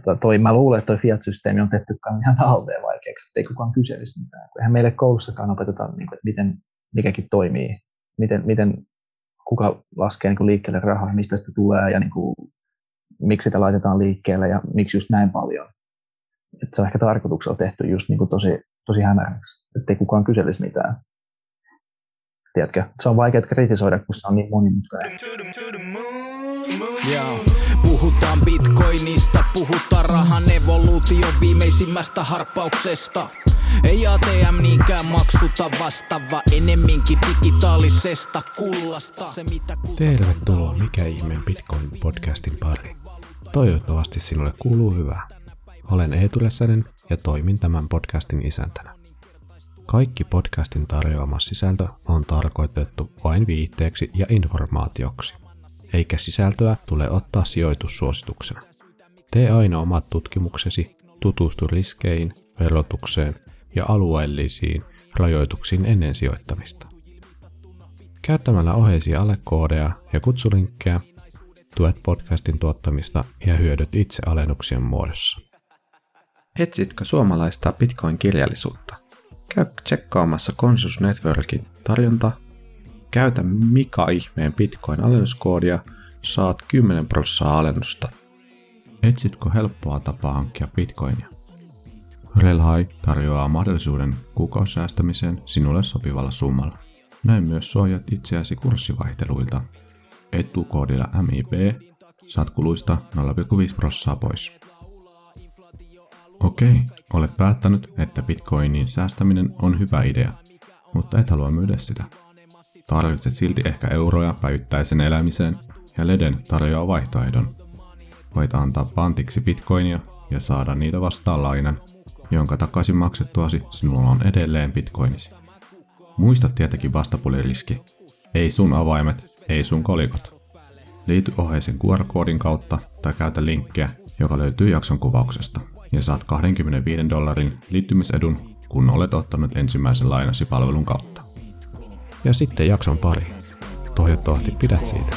tota, toi, mä luulen, että toi Fiat-systeemi on tehty ihan talteen vaikeaksi, että ei kukaan kyselisi mitään. Eihän meille koulussakaan opeteta, niin kuin, että miten mikäkin toimii, miten, miten kuka laskee niin kuin liikkeelle rahaa, mistä sitä tulee ja niin kuin, miksi sitä laitetaan liikkeelle ja miksi just näin paljon. Että se on ehkä tarkoituksella tehty just niin kuin tosi, tosi hämäräksi, ettei kukaan kyselisi mitään. Tiedätkö? Se on vaikea kritisoida, kun se on niin monimutkainen. Joo. Puhutaan bitcoinista, puhutaan rahan evoluution viimeisimmästä harppauksesta. Ei ATM niinkään maksuta vastaava, enemminkin digitaalisesta kullasta. Se, mitä Tervetuloa Mikä ihmeen Bitcoin podcastin pari. Toivottavasti sinulle kuuluu hyvää. Olen Eetu ja toimin tämän podcastin isäntänä. Kaikki podcastin tarjoama sisältö on tarkoitettu vain viitteeksi ja informaatioksi eikä sisältöä tule ottaa sijoitussuosituksena. Tee aina omat tutkimuksesi, tutustu riskeihin, verotukseen ja alueellisiin rajoituksiin ennen sijoittamista. Käyttämällä oheisia alekoodeja ja kutsulinkkejä tuet podcastin tuottamista ja hyödyt itse alennuksien muodossa. Etsitkö suomalaista Bitcoin-kirjallisuutta? Käy tsekkaamassa Consus Networkin tarjonta Käytä Mika ihmeen Bitcoin-alennuskoodia, saat 10 prosenttia alennusta. Etsitkö helppoa tapaa hankkia Bitcoinia? Relhai tarjoaa mahdollisuuden kuukausisäästämiseen sinulle sopivalla summalla. Näin myös suojat itseäsi kurssivaihteluilta. Etukoodilla MIB saat kuluista 0,5 prossaa pois. Okei, olet päättänyt, että bitcoinin säästäminen on hyvä idea, mutta et halua myydä sitä. Tarvitset silti ehkä euroja päivittäisen elämiseen ja Leden tarjoaa vaihtoehdon. Voit antaa pantiksi bitcoinia ja saada niitä vastaan lainan, jonka takaisin maksettuasi sinulla on edelleen bitcoinisi. Muista tietenkin vastapuliriski. Ei sun avaimet, ei sun kolikot. Liity oheisen QR-koodin kautta tai käytä linkkiä, joka löytyy jakson kuvauksesta, ja saat 25 dollarin liittymisedun, kun olet ottanut ensimmäisen lainasi palvelun kautta. Ja sitten jakson pari. Toivottavasti pidät siitä.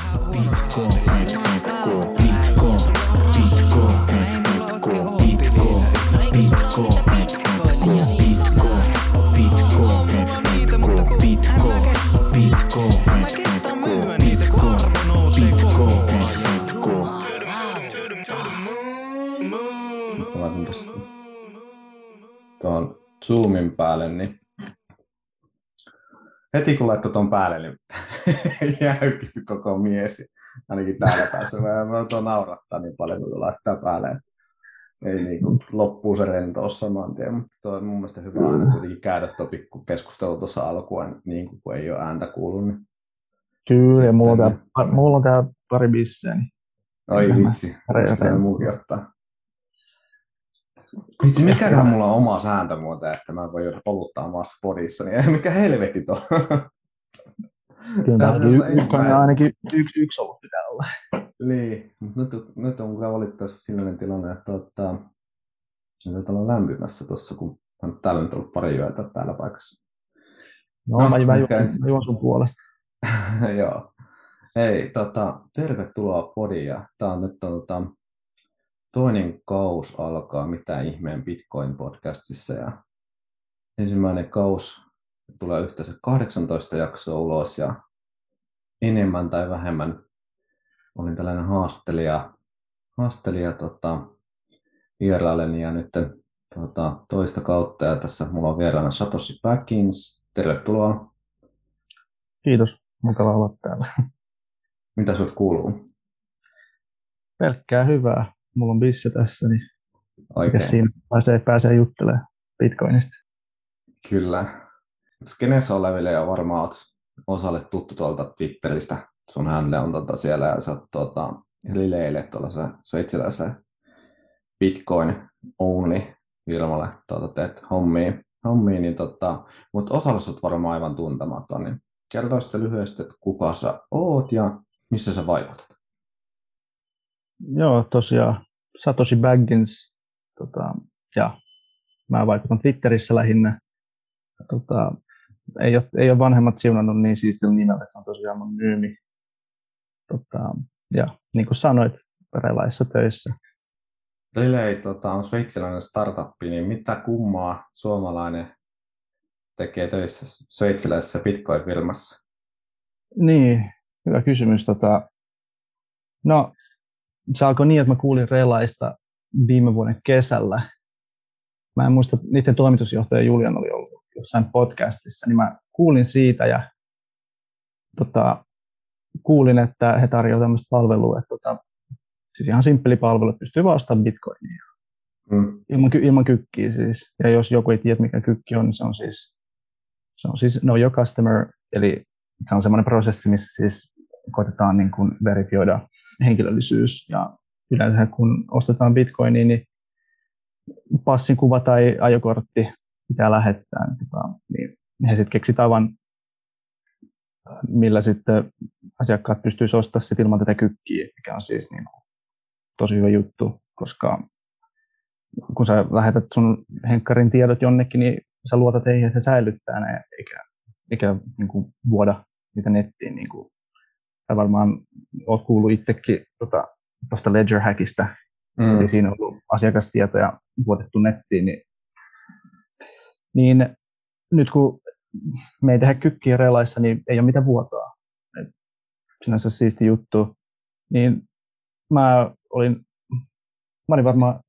Zoomin päälle, niin heti kun laittoi tuon päälle, niin jäykistyi koko mies. Ainakin täällä päässä. Mä tuon naurattaa niin paljon, kun laittaa päälle. Ei niin kuin, loppuu se rentous saman tien, mutta tuo on mun mielestä hyvä aina kuitenkin käydä tuo pikku keskustelu tuossa alkuun, niin kuin, kun ei ole ääntä kuullut. Niin Kyllä, ja mulla on, tää, mulla on tää pari bisseä. Niin Oi vitsi, pitää muukin ottaa. Vitsi, mikäkään mulla on oma sääntö muuten, että mä voin joudut oluttaa omassa podissa, niin mikä helvetti tuo. Kyllä y- yksi, ainakin yksi, yksi ollut pitää olla. Niin, mutta nyt, nyt on kyllä valitettavasti sellainen tilanne, että tota, nyt ollaan lämpimässä tuossa, kun on täällä nyt ollut pari yötä täällä paikassa. No, no mä, mä, juon, mä juon sun puolesta. Joo. Hei, tota, tervetuloa podiin. Tämä on nyt tota, toinen kaus alkaa Mitä ihmeen Bitcoin-podcastissa ja ensimmäinen kaus tulee yhteensä 18 jaksoa ulos ja enemmän tai vähemmän olin tällainen haastelija, haastelija tota, vieraileni ja nyt tota, toista kautta ja tässä mulla on vieraana Satoshi Backins. Tervetuloa. Kiitos, mukava olla täällä. Mitä sinulle kuuluu? Pelkkää hyvää mulla on bisse tässä, niin Oikein. siinä pääsee, pääsee juttelemaan Bitcoinista. Kyllä. Skenessä oleville ja varmaan olet osalle tuttu tuolta Twitteristä. Sun hänelle on tuota siellä ja sä oot tuota, Rileille tuolla se sveitsiläisen Bitcoin only ilmalle tuota, teet hommia, hommia niin tota, mutta osalle sä varmaan aivan tuntematon, niin kertoisitko lyhyesti, että kuka sä oot ja missä sä vaikutat? Joo, tosiaan Satoshi Baggins, tota, ja mä vaikutan Twitterissä lähinnä. Tota, ei, ole, ei ole vanhemmat siunannut niin siistillä nimellä, että se on tosiaan mun nyymi. Tota, ja niin kuin sanoit, relaissa töissä. Relay tota, on sveitsiläinen startup, niin mitä kummaa suomalainen tekee töissä sveitsiläisessä Bitcoin-firmassa? Niin, hyvä kysymys. Tota, no, se alkoi niin, että mä kuulin Relaista viime vuoden kesällä. Mä en muista, niiden toimitusjohtaja Julian oli ollut jossain podcastissa, niin mä kuulin siitä ja tota, kuulin, että he tarjoavat tämmöistä palvelua, että tota, siis ihan simppeli palvelu, että pystyy vastaamaan bitcoinia. Mm. Ilman, ilman kykkiä siis. Ja jos joku ei tiedä, mikä kykki on, niin se on siis, se on siis know your customer, eli se on semmoinen prosessi, missä siis koitetaan niin kuin verifioida henkilöllisyys. Ja yleensä kun ostetaan bitcoinia, niin passin kuva tai ajokortti pitää lähettää. Niin, tota, niin he sitten keksi tavan, millä sitten asiakkaat pystyisivät ostamaan sit ilman tätä kykkiä, mikä on siis niin tosi hyvä juttu, koska kun sä lähetät sun henkkarin tiedot jonnekin, niin sä luotat heihin, että he säilyttää ne, eikä, eikä niin kuin vuoda niitä nettiin. Niin kuin, sä varmaan oot kuullut itsekin tuosta tota, Ledger Hackista, mm. eli siinä on ollut asiakastietoja vuotettu nettiin, niin, niin nyt kun me ei tehdä kykkiä relaissa, niin ei ole mitään vuotoa. Et sinänsä siisti juttu. Niin mä olin, mä olin varmaan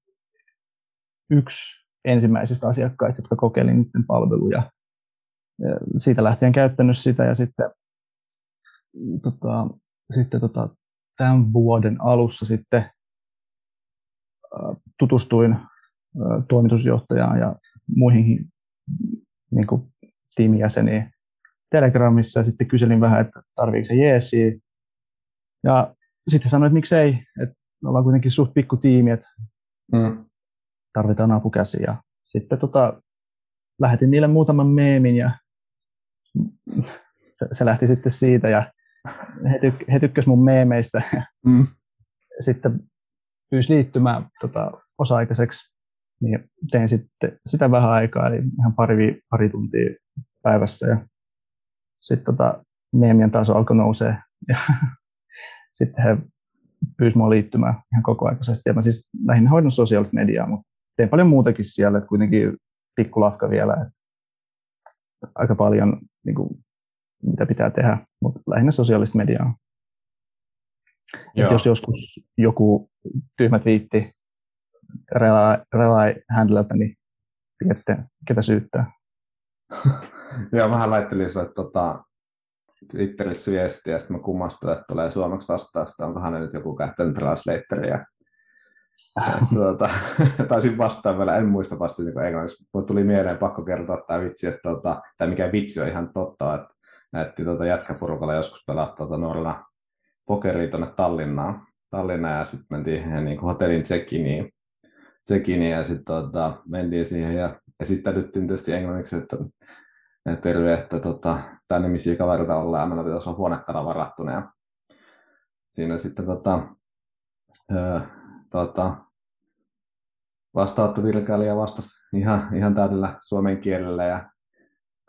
yksi ensimmäisistä asiakkaista, jotka kokeili niiden palveluja. Ja siitä lähtien käyttänyt sitä ja sitten, tota, sitten tota, tämän vuoden alussa sitten tutustuin toimitusjohtajaan ja muihin niin kuin, tiimijäseniin Telegramissa ja sitten kyselin vähän, että tarviiko se jeesiä. Ja sitten sanoin, että miksei, että me ollaan kuitenkin suht pikku tiimi, että mm. tarvitaan apukäsiä. Ja sitten tota, lähetin niille muutaman meemin ja se, se lähti sitten siitä ja he, tyk, he tykkäsivät mun meemeistä. Mm. Sitten pyysi liittymään tota, osa-aikaiseksi, niin tein sitten sitä vähän aikaa, eli ihan pari, pari tuntia päivässä. Ja sitten tota, meemien taso alkoi nousee. Ja sitten he pyysi mua liittymään ihan kokoaikaisesti. Ja mä siis lähinnä hoidon sosiaalista mediaa, mutta teen paljon muutakin siellä, että kuitenkin pikkulahka vielä. Että aika paljon, niin kuin, mitä pitää tehdä, mutta lähinnä sosiaalista mediaa. jos joskus joku tyhmä twiitti relai handleltä, niin tiedätte, ketä syyttää. Joo, vähän laittelin sulle tota, Twitterissä viestiä, ja sitten mä kummastelin, että tulee suomeksi vastausta, onkohan nyt joku käyttänyt translatoria. tuota, taisin vastaa vielä, en muista vastasinko englanniksi, mutta tuli mieleen pakko kertoa tämä vitsi, että, tuota, tai mikä vitsi on ihan totta, että näytti tuota jätkäporukalla joskus pelaa tuota nuorena pokeria tuonne Tallinnaan, Tallinnaan ja sitten mentiin niin kuin hotellin check-iniin, check-iniin ja sitten tuota, mentiin siihen ja esittäydyttiin tietysti englanniksi, että terve, että tota, tämä nimisiä kavereita ollaan, ja meillä pitäisi olla huonekara varattuna. Ja siinä sitten tota, öö, tota, vastaanottovirkailija vastasi ihan, ihan täydellä suomen kielellä ja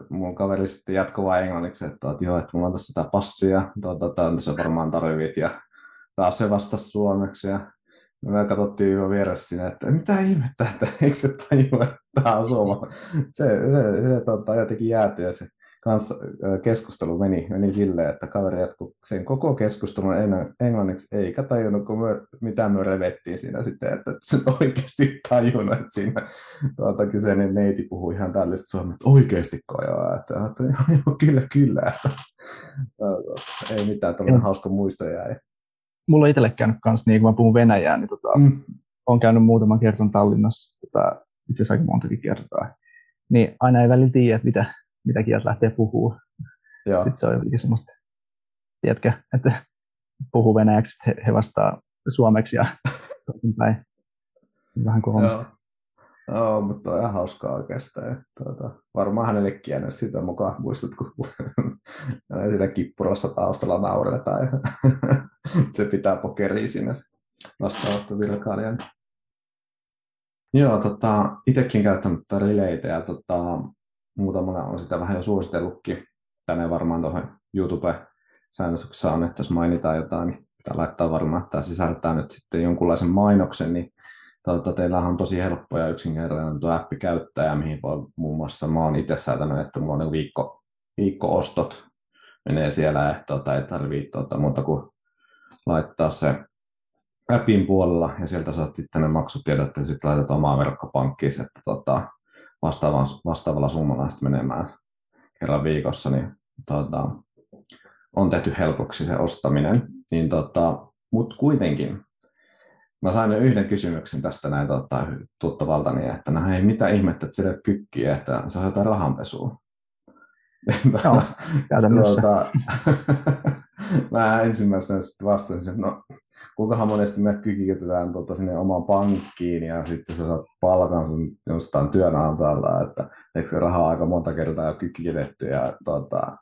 mun kaveri sitten jatkoi vain englanniksi, että, että joo, että mulla on tässä tämä passi ja tuota, se varmaan tarvit ja taas se vastasi suomeksi ja me katsottiin jo vieressä siinä, että mitä ihmettä, että eikö se tajua, että tämä on suoma. Se, se, se tota, jotenkin jääty ja se kanssa, keskustelu meni, meni silleen, että kaveri jatkui sen koko keskustelun englanniksi, eikä tajunnut, kun me, mitä me revettiin siinä sitten, että se oikeasti tajunnut, että siinä tuota, kyseinen neiti puhui ihan tällaista suomea, että oikeasti joo, että, että, että kyllä, kyllä, että, ei mitään, tämmöinen hauska muisto jäi mulla on itselle käynyt kanssa, niin kun mä puhun Venäjää, niin tota, mm. olen käynyt muutaman kerran Tallinnassa, tota, itse asiassa aika montakin kertaa. Niin aina ei välillä tiedä, että mitä, mitä kieltä lähtee puhua. Joo. Sitten se on jotenkin semmoista, tiedätkö, että puhuu venäjäksi, he, he vastaa suomeksi ja päin. Vähän kuin Joo, mutta on ihan hauskaa oikeastaan. Tuota, varmaan hänellekin jäänyt sitä mukaan muistut, kun siinä kippurassa taustalla nauretaan ja se pitää pokeria sinne vastaanottovirkailijan. Joo, tota, itsekin käyttänyt rileitä ja tota, muutamana on sitä vähän jo suositellutkin. Tänne varmaan tuohon YouTube-säännöksessä on, että jos mainitaan jotain, niin pitää laittaa varmaan, että tämä sisältää nyt sitten jonkunlaisen mainoksen, niin tota, teillä on tosi helppo ja yksinkertainen tuo appi käyttää, mihin voi muun muassa, mä oon itse säätänyt, että mulla on viikko, viikko-ostot menee siellä, ja tota, ei tarvitse tota, muuta kuin laittaa se appin puolella, ja sieltä saat sitten ne maksutiedot, ja sitten laitat omaa verkkopankkiin, että tota, vastaavan, vastaavalla summalla menemään kerran viikossa, niin tota, on tehty helpoksi se ostaminen. Niin tota, Mutta kuitenkin, mä sain yhden kysymyksen tästä näin tota, tuttavaltani, että no hei, mitä ihmettä, että sille kykkiä, että se on jotain rahanpesua. Joo, käytännössä. Tuota, mä ensimmäisenä sitten vastasin, että no kuinkahan monesti meidät kykitetään tuota, sinne omaan pankkiin ja sitten sä saat palkan sun jostain työnantajalla, että eikö se rahaa aika monta kertaa jo kykitetty ja tuota,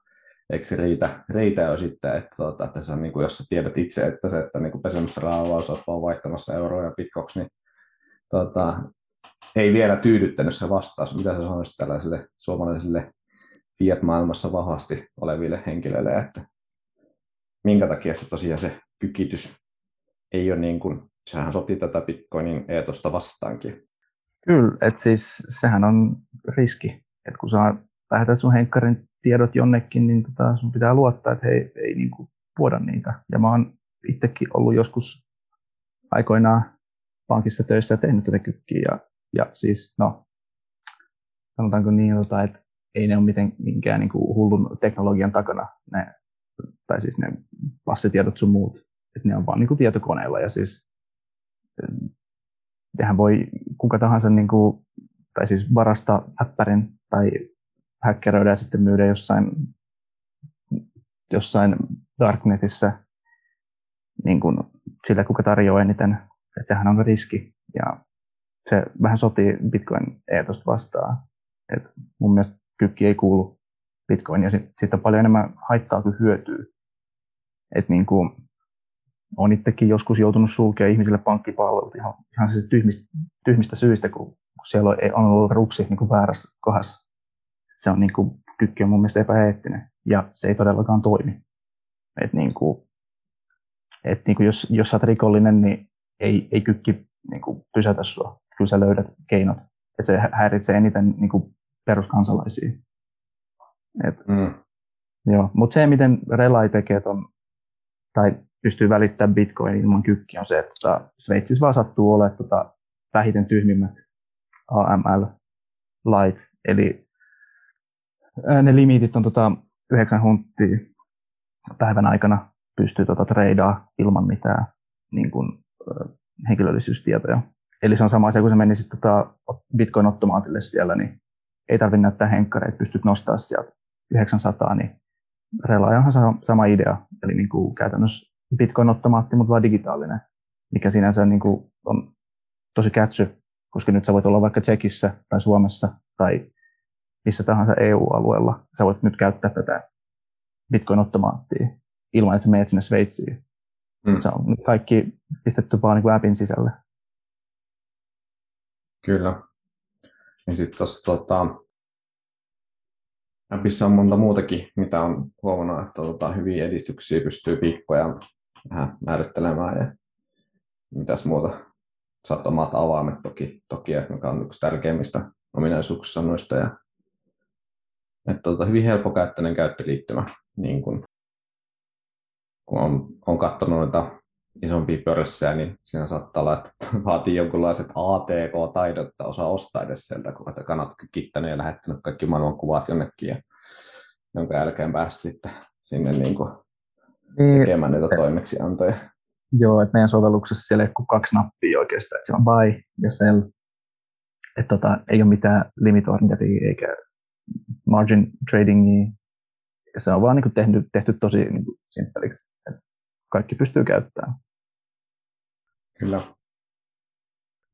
eikö se riitä, riitä jo sitten, että, tuota, että se on, niin kuin, jos sä tiedät itse, että se, että niin pesemässä rahaa vaan olet vaan vaihtamassa euroja pitkoksi, niin tuota, ei vielä tyydyttänyt se vastaus. Mitä sä sanoisit tällaisille suomalaisille Fiat-maailmassa vahvasti oleville henkilöille, että minkä takia se tosiaan se kykitys ei ole niin kuin, sehän sopii tätä Bitcoinin eetosta vastaankin. Kyllä, että siis sehän on riski, että kun sä lähetät sun henkkarin tiedot jonnekin, niin tota, sun pitää luottaa, että he ei, ei niin kuin vuoda niitä. Ja mä oon itsekin ollut joskus aikoinaan pankissa töissä ja tehnyt tätä kykkiä. Ja, ja siis, no, sanotaanko niin, tota, että ei ne ole miten, minkään niin hullun teknologian takana, ne, tai siis ne passitiedot sun muut että ne on vaan niin kuin tietokoneella ja siis tehän voi kuka tahansa niin kuin, tai siis varastaa häppärin tai häkkeröidä ja sitten myydä jossain, jossain darknetissä niin kuin sillä, kuka tarjoaa eniten. Että sehän on riski ja se vähän sotii Bitcoin eetosta vastaan. Et mun mielestä kykki ei kuulu Bitcoin ja sitten sit on paljon enemmän haittaa kuin hyötyä. Et niin kuin, olen itsekin joskus joutunut sulkemaan ihmisille pankkipalvelut ihan, ihan siis tyhmistä, tyhmistä syistä, kun, siellä on, on ollut ruksi niin kuin väärässä kohdassa. Se on niin kuin, kykki on mun mielestä epäeettinen ja se ei todellakaan toimi. Et niin kuin, et niin kuin jos, jos sä oot rikollinen, niin ei, ei kykki niin kuin pysäytä sua. Kyllä sä löydät keinot. Et se häiritsee eniten niin kuin peruskansalaisia. Et, mm. Joo. Mutta se, miten Relai tekee ton, tai pystyy välittämään bitcoin ilman kykkiä on se, että tota, Sveitsissä vaan sattuu olemaan tota, vähiten tyhmimmät AML lait, eli ne limitit on tota, 9 hunttia päivän aikana pystyy tota, treidaa ilman mitään niin kuin, henkilöllisyystietoja. Eli se on sama asia, kun se meni tota, Bitcoin-ottomaatille siellä, niin ei tarvitse näyttää henkkareita, pystyt nostamaan sieltä 900, niin Relay on sama idea. Eli niin kuin käytännössä Bitcoin-ottomaatti, mutta vaan digitaalinen, mikä sinänsä niin kuin on tosi kätsy, koska nyt sä voit olla vaikka Tsekissä tai Suomessa tai missä tahansa EU-alueella. Sä voit nyt käyttää tätä Bitcoin-ottomaattia ilman, että sä menet sinne Sveitsiin. Mm. Se on nyt kaikki pistetty vaan niin appin sisälle. Kyllä. Ja sitten tuossa tota, appissa on monta muutakin, mitä on huomannut, että tota, hyviä edistyksiä pystyy viikkoja vähän määrittelemään ja mitäs muuta. Saat omat avaimet toki, toki mikä on yksi tärkeimmistä ominaisuuksista noista. Ja, että tota, hyvin helppokäyttöinen käyttöliittymä, niin kun, kun on, on katsonut noita isompia pörssejä, niin siinä saattaa olla, että vaatii jonkunlaiset ATK-taidot, että osaa ostaa edes sieltä, kun että kannat kittänyt ja lähettänyt kaikki maailman kuvat jonnekin, ja jonka jälkeen päästä sitten sinne niin kuin niin, tekemään niitä toimeksiantoja. Joo, että meidän sovelluksessa siellä ei ole kaksi nappia oikeastaan, että siellä on buy ja sell. Että tota, ei ole mitään limit orderia eikä margin tradingia. Ja se on vaan niin kuin tehty, tehty tosi niin kuin simppeliksi. Että kaikki pystyy käyttämään. Kyllä.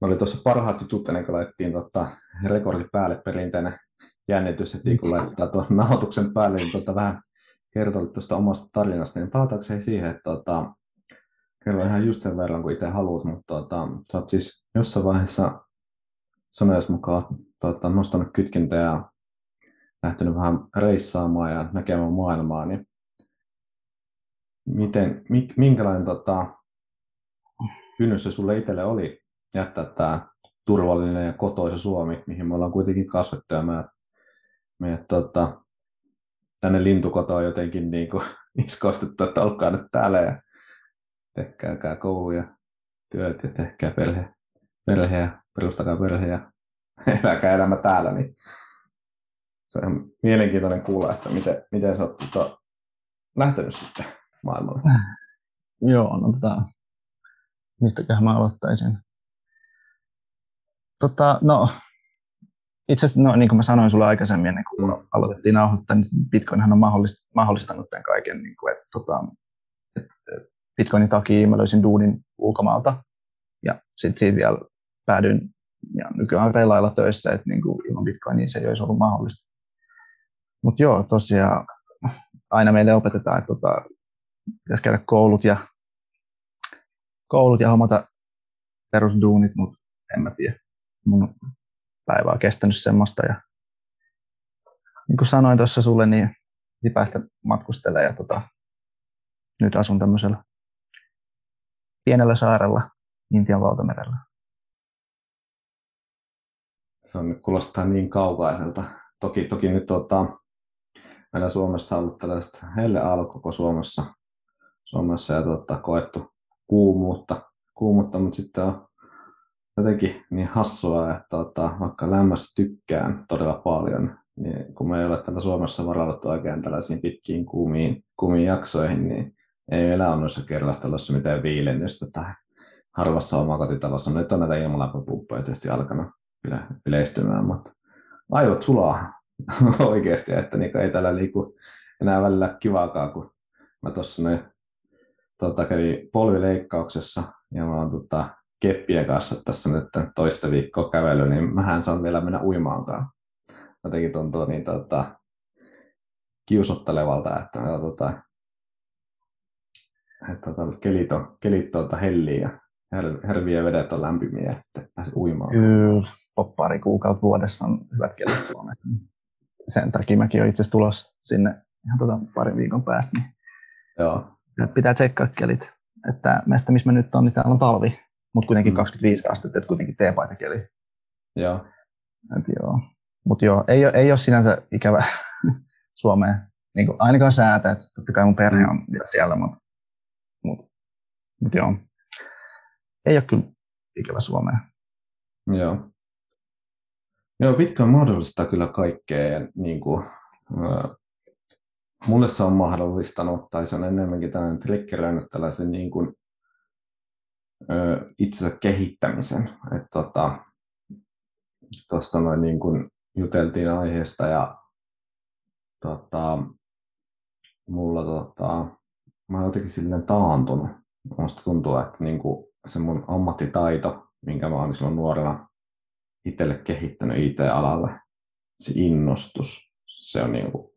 Mä oli tuossa parhaat jutut ennen kuin laitettiin tota, rekordi päälle perinteinen jännitys, että kun laittaa tuon nauhoituksen päälle, niin tota, vähän kertoilit tuosta omasta tarinasta, niin palatakseni siihen, että tota, kerro ihan just sen verran kuin itse haluat, mutta tota, sä oot siis jossain vaiheessa sanojas mukaan tota, nostanut kytkintä ja lähtenyt vähän reissaamaan ja näkemään maailmaa, niin miten, minkälainen tota, kynnys se sulle itselle oli jättää tämä turvallinen ja kotoisa Suomi, mihin me ollaan kuitenkin kasvettu ja me, me tota, tänne lintukotoon jotenkin niin kuin iskoistettu, että olkaa nyt täällä ja tehkääkää koulu ja työt ja tehkää perhe, perhe ja perustakaa perhe ja eläkää elämä täällä, niin se on mielenkiintoinen kuulla, että miten, miten sä oot tota, lähtenyt sitten maailmalle. Joo, no tota, mistäköhän mä aloittaisin? Tota, no, itse asiassa, no, niin kuin mä sanoin sulle aikaisemmin, ennen kuin aloitettiin nauhoittaa, niin Bitcoinhan on mahdollistanut tämän kaiken. Niin kuin, että, tota, Bitcoinin takia mä löysin duunin ulkomaalta ja sitten siitä vielä päädyin ja nykyään reilailla töissä, että niin kuin ilman Bitcoinia se ei olisi ollut mahdollista. Mutta joo, tosiaan aina meille opetetaan, että tota, pitäisi käydä koulut ja, koulut ja hommata perusduunit, mutta en mä tiedä. Mun päivä on kestänyt semmoista. Ja niin kuin sanoin tuossa sulle, niin päästä matkustelemaan ja tota, nyt asun tämmöisellä pienellä saarella Intian valtamerellä. Se on, kuulostaa niin kaukaiselta. Toki, toki nyt tota, meillä Suomessa on ollut tällaista helle koko Suomessa, Suomessa ja tota, koettu kuumuutta, kuumuutta, mutta sitten on jotenkin niin hassua, että tota, vaikka lämmöstä tykkään todella paljon, niin kun me ei ole täällä Suomessa varauduttu oikein tällaisiin pitkiin kuumiin, kuumiin jaksoihin, niin ei meillä ole noissa kerrostalossa mitään viilennystä tai harvassa omakotitalossa. Nyt on näitä ilmalämpöpumppuja tietysti alkanut yleistymään, mutta aivot sulaa oikeasti, että niin ei täällä liiku enää välillä kivaakaan, kun mä tuossa tota, kävin polvileikkauksessa ja mä oon tota, keppien kanssa tässä nyt toista viikkoa kävely, niin mähän saan vielä mennä uimaankaan. Jotenkin tuntuu niin tota, kiusottelevalta, että tota, että tota, kelit on, kelit on helliä ja herviä vedet on lämpimiä ja sitten pääsi uimaan. Kyllä, pari kuukautta vuodessa on hyvät kelit Suomessa. Sen takia mäkin olen itse asiassa tulossa sinne ihan tota parin viikon päästä. Niin Joo. Pitää tsekkaa kelit. Että meistä, missä me nyt on, niin täällä on talvi, mutta kuitenkin mm. 25 astetta, että kuitenkin teepaitakeli. Joo. Et joo. Mutta joo, ei ole, ei ole sinänsä ikävä Suomeen. Niin kuin, ainakaan säätä, että totta kai mun perhe on siellä, mutta mut, mut joo. Ei ole kyllä ikävä Suomeen. Joo. Joo, Bitcoin mahdollistaa kyllä kaikkea. Niin kuin, mulle se on mahdollistanut, tai se on enemmänkin tällainen triggeröinyt tällaisen niin kuin, äh, itsensä kehittämisen. Että tota, noin niin kuin juteltiin aiheesta ja tota, mulla tota, mä oon jotenkin silleen taantunut. Musta tuntuu, että niin kuin se mun ammattitaito, minkä mä oon silloin nuorena itselle kehittänyt IT-alalle, se innostus, se on niin kuin,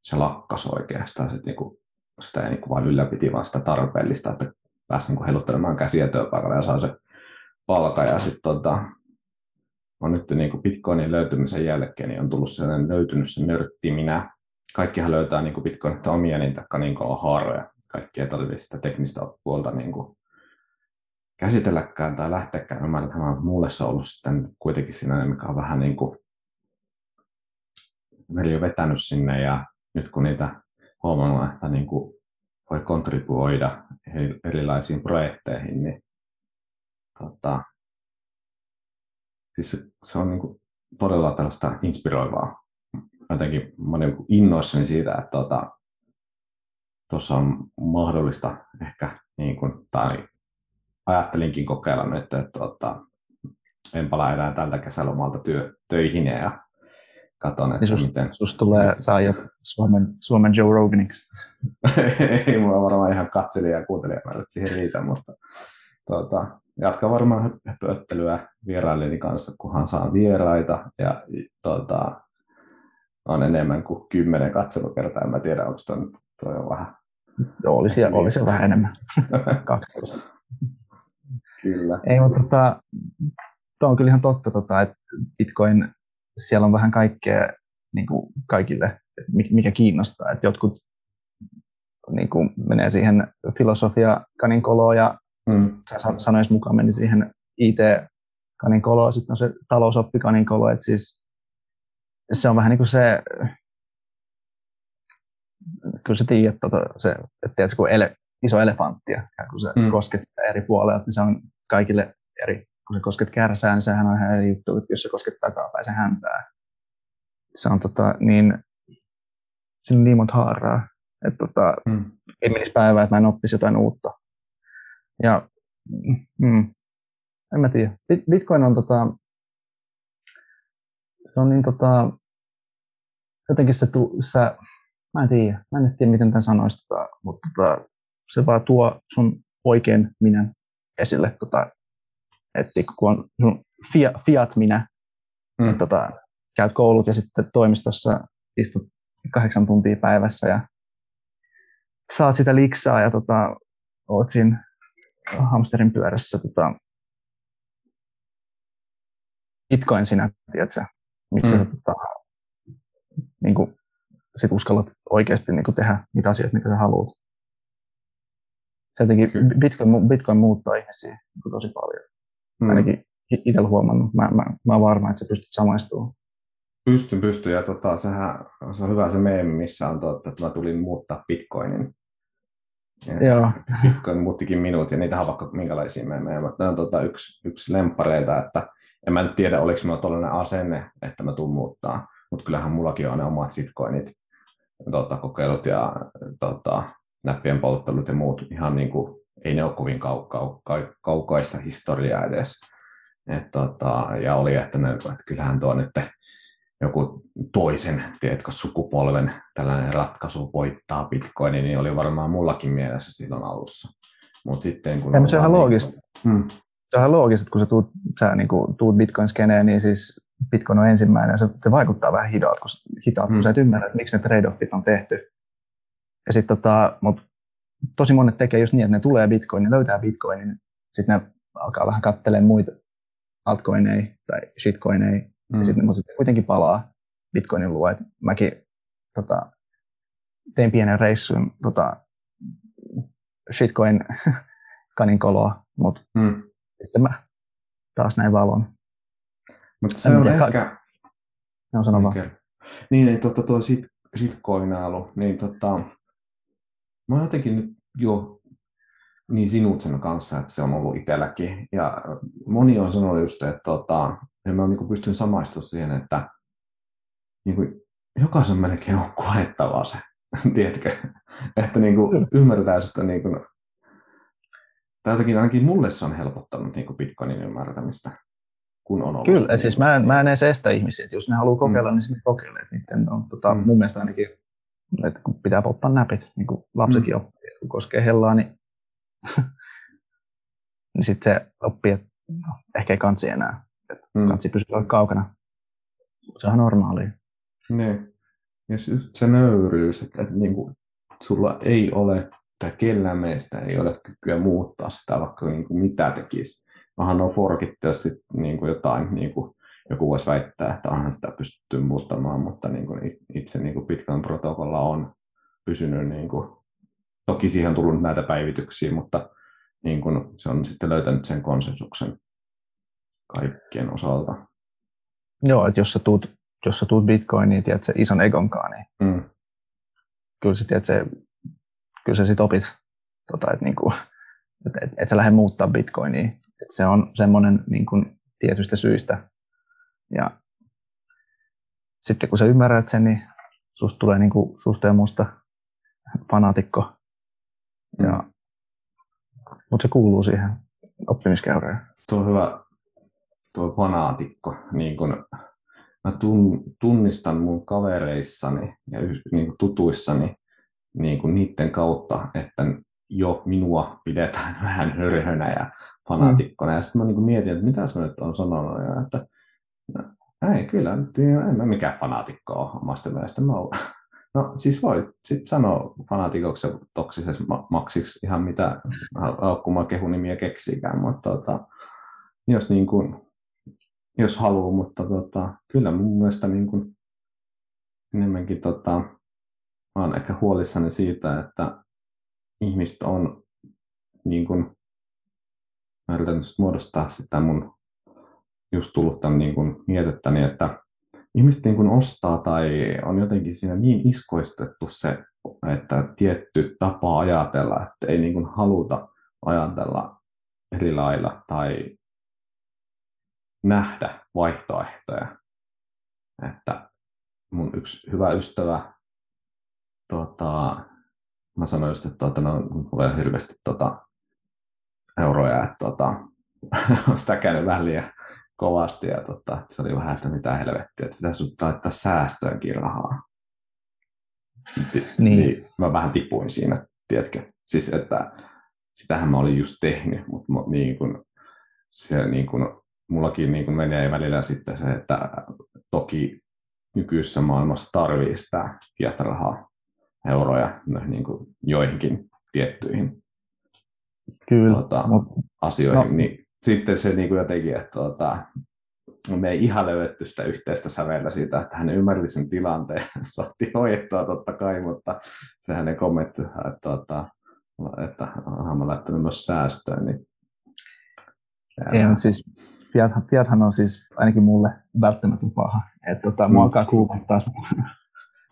se lakkas oikeastaan. Se, niin kuin, sitä ei niin kuin vain ylläpiti, vaan sitä tarpeellista, että pääsi niin heiluttelemaan käsiä työpaikalla ja saa se palka. Ja sitten tota, on nyt niin kuin Bitcoinin löytymisen jälkeen niin on tullut sellainen löytynyt se nörtti minä. Kaikkihan löytää niin kuin Bitcoinit omia niin taikka niin haaroja. Kaikki ei tarvitse sitä teknistä puolta niin kuin käsitelläkään tai lähteäkään ymmärtämään. Mulle se on ollut sitten kuitenkin siinä, mikä on vähän niin kuin veli on vetänyt sinne ja nyt kun niitä huomannut, että niin kuin voi kontribuoida erilaisiin projekteihin, niin tota, siis se on niin kuin todella tällaista inspiroivaa. Jotenkin mä olen niin innoissani siitä, että tuota, tuossa on mahdollista ehkä, niin kuin, tai ajattelinkin kokeilla nyt, että, että tuota, en palaa enää tältä kesälomalta työ, töihin ja katon, että niin miten... Sus tulee, saa jo Suomen, Suomen Joe Roganiksi. ei mulla varmaan ihan katselija ja kuuntelija että siihen riitä, mutta tuota, jatka varmaan höpöttelyä vierailijani kanssa, kunhan saan vieraita ja tuota, on enemmän kuin kymmenen katselukertaa. En mä tiedä, onko toi, toi on vähän... Joo, olisi, olisi vähän enemmän. Kyllä. Ei, mutta tota, tuo on kyllä ihan totta, tota, että Bitcoin, siellä on vähän kaikkea niin kuin kaikille, mikä kiinnostaa. Että jotkut niin kuin menee siihen filosofia kaninkoloon ja mm. sanoisi mukaan meni siihen IT-kaninkolo, sitten on se talousoppikaninkolo, että siis se on vähän niin kuin se, kyllä sä tiedät, tota, se, että tiedätkö, kun ele, iso elefanttia, kun se mm. kosket eri puolella, että se on kaikille eri, kun sä kosket kärsää, niin sehän on ihan eri juttu, että jos sä kosket takapäin, se häntää. Se on tota, niin, siinä on niin monta haaraa, että tota, mm. ei menisi päivää, että mä en oppisi jotain uutta. Ja mm, en mä tiedä. Bitcoin on tota, se on niin tota, jotenkin se, tu, sä, mä en tiedä, mä en tiedä miten tämän sanoisi, tota, mutta tota, se vaan tuo sun oikein minä esille, tota, että kun on sun fiat minä, mm. tota, käyt koulut ja sitten toimistossa istut kahdeksan tuntia päivässä ja saat sitä liksaa ja tota, oot siinä hamsterin pyörässä tota, Bitcoin sinä, tiedätkö, missä mm. sä tota, niin kuin, sit uskallat oikeasti niin kuin tehdä niitä asioita, mitä sä haluat. Se jotenkin, Bitcoin, Bitcoin muuttaa ihmisiä niin tosi paljon. Mm. Ainakin itsellä huomannut. Mä, mä, mä oon varma, että sä pystyt samaistumaan. Pystyn, pystyn. Ja tota, sehän, se on hyvä se meemi, missä on totta, että mä tulin muuttaa Bitcoinin. Ja Joo. Bitcoin muuttikin minut, ja niitä on vaikka minkälaisia meemejä. Tämä on tota, yksi, yksi lempareita, että en mä nyt tiedä, oliko minulla tällainen asenne, että mä tuun muuttaa, mutta kyllähän mullakin on ne omat sitcoinit, tota, kokeilut ja tota, näppien polttelut ja muut ihan niin kuin, ei ne ole kovin kau- kau- kau- kaukaista historiaa edes. Et, tota, ja oli, että, ne, että kyllähän tuo nyt joku toisen, tiedätkö, sukupolven tällainen ratkaisu voittaa bitcoinin, niin oli varmaan mullakin mielessä silloin alussa. Mutta sitten kun... Se on ihan loogista. Niin, mm. Loogista, että kun sä tuut, sä, niin kuin, tuut bitcoin-skeneen, niin siis bitcoin on ensimmäinen, ja se, se vaikuttaa vähän hitaat, kun, hitaat, mm. kun sä et ymmärrä, että miksi ne trade-offit on tehty. Ja sit, tota, mut tosi monet tekee just niin, että ne tulee bitcoin, löytää bitcoinin, sitten ne alkaa vähän kattelemaan muita altcoineja tai shitcoineja, mm. ja sitten ne sit kuitenkin palaa bitcoinin luo. Et mäkin tota, tein pienen reissun tota, shitcoin kaninkoloa, mutta mm. sitten mä taas näin valon. Mutta se on tiedä, ehkä... No, sano vaan. Niin, niin tota, tuo sit, sitkoinailu, niin tota, mä oon jotenkin nyt jo niin sinut sen kanssa, että se on ollut itselläkin. Ja moni on sanonut just, että tota, ja mä niin pystyn samaistumaan siihen, että niin kuin, jokaisen melkein on koettava se, tiedätkö? Että niin kuin, ymmärtää sitä, niin kuin, tai jotenkin ainakin mulle se on helpottanut niin kuin Bitcoinin ymmärtämistä kun on ollut. Kyllä, siis mä en, mä en edes estä ihmisiä, että jos ne haluaa kokeilla, mm. niin sitten kokeile. Niiden on, tota, mm. Mun mielestä ainakin, että kun pitää polttaa näpit, niin kuin lapsikin mm. oppii, kun koskee hellaa, niin, niin sitten se oppii, että no, ehkä ei kansi enää. Että mm. Kansi pysyä kaukana. Se on normaalia. Niin. Ja just se nöyryys, että, että niin kuin, sulla ei ole, tai kellään meistä ei ole kykyä muuttaa sitä, vaikka niin kuin mitä tekisi onhan on forkittu, jos sit, niin kuin jotain, niin kuin joku voisi väittää, että onhan sitä pystytty muuttamaan, mutta niin kuin itse niin kuin Bitcoin-protokolla on pysynyt, niin kuin, toki siihen on tullut näitä päivityksiä, mutta niin kuin se on sitten löytänyt sen konsensuksen kaikkien osalta. Joo, että jos sä tuut, jos sä tuut Bitcoiniin, tiedät se ison egonkaan, niin mm. kyllä sä, tiedät, se, kyllä sä sit opit, tota, että niinku, et, et, et sä lähde muuttaa Bitcoinia et se on semmoinen niin kuin tietystä syistä. Ja sitten kun sä ymmärrät sen, niin susta tulee niin kuin, susta ja musta fanaatikko. Ja, mm. Mutta se kuuluu siihen oppimiskäyrään. Tuo on hyvä, tuo fanaatikko. Niin kun mä tunnistan mun kavereissani ja niin kuin tutuissani niin kuin niiden kautta, että jo minua pidetään vähän hörhönä ja fanatikkona. Mm. Ja sitten mä niin mietin, että mitä mä nyt on sanonut. Ja että no, ei kyllä, en mä mikään fanaatikko ole omasta mielestä. Mä olen. No siis voi sitten sanoa fanatikoksi ja toksisessa maksiksi ihan mitä haukkumaan kehunimiä keksiikään, mutta tota, jos, niin kuin, jos haluaa, mutta tota, kyllä mun mielestä niin kuin, enemmänkin tota, mä olen ehkä huolissani siitä, että ihmiset on niin kuin, mä yritän muodostaa sitä mun just tullut tämän niin kuin mietittäni, että ihmiset niin kuin ostaa tai on jotenkin siinä niin iskoistettu se, että tietty tapa ajatella, että ei niin kuin haluta ajatella eri lailla tai nähdä vaihtoehtoja. Että mun yksi hyvä ystävä, tota, mä sanoin just, että tota, no, mulla hirveästi tota, euroja, että tota, sitä käynyt vähän liian kovasti ja tota, se oli vähän, että mitä helvettiä, että pitäisi laittaa säästöönkin rahaa. niin. niin. mä vähän tipuin siinä, tiedätkö? Siis, että sitähän mä olin just tehnyt, mutta niin kun, se niin kun, mullakin niin kun menee välillä sitten se, että toki nykyisessä maailmassa tarvii sitä rahaa, euroja niin kuin joihinkin tiettyihin Kyllä, tuota, asioihin, no. niin sitten se niin kuin jotenkin, että tuota, me ei ihan löydetty sitä yhteistä säveltä siitä, että hän ymmärti sen tilanteen, saatiin hoidettua totta kai, mutta se hänen kommentti, että, tuota, että olen laittanut myös säästöön, niin ei, mutta siis Fiathan, Fiathan on siis ainakin mulle välttämätön paha. Että tota, mm. mua alkaa kuumottaa,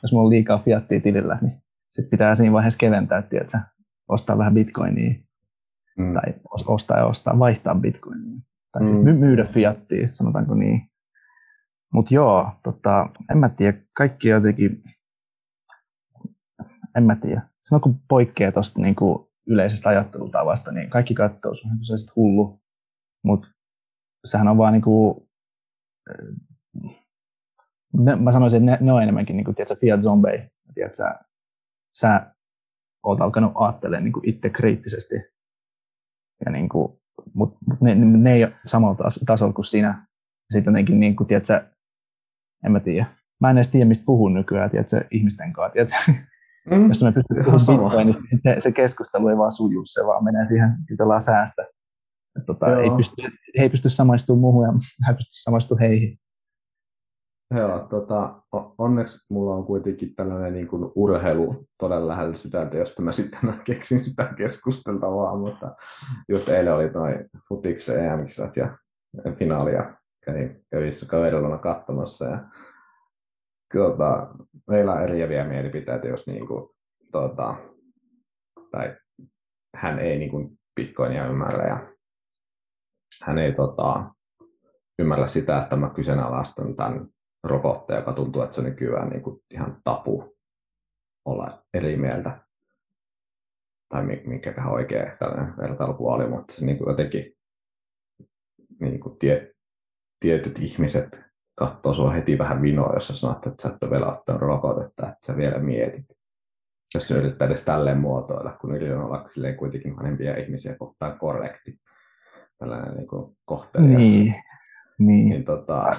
jos mulla on liikaa Fiattia tilillä, niin sitten pitää siinä vaiheessa keventää, että ostaa vähän bitcoinia mm. tai ostaa ja ostaa, vaihtaa bitcoinia tai mm. my- myydä Fiattia, sanotaanko niin. Mutta joo, tota, en mä tiedä, kaikki jotenkin, en mä tiedä. Silloin kun poikkeaa tuosta niinku yleisestä ajattelutavasta, niin kaikki katsoo sun se hullu mutta sehän on vaan niinku, ne, mä sanoisin, että ne, ne on enemmänkin niinku, tiedätkö, Fiat Zombie. Tiedätkö, sä, sä oot alkanut ajattelemaan niinku itse kriittisesti. Ja niinku, mut, mut ne, ne, ei ole samalla tasolla kuin sinä. Sitten jotenkin, niinku, tiedätkö, en mä tiedä. Mä en edes tiedä, mistä puhun nykyään, tiedätkö, ihmisten kanssa. Tiedätkö, mm, jos me pystyt puhumaan niin se, se, keskustelu ei vaan suju, se vaan menee siihen, että säästä. Tota, ei, pysty, he ei pysty samaistumaan muuhun ja mä pysty samaistumaan heihin. Joo, tota, onneksi mulla on kuitenkin tällainen niin kuin urheilu todella lähellä sydäntä, josta mä sitten keksin sitä keskusteltavaa, mutta just eilen oli noin futiksen em ja finaalia kävin kävissä kaverilla katsomassa ja tota, meillä on eriäviä mielipiteitä, jos niin kuin, tota, tai hän ei niin kuin Bitcoinia ymmärrä ja hän ei tota, ymmärrä sitä, että mä kyseenalaistan tämän robotteja, joka tuntuu, että se on nykyään niin kuin ihan tapu olla eri mieltä. Tai minkäköhän oikea tällainen vertailupuoli, mutta se niin kuin jotenkin niin kuin tie, tietyt ihmiset katsoo sua heti vähän vinoa, jos sä sanot, että sä et ole vielä ottanut rokotetta, että sä vielä mietit. Jos se yrittää edes tälleen muotoilla, kun yritän olla kuitenkin vanhempia ihmisiä kohtaan korrekti tällainen niin kuin kohtelias. Niin. niin. niin tota,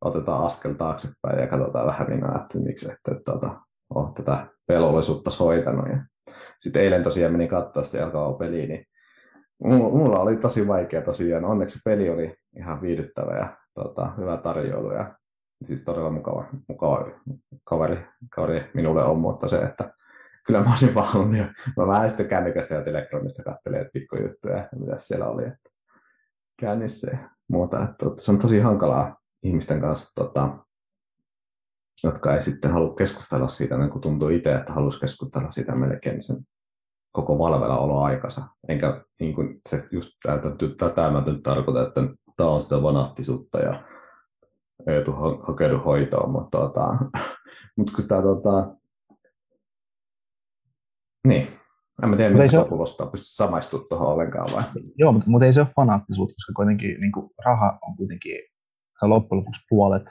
otetaan askel taaksepäin ja katsotaan vähän minä, että miksi että tota, on tätä velvollisuutta hoitanut. Ja sitten eilen tosiaan meni katsoa sitä jalkavaa peliä, niin mulla oli tosi vaikea tosiaan. Onneksi peli oli ihan viihdyttävä ja tota, hyvä tarjoulu ja siis todella mukava, mukava kaveri, kaveri minulle on, mutta se, että kyllä mä olisin vaan halunnut. Mä vähän sitten kännykästä ja telegramista katselin, pikkujuttuja mitä siellä oli. Että ja muuta. Että, että se on tosi hankalaa ihmisten kanssa, tota, jotka ei sitten halua keskustella siitä, niin kun tuntuu itse, että haluaisi keskustella siitä melkein sen koko valvella oloaikansa. Enkä niin kuin se just tätä mä nyt tarkoitan, että tämä on sitä vanahtisuutta ja ei tule hakeudu hoitoon, mutta, tota, mutta kun sitä tota, niin, en mä tiedä, mitä se kuulostaa, pysty samaistumaan tuohon ollenkaan vai? Joo, mutta, mutta ei se ole fanaattisuutta, koska kuitenkin niin kuin, raha on kuitenkin loppujen lopuksi puolet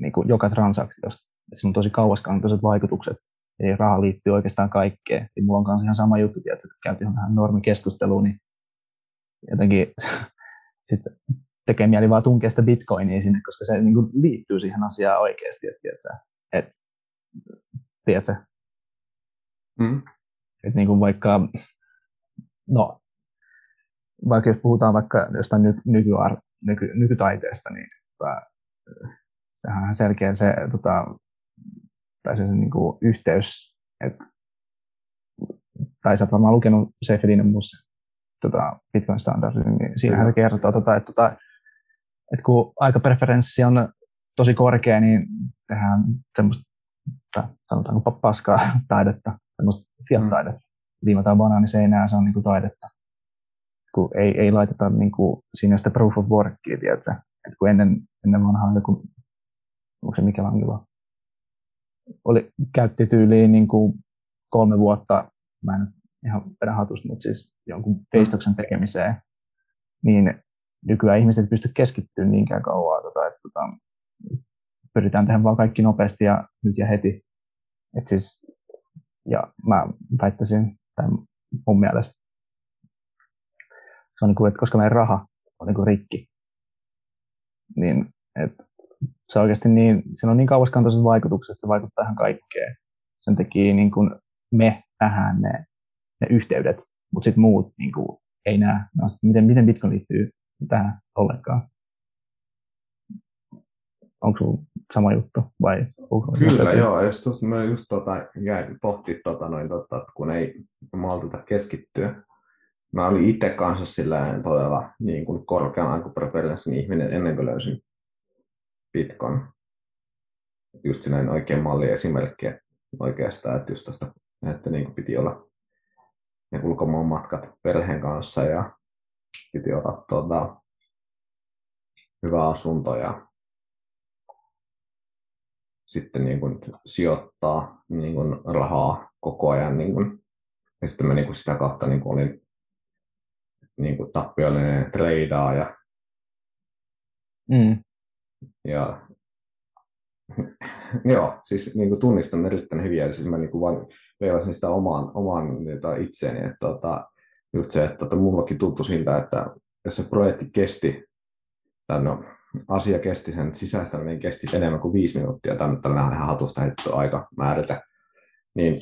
niin kuin, joka transaktiosta. Se on tosi kauaskantoiset vaikutukset. Ei raha liittyy oikeastaan kaikkeen. Ja mulla on kanssa ihan sama juttu, että käytiin vähän normikeskusteluun, niin jotenkin sit tekee mieli vaan tunkea sitä bitcoinia sinne, koska se niin kuin, liittyy siihen asiaan oikeasti. Että, että, tiedätkö, mm. Et niin kuin vaikka, no, vaikka jos puhutaan vaikka jostain ny, nykyar, nyky, nykytaiteesta, niin tota, sehän on selkeä se, tota, tai se, se niin kuin yhteys, että tai sä oot varmaan lukenut Seyfedin musta tota, Bitcoin-standardin, niin siinähän se kertoo, tota, että, tota, että kun aikapreferenssi on tosi korkea, niin tehdään semmoista, sanotaanko paskaa taidetta, semmoista fiat-taidetta. Mm. Liimataan banaani seinään, se on niinku taidetta. Kun ei, ei laiteta niinku, siinä sitä proof of workia, tiedätkö? Et kun ennen, ennen vanhaa joku, onko se Michelangelo, oli, käytti tyyliin niin kuin kolme vuotta, mä en ihan vedä hatusta, mutta siis jonkun teistoksen tekemiseen, niin nykyään ihmiset pysty keskittymään niinkään kauan, tota, että tota, pyritään tehdä vaan kaikki nopeasti ja nyt ja heti. Et siis, ja mä väittäisin, tai mun mielestä se on niin kuin, että koska meidän raha on niin kuin rikki, niin että se oikeasti niin, siinä on niin kauaskantoiset vaikutukset, että se vaikuttaa ihan kaikkeen. Sen takia niin kuin me nähdään ne, ne yhteydet, mutta sitten muut niin kuin, ei näe. No, miten, miten Bitcoin liittyy tähän ollenkaan? Onko sinulla sama juttu vai onko Kyllä, joo. Just, just, mä just tota, jäin pohtimaan, tota, noin, tota, kun ei malteta keskittyä. Mä olin itse kanssa sillä todella niin kuin korkean aikupreferenssin ihminen ennen kuin löysin Bitcoin. Just näin oikein malli esimerkki oikeastaan, että just tosta, että niin kuin piti olla ne ulkomaan matkat perheen kanssa ja piti olla tuota, hyvä asunto ja sitten niin kuin sijoittaa niin kuin rahaa koko ajan. Niin kuin, ja sitten mä niin kuin sitä kautta niin kuin olin niin kuin tappiollinen treidaaja. Mm. Ja joo, siis niin kuin tunnistan erittäin hyviä, ja siis mä niin kuin vaan veilasin sitä omaan, omaan niitä itseeni, että tota, just se, että tota, mullakin tuntui siltä, että jos se projekti kesti, tai no, asia kesti, sen sisäistäminen kesti enemmän kuin viisi minuuttia, tai nyt tällainen ihan hatusta heitetty aika määritä, niin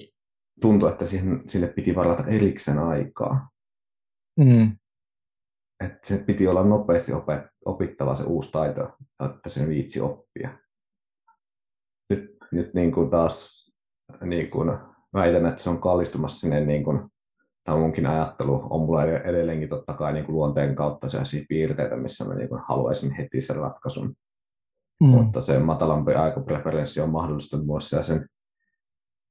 tuntui, että siihen, sille piti varata erikseen aikaa. Mm että se piti olla nopeasti opittava se uusi taito, että sen viitsi oppia. Nyt, nyt niin kuin taas niin kuin väitän, että se on kallistumassa sinne, niin kuin, tämä munkin ajattelu on mulla edelleenkin totta kai niin kuin luonteen kautta sellaisia piirteitä, missä mä niin kuin haluaisin heti sen ratkaisun. Mm. Mutta se matalampi aikapreferenssi on mahdollistanut mulle sen,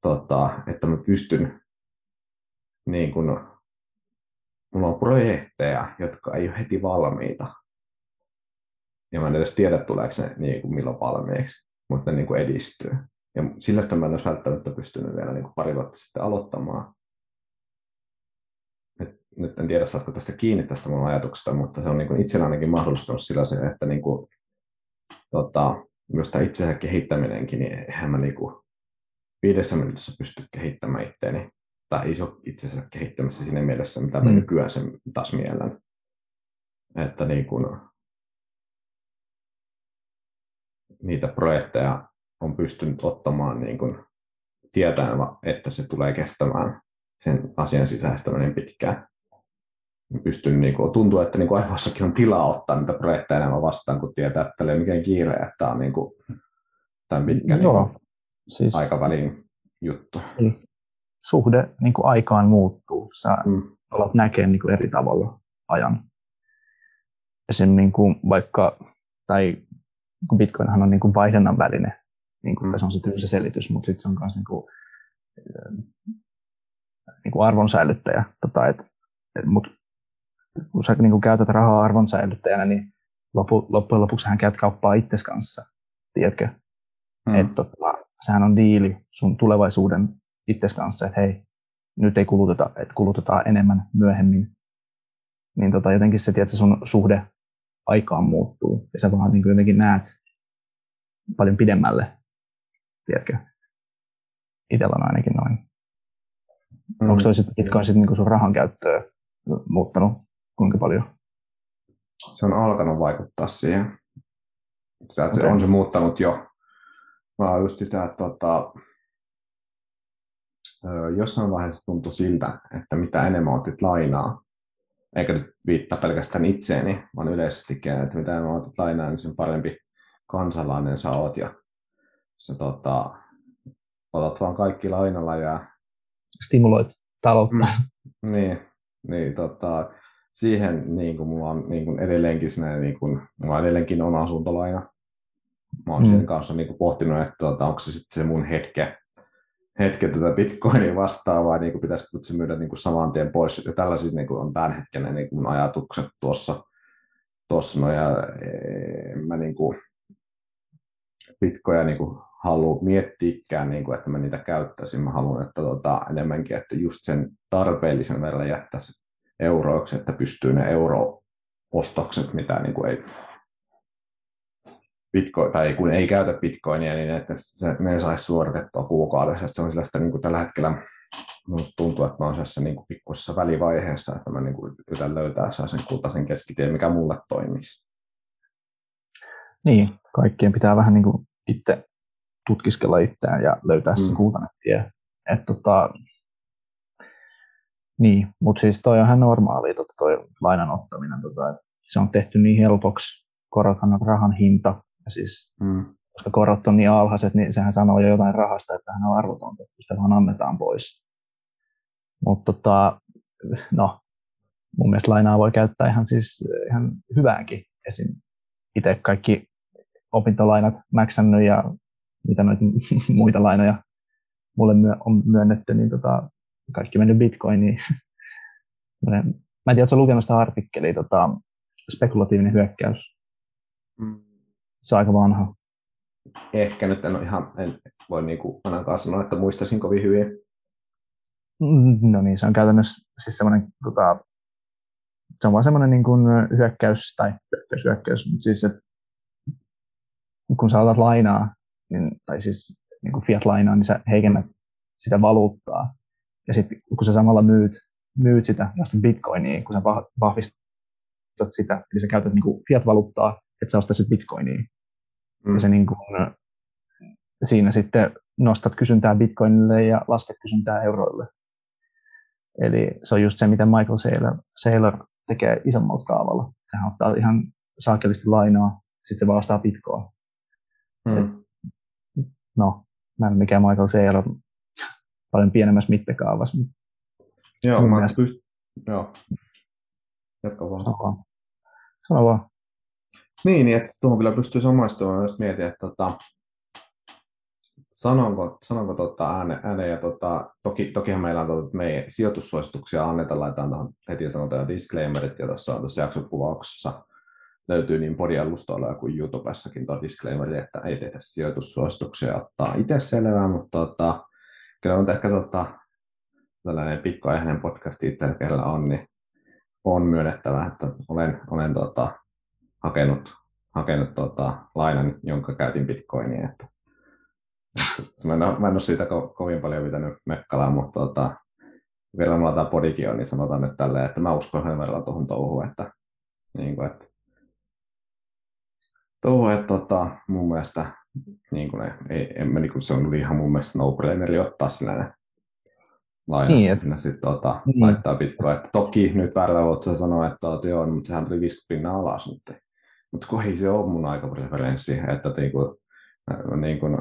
tota, että mä pystyn niin kuin, mulla on projekteja, jotka ei ole heti valmiita. Ja mä en edes tiedä, tuleeko ne niin kuin milloin valmiiksi, mutta ne niin kuin edistyy. Ja sillä sitä mä en olisi välttämättä pystynyt vielä niin kuin pari vuotta sitten aloittamaan. Et, nyt en tiedä, saatko tästä kiinni tästä mun ajatuksesta, mutta se on niin kuin itsellä ainakin mahdollistunut sillä se, että niin kuin, tota, myös tämä itsensä kehittäminenkin, niin eihän mä niin kuin viidessä minuutissa pysty kehittämään itteeni tai iso itsensä kehittämässä siinä mielessä, mitä mä mm. nykyään sen taas miellän. Että niin kun niitä projekteja on pystynyt ottamaan niin kun tietäen, että se tulee kestämään sen asian sisäistäminen pitkään. Pystyn, niin kuin, tuntuu, että niin kuin aivossakin on tilaa ottaa niitä projekteja enemmän vastaan, kun tietää, että ei ole mikään kiire, että tämä on niin kuin, tämän pitkän Joo, niin siis... aikavälin juttu. Eli suhde niin kuin aikaan muuttuu. Sä mm. alat näkemään niin kuin eri tavalla ajan. Esim. Niin kuin vaikka, tai kun Bitcoinhan on niin kuin vaihdannan väline, niin kuin, mm. se on se tylsä selitys, mutta sitten se on myös niin kuin, niin kuin arvonsäilyttäjä. Tota, et, et, mut, kun sä niin kuin käytät rahaa arvonsäilyttäjänä, niin lopu, loppujen lopuksi hän käyt kauppaa itses kanssa, tiedätkö? Mm. Et, tota, sehän on diili sun tulevaisuuden itses kanssa, että hei, nyt ei kuluteta, että kulutetaan enemmän myöhemmin. Niin tota, jotenkin se, että sun suhde aikaan muuttuu ja sä vaan niin jotenkin näet paljon pidemmälle, tiedätkö? Itsellä on ainakin noin. Mm. Onko se Bitcoin sitten niin sun rahan käyttöä muuttanut kuinka paljon? Se on alkanut vaikuttaa siihen. Se, okay. on se muuttanut jo. Mä oon just sitä, että tota, jossain vaiheessa tuntui siltä, että mitä enemmän otit lainaa, eikä nyt viittaa pelkästään itseeni, vaan yleisestikin, että mitä enemmän otit lainaa, niin sen parempi kansalainen sä oot ja sä tota, otat vaan kaikki lainalla ja stimuloit taloutta. Mm, niin, niin tota, siihen niin kuin mulla on niin kuin edelleenkin sinne, niin kuin, mulla edelleenkin on asuntolaina. Mä oon mm. sen kanssa niin kuin pohtinut, että tuota, onko se sitten se mun hetke, hetke tätä bitcoinia vastaavaa, niin kuin pitäisikö se myydä niin kuin saman tien pois. Ja tällaiset niin kuin on tämän hetken niin kuin ajatukset tuossa. tuossa no, ja e, mä niin kuin, bitcoja niin kuin halua miettiäkään, niin kuin, että mä niitä käyttäisin. Mä haluan, että tota, enemmänkin, että just sen tarpeellisen verran jättäisi euroiksi, että pystyy ne euro-ostokset, mitä niin kuin ei Bitcoin, tai kun ei käytä bitcoinia, niin että se, ne saisi suoritettua kuukaudessa. Että se on sellaista niin kuin tällä hetkellä minusta tuntuu, että mä olen sellaisessa niin pikkuisessa välivaiheessa, että mä niin kuin yritän löytää sen kultaisen keskitien, mikä mulle toimisi. Niin, kaikkien pitää vähän niin kuin itse tutkiskella itseään ja löytää se mm. kultainen tie. Et tota, niin, mutta siis toi on ihan normaali, tota toi lainan ottaminen. Tota, se on tehty niin helpoksi, korothan rahan hinta. Ja siis, mm. koska korot on niin alhaiset, niin sehän sanoo jo jotain rahasta, että hän on arvotonta, että sitä vaan annetaan pois. Mutta tota, no, mun mielestä lainaa voi käyttää ihan siis ihan hyväänkin. Esim. itse kaikki opintolainat mäksännyt ja mitä noita muita lainoja mulle on myönnetty, niin tota, kaikki mennyt bitcoiniin. Mä en tiedä, oletko lukenut sitä artikkelia, tota, spekulatiivinen hyökkäys. Mm. Se on aika vanha. Ehkä nyt en ole ihan, en voi niin kuin ainakaan sanoa, että muistaisin kovin hyvin. Mm, no niin, se on käytännössä siis semmoinen, tota, se on vaan semmoinen niin kuin hyökkäys, tai hyökkäys, hyökkäys, mutta siis että kun sä otat lainaa, niin, tai siis niin kuin fiat-lainaa, niin sä heikennät sitä valuuttaa. Ja sitten kun sä samalla myyt, myyt sitä vasta bitcoinia, kun sä vahvistat sitä, eli sä käytät niin kuin fiat-valuuttaa, että sä ostaisit bitcoinia. Mm. Ja se niin kuin, siinä sitten nostat kysyntää bitcoinille ja lasket kysyntää euroille. Eli se on just se, miten Michael Saylor, Saylor tekee isommalla kaavalla. Sehän ottaa ihan saakelisti lainaa, sitten se vastaa bitcoa. Mm. no, mä en mikään Michael Saylor paljon pienemmässä mittakaavassa. Joo, mä mielestä... pyst... Joo. Jatka vaan. Sano vaan. Sano vaan. Niin, että tuohon kyllä pystyy samaistumaan, jos mietin, että tota, sanonko, sanonko tota ääne, ääne ja tota, toki, tokihan meillä on tota, meidän sijoitussuosituksia annetaan, laitetaan tuohon heti sanotaan disclaimerit, ja tuossa on tuossa jaksokuvauksessa löytyy niin podialustoilla kuin YouTubessakin tuo disclaimeri, että ei tehdä sijoitussuosituksia ottaa itse selvää, mutta tota, kyllä on ehkä tota, tällainen pitkäaikainen podcast itse, kellä on, niin on myönnettävä, että olen, olen tota, hakenut, hakenut tota, lainan, jonka käytin bitcoinia. Että, että, mä, en ole, mä en ole siitä ko- kovin paljon pitänyt mekkalaa, mutta tota, vielä mulla tämä podikin on, niin sanotaan nyt tälleen, että mä uskon sen verran tuohon touhuun, että, niin kuin, että touhu, että tota, mun mielestä niin kuin ne, ei, en mä, niin kuin se on ihan mun mielestä no braineri ottaa sellainen laina, niin, et... ja sitten tota, niin. laittaa bitcoin. Että toki nyt väärällä voit sä sanoa, että oot, joo, mutta sehän tuli 50 pinnaa alas nyt. Mutta kun ei se ole mun aikapreferenssi, että niin kuin, niin kuin,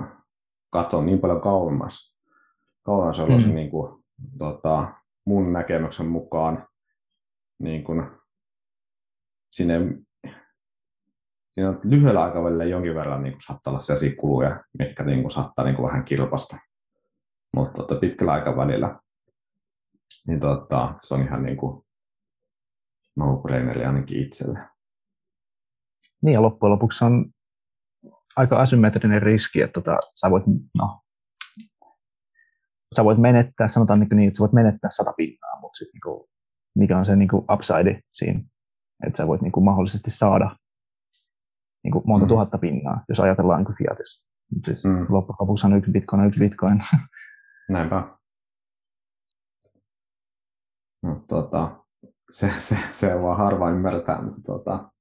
katon niin paljon kauemmas. Kauemmas on mm. se niin kuin, tota, mun näkemyksen mukaan niin kuin, sinne siinä on lyhyellä aikavälillä jonkin verran niin kuin, saattaa olla sellaisia kuluja, mitkä niin kuin, saattaa niin kuin, vähän kilpasta. Mutta tota, pitkällä aikavälillä niin tota, se on ihan niin kuin no-braineri ainakin itselle. Niin ja loppujen lopuksi on aika asymmetrinen riski, että tota, sä voit, no, sä voit menettää, sanotaan niin, niin että sä voit menettää sata pinnaa, mutta sitten niin kuin, mikä on se niin kuin upside siinä, että sä voit niin kuin mahdollisesti saada niin kuin monta mm. tuhatta pinnaa, jos ajatellaan niin kuin fiatista. Siis mm. Loppujen lopuksi on yksi bitcoin on yksi bitcoin. Näinpä. No, tota, se, se, se vaan harva ymmärtää, mutta tota,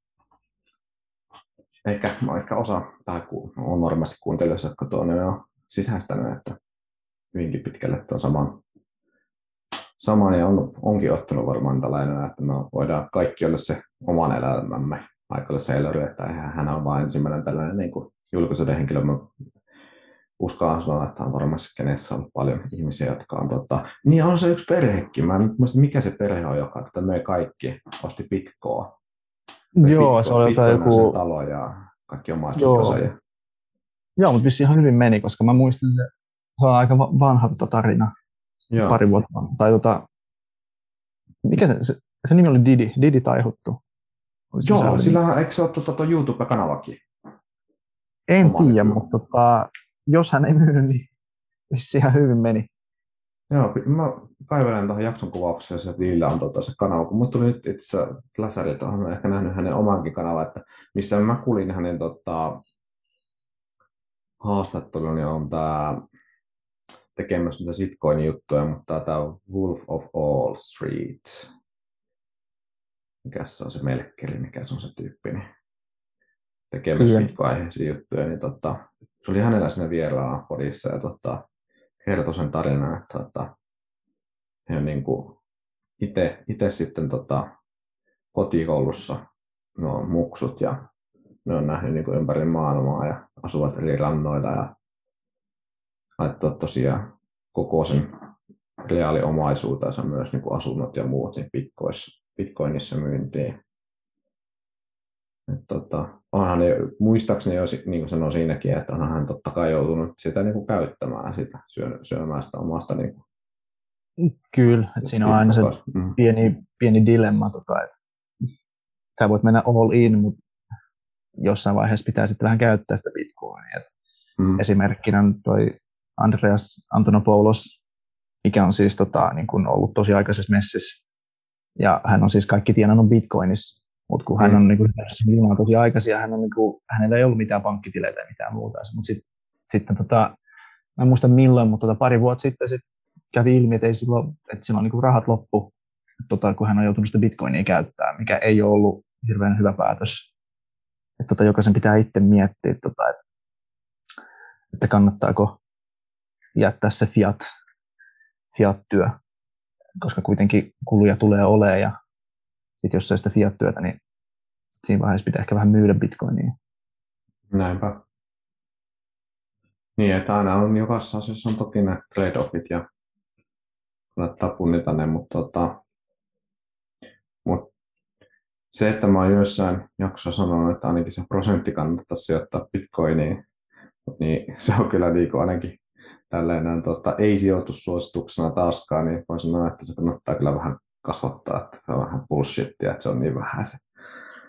ehkä, ehkä osa, tai on varmasti kuuntelijoissa, jotka tuonne on sisäistänyt, että hyvinkin pitkälle tuon saman, saman ja on, onkin ottanut varmaan tällainen, että me voidaan kaikki olla se oman elämämme Michael Saylor, että hän on vain ensimmäinen tällainen niin kuin julkisuuden henkilö. Mä uskallan sanoa, että on varmasti kenessä on paljon ihmisiä, jotka on tota, niin on se yksi perhekin. Mä en muista, mikä se perhe on, joka tota, me kaikki osti pitkoa. Joo, se oli jotain joku... talo ja kaikki omaisuutensa. Ja... Joo, mutta vissiin ihan hyvin meni, koska mä muistin, että se on aika vanha tota tarina. Joo. Pari vuotta. Tai tota, mikä se, se, se nimi oli Didi, Didi Taihuttu. Joo, sillä eikö se ole tuota, tuo YouTube-kanavakin? En tiedä, mutta tota, jos hän ei myynyt, niin vissi ihan hyvin meni. Joo, mä kaivelen tuohon jakson kuvaukseen, se Ville on tuota, se kanava, kun tuli nyt itse Läsäriltä, olen ehkä nähnyt hänen omankin kanava, että missä mä kuulin hänen tota, haastattelun, niin on tämä tekemässä niitä sitcoin-juttuja, mutta tämä Wolf of All Street, mikä se on se melkkeli, mikä se on se tyyppi, niin tekee myös pitkoaiheisia juttuja, niin tota, se oli hänellä siinä vieraana podissa ja tota, kertoi sen tarinan, että tota, he on niin itse sitten tota, kotikoulussa no, muksut ja ne on nähnyt niin kuin ympäri maailmaa ja asuvat eri rannoilla ja laittaa tosiaan koko sen reaaliomaisuutensa myös niin kuin asunnot ja muut niin bitcoinissa myyntiin. Et tota, onhan ne, muistaakseni jo, niin kuin sanoin siinäkin, että onhan hän totta kai joutunut sitä niin kuin käyttämään sitä, syö, syömään sitä omasta niin kuin, Kyllä, että siinä on aina se mm. pieni, pieni dilemma, tota, että sä voit mennä all in, mutta jossain vaiheessa pitää sitten vähän käyttää sitä bitcoinia. Mm. Esimerkkinä toi Andreas Antonopoulos, mikä on siis tota, niin kuin ollut tosi aikaisessa messissä. Ja hän on siis kaikki tienannut bitcoinissa, mutta kun mm. hän on niin kuin, tosi aikaisin hän on, niin kuin, hänellä ei ollut mitään pankkitileitä tai mitään muuta. Mutta sit, sitten tota, mä en muista milloin, mutta tota, pari vuotta sitten sit kävi ilmi, että, ei silloin, että silloin niin kuin rahat loppu, tota, kun hän on joutunut sitä bitcoinia käyttää, mikä ei ole ollut hirveän hyvä päätös. Että tota, jokaisen pitää itse miettiä, tota, että, että kannattaako jättää se fiat, fiat-työ, koska kuitenkin kuluja tulee olemaan ja sit jos se sitä fiat-työtä, niin siinä vaiheessa pitää ehkä vähän myydä bitcoinia. Näinpä. Niin, että aina on jokaisessa asiassa on toki nämä trade-offit ja kannattaa punnita ne, mutta, tota, mutta se, että mä oon jossain jaksossa sanonut, että ainakin se prosentti kannattaa sijoittaa bitcoiniin, niin se on kyllä niin ainakin tällainen tota, ei-sijoitussuosituksena taaskaan, niin voin sanoa, että se kannattaa kyllä vähän kasvattaa, että se on vähän bullshittia, että se on niin vähän se.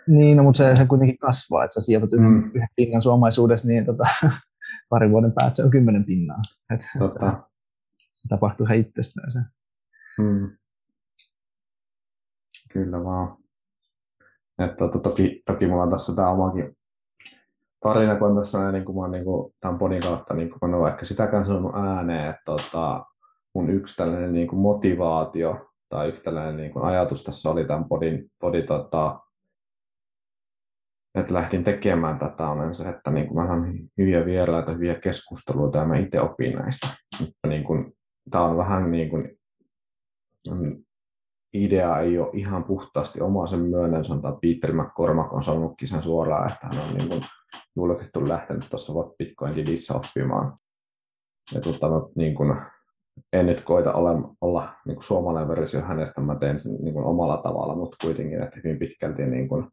Niin, no, mutta se, se kuitenkin kasvaa, että sä sijoitat mm. yhden pinnan suomaisuudessa, niin tota, parin vuoden päästä se on kymmenen pinnaa. Että tota. se, se tapahtuu ihan itsestään se. Mm. Kyllä vaan. Että to, toki, toki mulla on tässä tämä omakin tarina, kun on tässä niin kuin mä niin kuin, tämän podin kautta, niin kuin mä en ole vaikka sitäkään sanonut ääneen, että tota, mun yksi tällainen niin kuin motivaatio tai yksi tällainen niin kuin ajatus tässä oli tämän podin, podin tota, että lähdin tekemään tätä on se, että niin kuin saan hyviä vieraita, hyviä keskusteluita ja mä itse opin näistä. Niin kuin, tämä on vähän niin kuin idea ei ole ihan puhtaasti oma sen myönnän, sanotaan Peter McCormack on sanonutkin sen suoraan, että hän on niin kuin julkisesti lähtenyt tuossa Bitcoin Didissä oppimaan. Ja tuota, niin kuin, en nyt koita olla, olla niin kuin suomalainen versio hänestä, mä teen sen niin kuin omalla tavalla, mutta kuitenkin, että hyvin pitkälti niin kuin,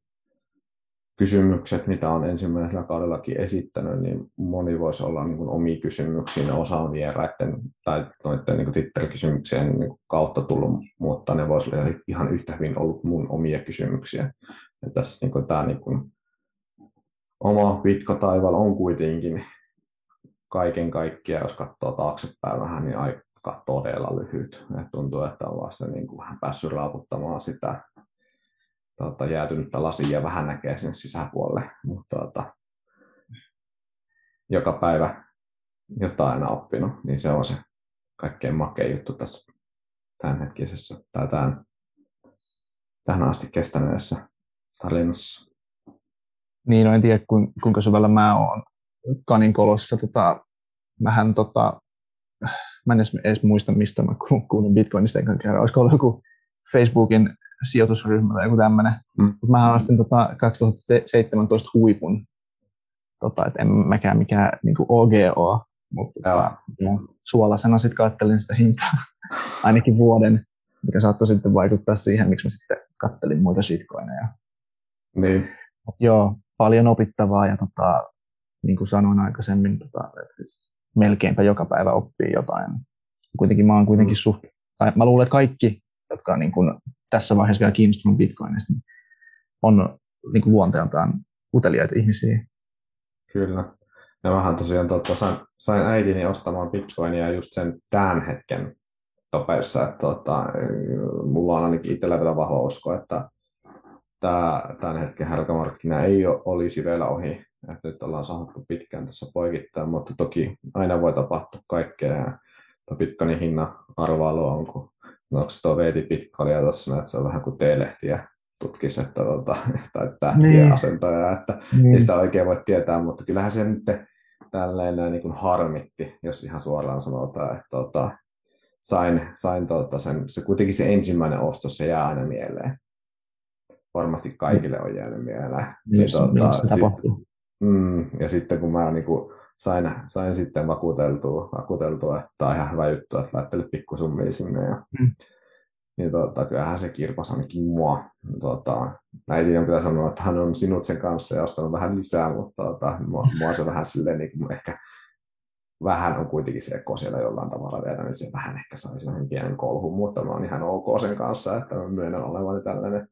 kysymykset, mitä on ensimmäisellä kaudellakin esittänyt, niin moni voisi olla niin kuin omia kysymyksiä, osa on vieraiden tai noiden niin tittelikysymyksien niin kautta tullut, mutta ne voisi olla ihan yhtä hyvin ollut mun omia kysymyksiä. Ja tässä niin kuin, tämä niin kuin, oma pitkä taival on kuitenkin kaiken kaikkiaan, jos katsoo taaksepäin vähän, niin todella lyhyt. Et tuntuu, että on vasta niin kuin vähän päässyt raaputtamaan sitä tuota, jäätynyttä lasia vähän näkee sinne sisäpuolelle, mutta tuota, joka päivä jotain aina oppinut, niin se on se kaikkein makein juttu tässä tämänhetkisessä tai tämän, tähän asti kestäneessä tarinassa. Niin, no en tiedä kuinka syvällä mä oon kanin kolossa. Tota, mähän tota, mä en edes, edes muista, mistä mä kuulin Bitcoinista enkä kerran. Olisiko ollut joku Facebookin sijoitusryhmä tai joku tämmöinen. Mm. Mä ostin tota 2017 huipun, tota, että en mäkään mikään niin OGO mutta tota, suolasena sitten kattelin sitä hintaa ainakin vuoden, mikä saattoi sitten vaikuttaa siihen, miksi mä sitten kattelin muita shitcoineja. Niin. Joo, paljon opittavaa ja tota, niin kuin sanoin aikaisemmin, tota, että siis melkeinpä joka päivä oppii jotain. Kuitenkin mä oon kuitenkin mm. suht, tai mä luulen, että kaikki, jotka on niin kuin tässä vaiheessa vielä kiinnostunut bitcoinista, niin on niin kuin luonteeltaan uteliaita ihmisiä. Kyllä. Ja vähän tosiaan tota, sain, sain äitini ostamaan bitcoinia just sen tämän hetken topeissa, että tota, mulla on ainakin itsellä vielä vahva usko, että tämä, tämän hetken härkämarkkina ei ole, olisi vielä ohi. Että nyt ollaan saattu pitkään tässä poikittaa, mutta toki aina voi tapahtua kaikkea. Ja Bitcoinin hinnan arvailu on, kun onko se tuo veiti Bitcoinia tuossa, että se on vähän kuin T-lehtiä tutkisi, että, tota, tai tähtien niin. asentoja, että niin. ei sitä oikein voi tietää, mutta kyllähän se nyt tälleen niin kuin harmitti, jos ihan suoraan sanotaan, että tota, sain, sain tota sen, se kuitenkin se ensimmäinen ostos, se jää aina mieleen. Varmasti kaikille on jäänyt mieleen. Niin, niin, tota, sit, mm, ja sitten kun mä niin kuin, sain, sain sitten vakuuteltua, vakuuteltua, että tämä on ihan hyvä juttu, että laittelet pikkusummia sinne. Ja, mm. Niin tota, kyllähän se kirpas ainakin mua. Tota, äiti on kyllä sanonut, että hän on sinut sen kanssa ja ostanut vähän lisää, mutta tota, mua, mua se vähän silleen niin kuin ehkä vähän on kuitenkin se eko siellä jollain tavalla vielä, niin se vähän ehkä sai sen pienen kolhun, mutta mä oon ihan ok sen kanssa, että mä myönnän olevani tällainen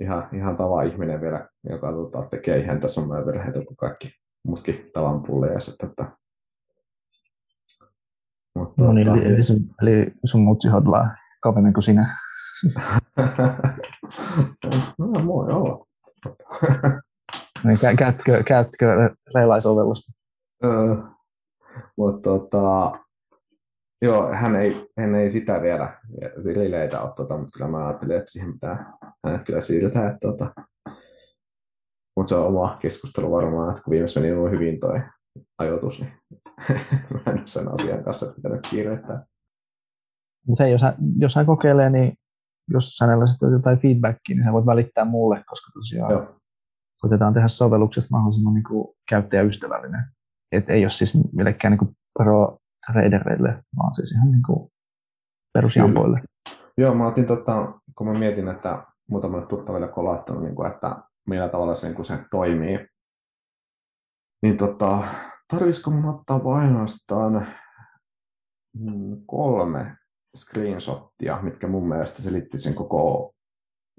ihan, ihan tava ihminen vielä, joka tota, tekee ihan tässä on virheitä kuin kaikki muutkin tavan pullejas. Että, mutta, no niin, tota, eli, sun, eli sun mutsi hodlaa kauemmin kuin sinä. no, voi olla. niin, käytkö, käytkö reilaisovellusta? Öö, mutta tota, joo, hän ei, hän ei sitä vielä rileitä ole, tota, mutta kyllä mä ajattelin, että siihen pitää kyllä siirtää. Että, tota, mutta se on oma keskustelu varmaan, että kun viimeksi meni noin hyvin toi ajoitus, niin mä en ole sen asian kanssa pitänyt kiireettää. Mutta jos, hän, jos hän kokeilee, niin jos hänellä sitten on jotain feedbackia, niin hän voit välittää mulle, koska tosiaan Joo. koitetaan tehdä sovelluksesta mahdollisimman niin kuin käyttäjäystävällinen. Et ei ole siis millekään niin kuin pro tradereille, vaan siis ihan niin kuin perusjampoille. Joo, mä otin, tota, kun mä mietin, että muutamalle tuttaville kolahtanut, niin kuin, että millä tavalla se, kun se toimii, niin tota, tarvisiko mun ottaa vain ainoastaan mm, kolme screenshottia, mitkä mun mielestä selitti sen koko,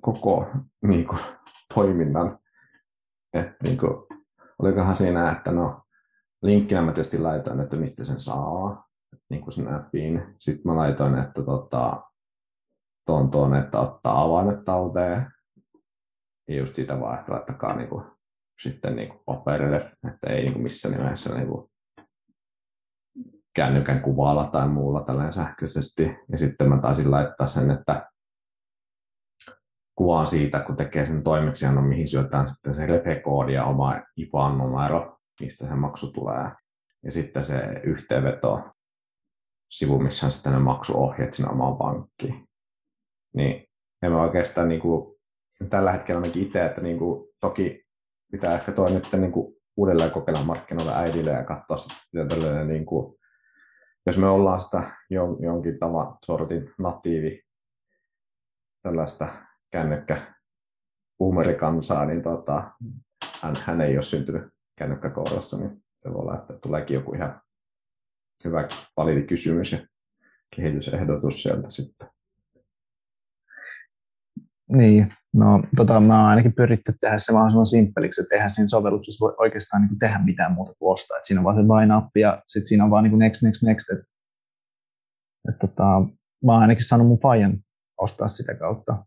koko niin kuin, toiminnan. Et, niin kuin, olikohan siinä, että no, linkkinä mä tietysti laitoin, että mistä sen saa, niin kuin Snapiin. Sitten mä laitoin, että tota, tuon tuon, että ottaa avaimet talteen. Ja just sitä vaan, että laittakaa kuin, sitten niin kuin paperille, että ei niin kuin missään nimessä niin kuin kännykän kuvalla tai muulla tällainen sähköisesti. Ja sitten mä taisin laittaa sen, että kuvaan siitä, kun tekee sen toimeksiannon, mihin syötään sitten se repekoodi ja oma IPAN-numero, mistä se maksu tulee. Ja sitten se yhteenveto sivu, missä on sitten ne maksuohjeet sinne omaan pankkiin. Niin en mä oikeastaan niin kuin, tällä hetkellä ainakin itse, että niin kuin, toki pitää ehkä toi nyt niin kuin, uudelleen kokeilla markkinoilla äidille ja katsoa sitten tällainen niin kuin, jos me ollaan sitä jonkin tavan sortin natiivi tällaista kännykkä boomerikansaa, niin tota, hän, hän ei ole syntynyt kännykkäkourassa, niin se voi olla, että tuleekin joku ihan hyvä validi kysymys ja kehitysehdotus sieltä sitten. Niin, no tota, mä oon ainakin pyritty tehdä se mahdollisimman simppeliksi, että eihän siinä sovelluksessa voi oikeastaan niin kuin tehdä mitään muuta kuin ostaa. Et siinä on vaan se buy-nappi ja sitten siinä on vaan niin kuin next, next, next. Et, et tota, mä oon ainakin saanut mun fajan ostaa sitä kautta.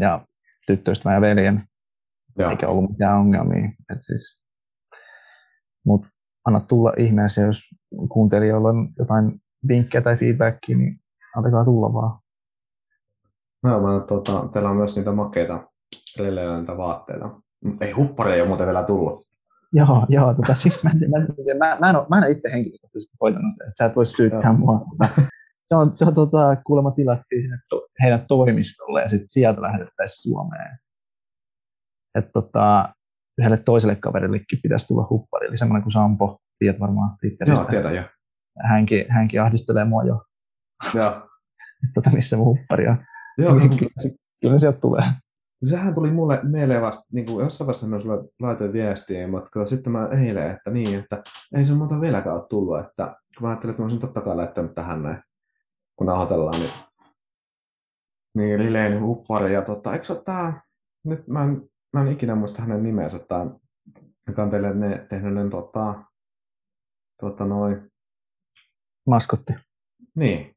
Ja tyttöystä ja veljen. Joo. Eikä ollut mitään ongelmia. Et siis, mut anna tulla ihmeessä, jos kuuntelijoilla on jotain vinkkejä tai feedbackia, niin antakaa tulla vaan. Mä, tota, teillä on myös niitä makeita niitä vaatteita. Ei huppareja ei ole muuten vielä tullut. Joo, joo tota, siis mä, mä, mä, mä, en ole, mä en ole itse henkilökohtaisesti hoitanut, että sä et voi syyttää joo. mua. Se on, se on tota, kuulemma tilattiin sinne to, heidän toimistolle ja sitten sieltä lähdettäisiin Suomeen. Että tota, yhdelle toiselle kaverillekin pitäisi tulla huppari, eli semmoinen kuin Sampo, tiedät varmaan Twitteristä. Joo, tiedän jo. Hänkin, hänkin ahdistelee mua jo, Joo. tota, missä mun huppari on. Joo, Niin, kyllä, se- kyllä sieltä tulee. Sehän tuli mulle mieleen vasta, niin kuin jossain vaiheessa mä sulle laitoin viestiä, mutta sitten mä eilen, että niin, että ei se muuta vieläkään ole tullut, että kun mä ajattelin, että mä olisin totta kai laittanut tähän näin, kun nauhoitellaan, niin, niin Lileen huppari, ja tota, eikö se ole tää, nyt mä en, mä en ikinä muista hänen nimensä, tää, joka on teille ne, tehnyt ne, tota, tota noin, Maskotti. niin,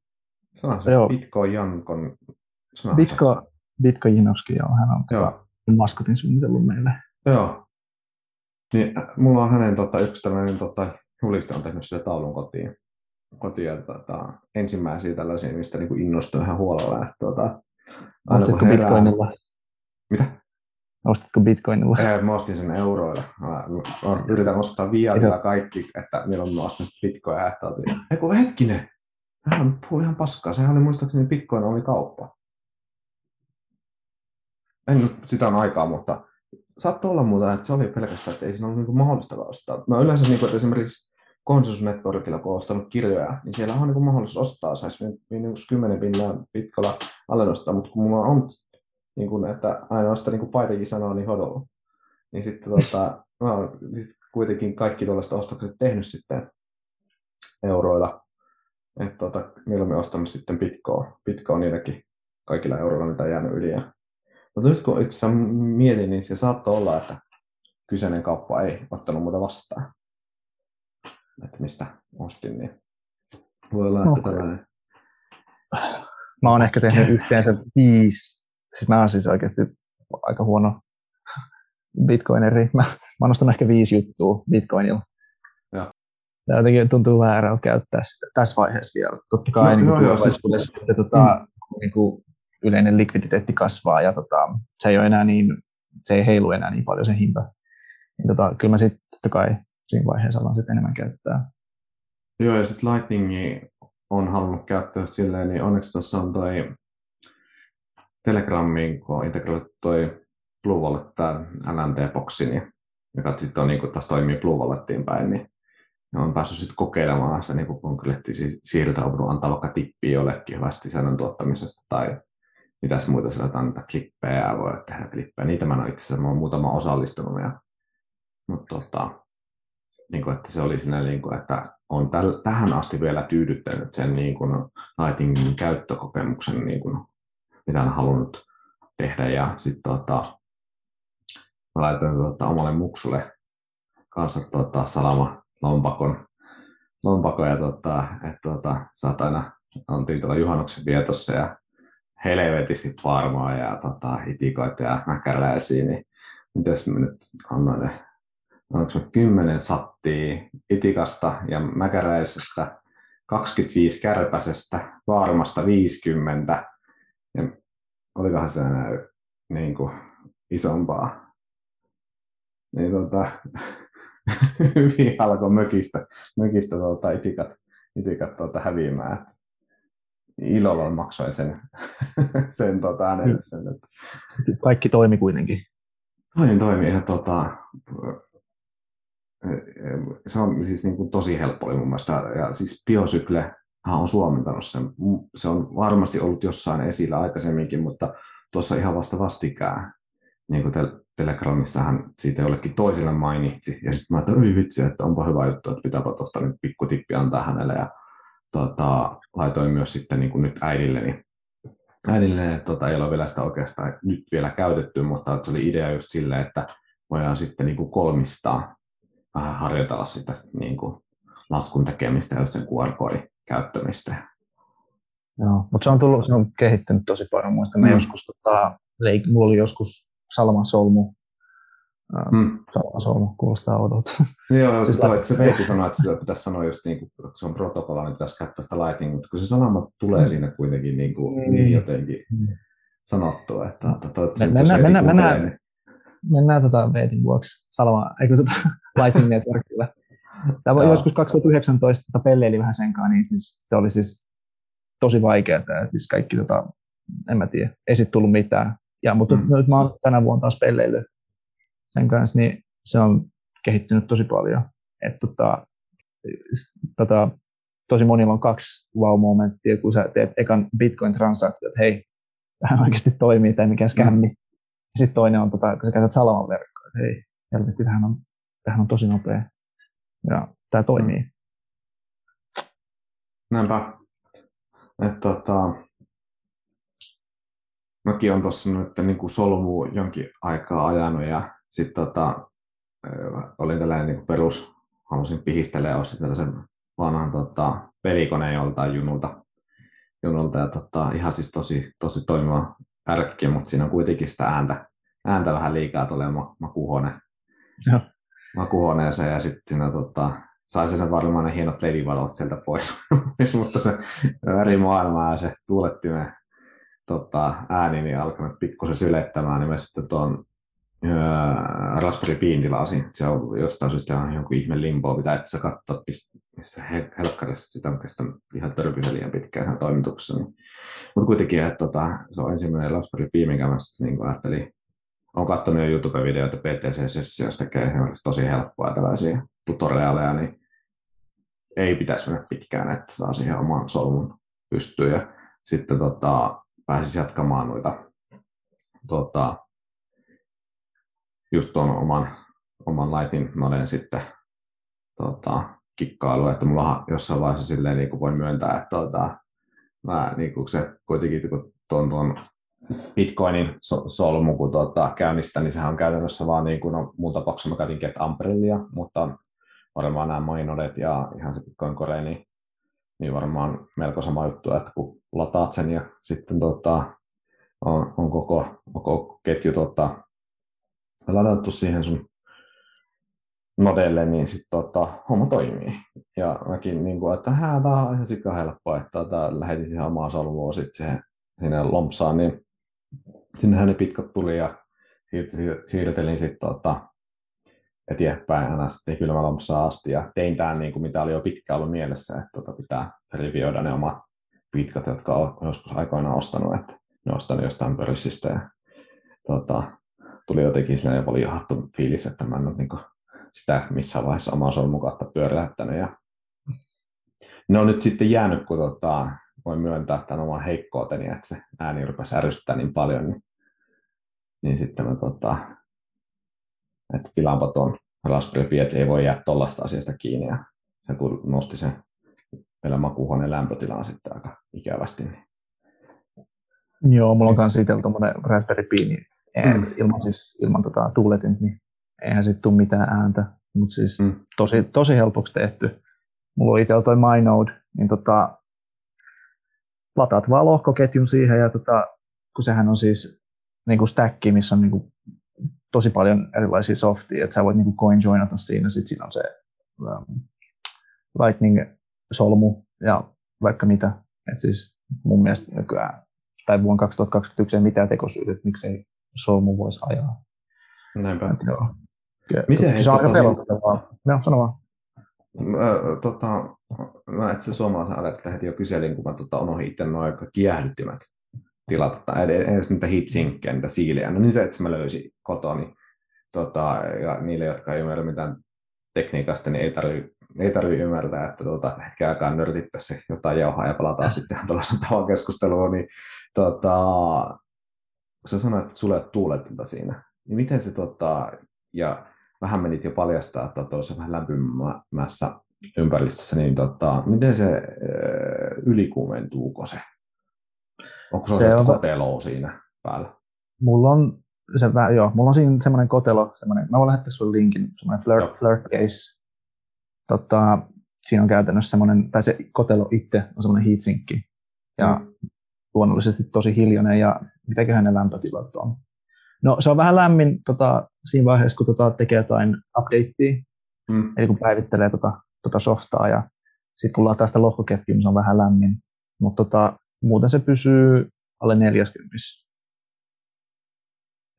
sana se, Joo. Bitcoin Jankon. Bitko, Bitko Jinovski, joo, hän on Joo. maskotin suunnitellut meille. Joo. Niin, mulla on hänen tota, yksi tällainen tota, juliste on tehnyt sitä taulun kotiin. kotiin tota, ensimmäisiä tällaisia, mistä niin innostuin ihan huolella. Että, tota, aina Ostitko kun herää... Bitcoinilla? Mitä? Ostitko Bitcoinilla? Eh, Mä ostin sen euroilla. Mä, mä yritän ostaa viatilla kaikki, että milloin mä ostan sitä bitcoinia. Että otin. Ei kun hetkinen. Hän puhui ihan paskaa. Sehän oli muistaakseni bitcoin oli kauppa. En nyt sitä on aikaa, mutta saattoi olla muuta, että se oli pelkästään, että ei siinä ollut niinku mahdollista ostaa. Mä yleensä niinku, että esimerkiksi Consensus Networkilla, kun on ostanut kirjoja, niin siellä on niinku mahdollisuus ostaa, saisi miinus 10 pinnaa pitkolla alennusta, mutta kun mulla on niin kuin, että ainoastaan niin kuin Paitakin sanoo, niin hodolla. Niin sitten tota, mä oon sit kuitenkin kaikki tuollaiset ostokset tehnyt sitten euroilla. Että tota, mieluummin ostanut sitten Bitcoin, Bitcoin niilläkin kaikilla euroilla, mitä on jäänyt yli. Ja... Mutta nyt kun itse asiassa mietin, niin se saattoi olla, että kyseinen kauppa ei ottanut muuta vastaan. Että mistä ostin, niin voi olla, että tällainen... Mä oon ehkä tehnyt yhteensä viisi, siis mä oon siis oikeasti aika huono bitcoineri. Mä, mä oon ostanut ehkä viisi juttua bitcoinilla. Joo. Ja jotenkin tuntuu väärältä käyttää sitä tässä vaiheessa vielä. Totta kai Joo, niin joo, kuin joo, siis- tulevaisuudessa että, tota, niin kuin yleinen likviditeetti kasvaa ja tota, se ei ole enää niin, se ei heilu enää niin paljon se hinta. Niin, tota, kyllä mä sitten totta kai siinä vaiheessa alan sitten enemmän käyttää. Joo, ja sitten Lightningi on halunnut käyttää silleen, niin onneksi tuossa on toi Telegramiin, kun on integroitu toi Blue Wallet, tämä LNT-boksi, niin, joka sitten on, niin kuin, taas toimii Blue Wallettiin päin, niin ne on päässyt sitten kokeilemaan sitä niin siirtää, on voinut antaa vaikka tippiä jollekin hyvästä sisällön tuottamisesta tai mitäs muita sillä jotain niitä klippejä, voi tehdä klippejä. Niitä mä en itse asiassa, mä oon muutama osallistunut. Ja, mutta tota, niin kuin, että se oli siinä, niin kuin, että on täl, tähän asti vielä tyydyttänyt sen niin kuin, Lightningin käyttökokemuksen, niin kuin, mitä on halunnut tehdä. Ja sitten tota, mä laitoin tota, omalle muksulle kanssa tota, salama lompakon, lompakon ja tota, että tota, saat aina, oltiin tuolla juhannuksen vietossa ja helvetisti varmaa ja tota, itikoita ja mäkäläisiä, niin mitäs mä nyt annoin ne, onko mä 10 sattia itikasta ja mäkäräisestä, 25 kärpäsestä, vaarmasta 50 ja olikohan se enää niin kuin, isompaa. Niin tota, hyvin alkoi mökistä, mökistä tuota, itikat, itikat tuota, häviämään. Ilolla maksoin sen, sen tota, äänelle sen, että Kaikki toimi kuitenkin. Toinen toimii ihan tota, se on siis niin kuin tosi helppo oli mun mielestä. Ja siis Biosykle on suomentanut sen. Se on varmasti ollut jossain esillä aikaisemminkin, mutta tuossa ihan vasta vastikään. Niin kuin tel- Telegramissahan siitä jollekin toiselle mainitsi. Ja sitten mä ajattelin, vitsi, että onpa hyvä juttu, että pitääpä tuosta nyt pikku tippi antaa hänelle. Ja tota, laitoin myös sitten niin kuin nyt äidilleni äidille, että tota, ei ole vielä sitä oikeastaan nyt vielä käytetty, mutta se oli idea just silleen, että voidaan sitten niin kuin kolmistaa vähän harjoitella sitä niin kuin laskun tekemistä ja sen QR-koodin käyttämistä. Joo, mutta se on, tullut, se on kehittynyt tosi paljon. Muistan, mä Mm. joskus, tota, leik, mulla oli joskus Salman solmu. Ää, Hmm. Salman solmu kuulostaa oudolta. Joo, Siis toi, että se Veeti sanoi, että sitä pitäisi sanoa just niin kuin, että se on protokolla, niin pitäisi käyttää sitä Lightning, mutta kun se sanoma tulee Mm. siinä kuitenkin niin, kuin, Mm. niin jotenkin Mm. sanottua, että, että toivottavasti Mennään- Veeti mennään- kuuntelee, mennään- niin- Mennään tota Veetin vuoksi Salma, eikö tota Lightning Networkilla. Tämä Joo. joskus 2019 tota pelleili vähän sen kanssa, niin siis, se oli siis tosi vaikeaa. Siis kaikki, tota, en mä tiedä, ei sit tullut mitään. Ja, mutta Mm. mm. nyt mä oon tänä vuonna taas pelleillyt sen kanssa, niin se on kehittynyt tosi paljon. Et, tota, tota, tosi monilla on kaksi wow-momenttia, kun sä teet ekan Bitcoin-transaktion, että hei, tähän oikeasti toimii, tai mikä skämmi. Mm. Sitten toinen on, tota, kun sä käytät salaman verkkoa, että hei, helvetti, tähän on, tähän on tosi nopea. Ja tämä toimii. Mm. Näinpä. Että tota, mäkin on tuossa nyt niin kuin jonkin aikaa ajanut ja sitten tota, olin tällainen niin perus, halusin pihistellä ja ostin tällaisen vanhan tota, pelikoneen joltain junulta. junulta ja tota, ihan siis tosi, tosi toimiva ärkki, mutta siinä on kuitenkin sitä ääntä, ääntä vähän liikaa tulee makuhuone, makuhuoneeseen ja sitten siinä tota, sai sen varmaan ne hienot ledivalot sieltä pois, mutta se värimaailma ja se tuulettimen tota, ääni niin alkanut pikkusen sylettämään, niin mä sitten tuon öö, Raspberry Pin tilasin. Se on jostain syystä on jonkun ihme limboa, mitä et sä katsoa, missä helkkarissa sitä on kestänyt ihan törkyisen liian pitkään sen toimituksessa. Niin. Mutta kuitenkin, että tota, se on ensimmäinen Raspberry Pi, minkä mä sitten niin ajattelin, olen katsonut jo YouTube-videoita PTC-sessioista, tekee tosi helppoa tällaisia tutoriaaleja, niin ei pitäisi mennä pitkään, että saa siihen oman solmun pystyyn. Ja sitten tota, pääsisi jatkamaan noita tota, just tuon oman, oman Lightin noden sitten tota, kikkailu, että mulla jossain vaiheessa silleen niin kuin voin myöntää, että tota, mä, niin kuin se kuitenkin kun tuon, tuon Bitcoinin solmu, kun tota, käynnistä, niin sehän on käytännössä vaan niin kuin, no, muun tapauksessa mä käytin Get mutta varmaan nämä mainodet ja ihan se Bitcoin Core, niin, niin varmaan melko sama juttu, että kun lataat sen ja sitten tota, on, on koko, koko ketju tota, ladattu siihen sun nodelle, niin sitten tota, homma toimii. Ja mäkin, niin kuin, että tämä on ihan sika helppoa, että tota, lähetin siihen omaa solmua sitten sinne lompsaan, niin sinnehän ne pitkät tuli ja siirtelin sitten tota, eteenpäin aina sitten kylmälompsaan asti ja tein tämän, niin kuin mitä oli jo pitkään ollut mielessä, että tota, pitää verifioida ne omat pitkät, jotka olen joskus aikoinaan ostanut, että ne ostanut jostain pörssistä ja tota, tuli jotenkin sellainen foliohattu fiilis, että mä en ole niin kuin, sitä missään vaiheessa omaa solmukautta pyöräyttänyt. Ja ne on nyt sitten jäänyt, kun tota, voin myöntää tämän oman heikkouteni, että se ääni rupesi ärsyttää niin paljon, niin, niin sitten mä tota, että tilaanpa tuon Raspberry Pi, että ei voi jäädä tuollaista asiasta kiinni. Ja se kun nosti sen meillä makuuhuoneen lämpötilaan sitten aika ikävästi. Niin. Joo, mulla on myös itsellä tuommoinen Raspberry Pi, niin mm. ilman, siis, ilman tota, tuuletin, niin eihän sitten tule mitään ääntä. Mutta siis mm. tosi, tosi helpoksi tehty. Mulla on itsellä toi MyNode, niin tota, lataat vaan lohkoketjun siihen ja tota, kun sehän on siis niin kuin stack, missä on niin kuin tosi paljon erilaisia softia, että sä voit niin coin joinata siinä, sitten siinä on se um, Lightning-solmu ja vaikka mitä. Et siis mun mielestä nykyään, tai vuonna 2021 ei mitään tekosyyt, että miksei solmu voisi ajaa. Näinpä. Et joo. Miten hei, se on tota, aika pelottavaa. Joo, sano vaan. Mä, tota, mä itse suomalaisen alettelin heti jo kyselin, kun mä tota, unohdin itse noin kiehdyttimet tilata, tai edes niitä heatsinkkejä, niitä siilejä. No niitä itse mä löysin kotoni. Tota, ja niille, jotka ei ymmärrä mitään tekniikasta, niin ei tarvitse ei tarvi ymmärtää, että tuota, hetken aikaa nörtittäisi jotain jauhaa ja palataan sitten tuollaisen tavan keskusteluun, niin tota, sä sanoit, että sulle tuuletinta siinä, niin miten se, tota, ja vähän menit jo paljastaa, että tuossa vähän lämpimässä ympäristössä, niin tota, miten se ylikuumentuuko se? Onko se, se on koteloa siinä päällä? Mulla on, se, joo, mulla on siinä semmoinen kotelo, semmoinen, mä voin lähettää sulle linkin, semmoinen flirt, flirt case. Tota, siinä on käytännössä semmoinen, tai se kotelo itse on semmoinen heatsinkki. Ja mm. Luonnollisesti tosi hiljainen ja mitäköhän ne lämpötilat on. No se on vähän lämmin tota, siinä vaiheessa, kun tota, tekee jotain updatea, mm. eli kun päivittelee tota, tota softaa ja sitten kun lataa sitä lohkoketjua, niin se on vähän lämmin. Mutta tota, muuten se pysyy alle 40.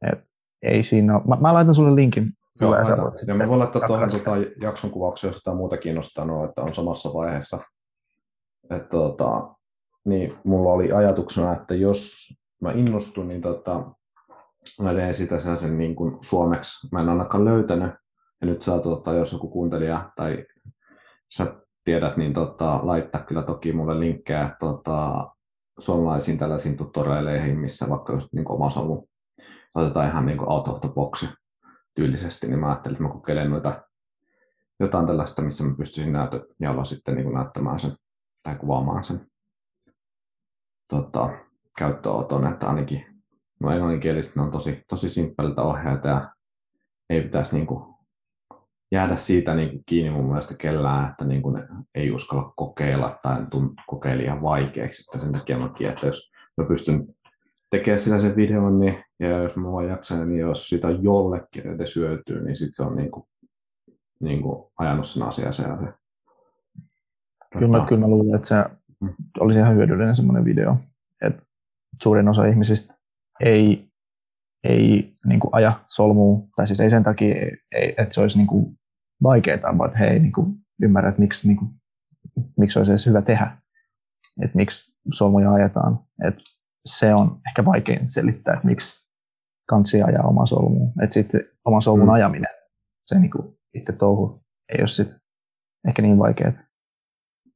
Et ei siinä ole. Mä, mä laitan sulle linkin. Joo, ja, ja me voin laittaa tuohon tuota jakson kuvauksia, jos jotain muuta kiinnostaa, no, että on samassa vaiheessa. Et, tota, niin, mulla oli ajatuksena, että jos mä innostun, niin tota, mä teen sitä sellaisen niin kuin suomeksi. Mä en ainakaan löytänyt. Ja nyt saa, tota, jos joku kuuntelija tai sä tiedät, niin tota, laittaa kyllä toki mulle linkkejä tota, suomalaisiin tällaisiin tutorialeihin, missä vaikka just niin oma solu otetaan ihan niin kuin out of the box tyylisesti, niin mä ajattelin, että mä kokeilen noita jotain tällaista, missä mä pystyisin näytöjalla sitten niin kuin näyttämään sen tai kuvaamaan sen tota, käyttöönoton, että ainakin no englanninkielistä ne on tosi, tosi simppeliltä ohjeita ja ei pitäisi niin kuin jäädä siitä niin kuin kiinni mun mielestä kellään, että niin kuin ei uskalla kokeilla tai kokeilla ihan vaikeaksi. Että sen takia mäkin, että jos mä pystyn tekemään sillä sen videon, niin, ja jos mä vaan jaksan, niin jos sitä jollekin edes hyötyy, niin sitten se on niin kuin, niin kuin ajanut sen asian se. Kyllä, kyllä mä luulen, että se olisi ihan hyödyllinen semmoinen video. Että suurin osa ihmisistä ei, ei niin kuin aja solmuun, tai siis ei sen takia, ei, että se olisi niin kuin vaikeaa, vaan että he ei niin kuin ymmärrä, että miksi, niin kuin, miksi olisi edes hyvä tehdä, että miksi solmuja ajetaan. Että se on ehkä vaikein selittää, että miksi kansi ajaa oma solmuun. Että sitten oma solmun mm. ajaminen, se niin kuin itse touhu, ei ole sitten ehkä niin vaikeaa.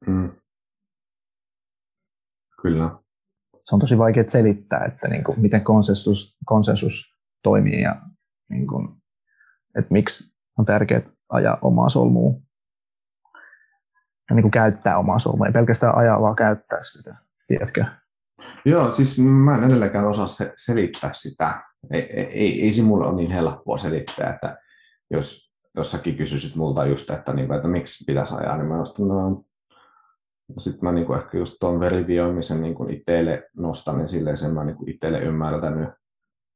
Mm. Kyllä. Se on tosi vaikea selittää, että niin kuin, miten konsensus, konsensus toimii ja niin kuin, että miksi on tärkeää ajaa omaa solmua ja niin kuin käyttää omaa solmua. Ei pelkästään ajaa, vaan käyttää sitä, tiedätkö? Joo, siis mä en edelleenkään osaa se, selittää sitä. Ei, ei, ei se mulle ole niin helppoa selittää, että jos jossakin kysyisit multa just, että, niin, että miksi pitäisi ajaa, niin mä nostan, no, sitten mä niin kuin ehkä just tuon verifioimisen niin itselle nostan, niin silleen sen mä niin kuin itselle ymmärtänyt.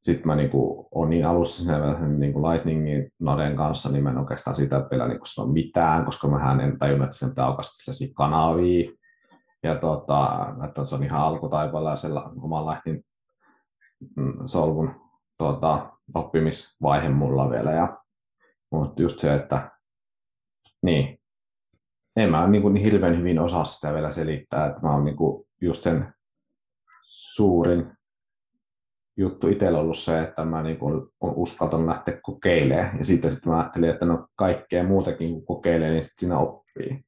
Sitten mä niin kuin, on niin alussa sen niin kuin Lightningin noden kanssa, niin mä en oikeastaan sitä vielä niin kuin sano mitään, koska mä en tajunnut, että sen pitää aukasta kanavia. Ja tota, että se on ihan alkutaipalla ja sella oma Lightning mm, solvun tuota, oppimisvaihe mulla vielä. Ja, mutta just se, että niin, en mä niin, kuin hirveän hyvin osaa sitä vielä selittää, että mä oon niin kuin just sen suurin juttu itsellä ollut se, että mä niin kuin olen uskaltanut lähteä kokeilemaan. Ja sitten sitten mä ajattelin, että no kaikkea muutakin kuin kokeilee, niin sitten siinä oppii.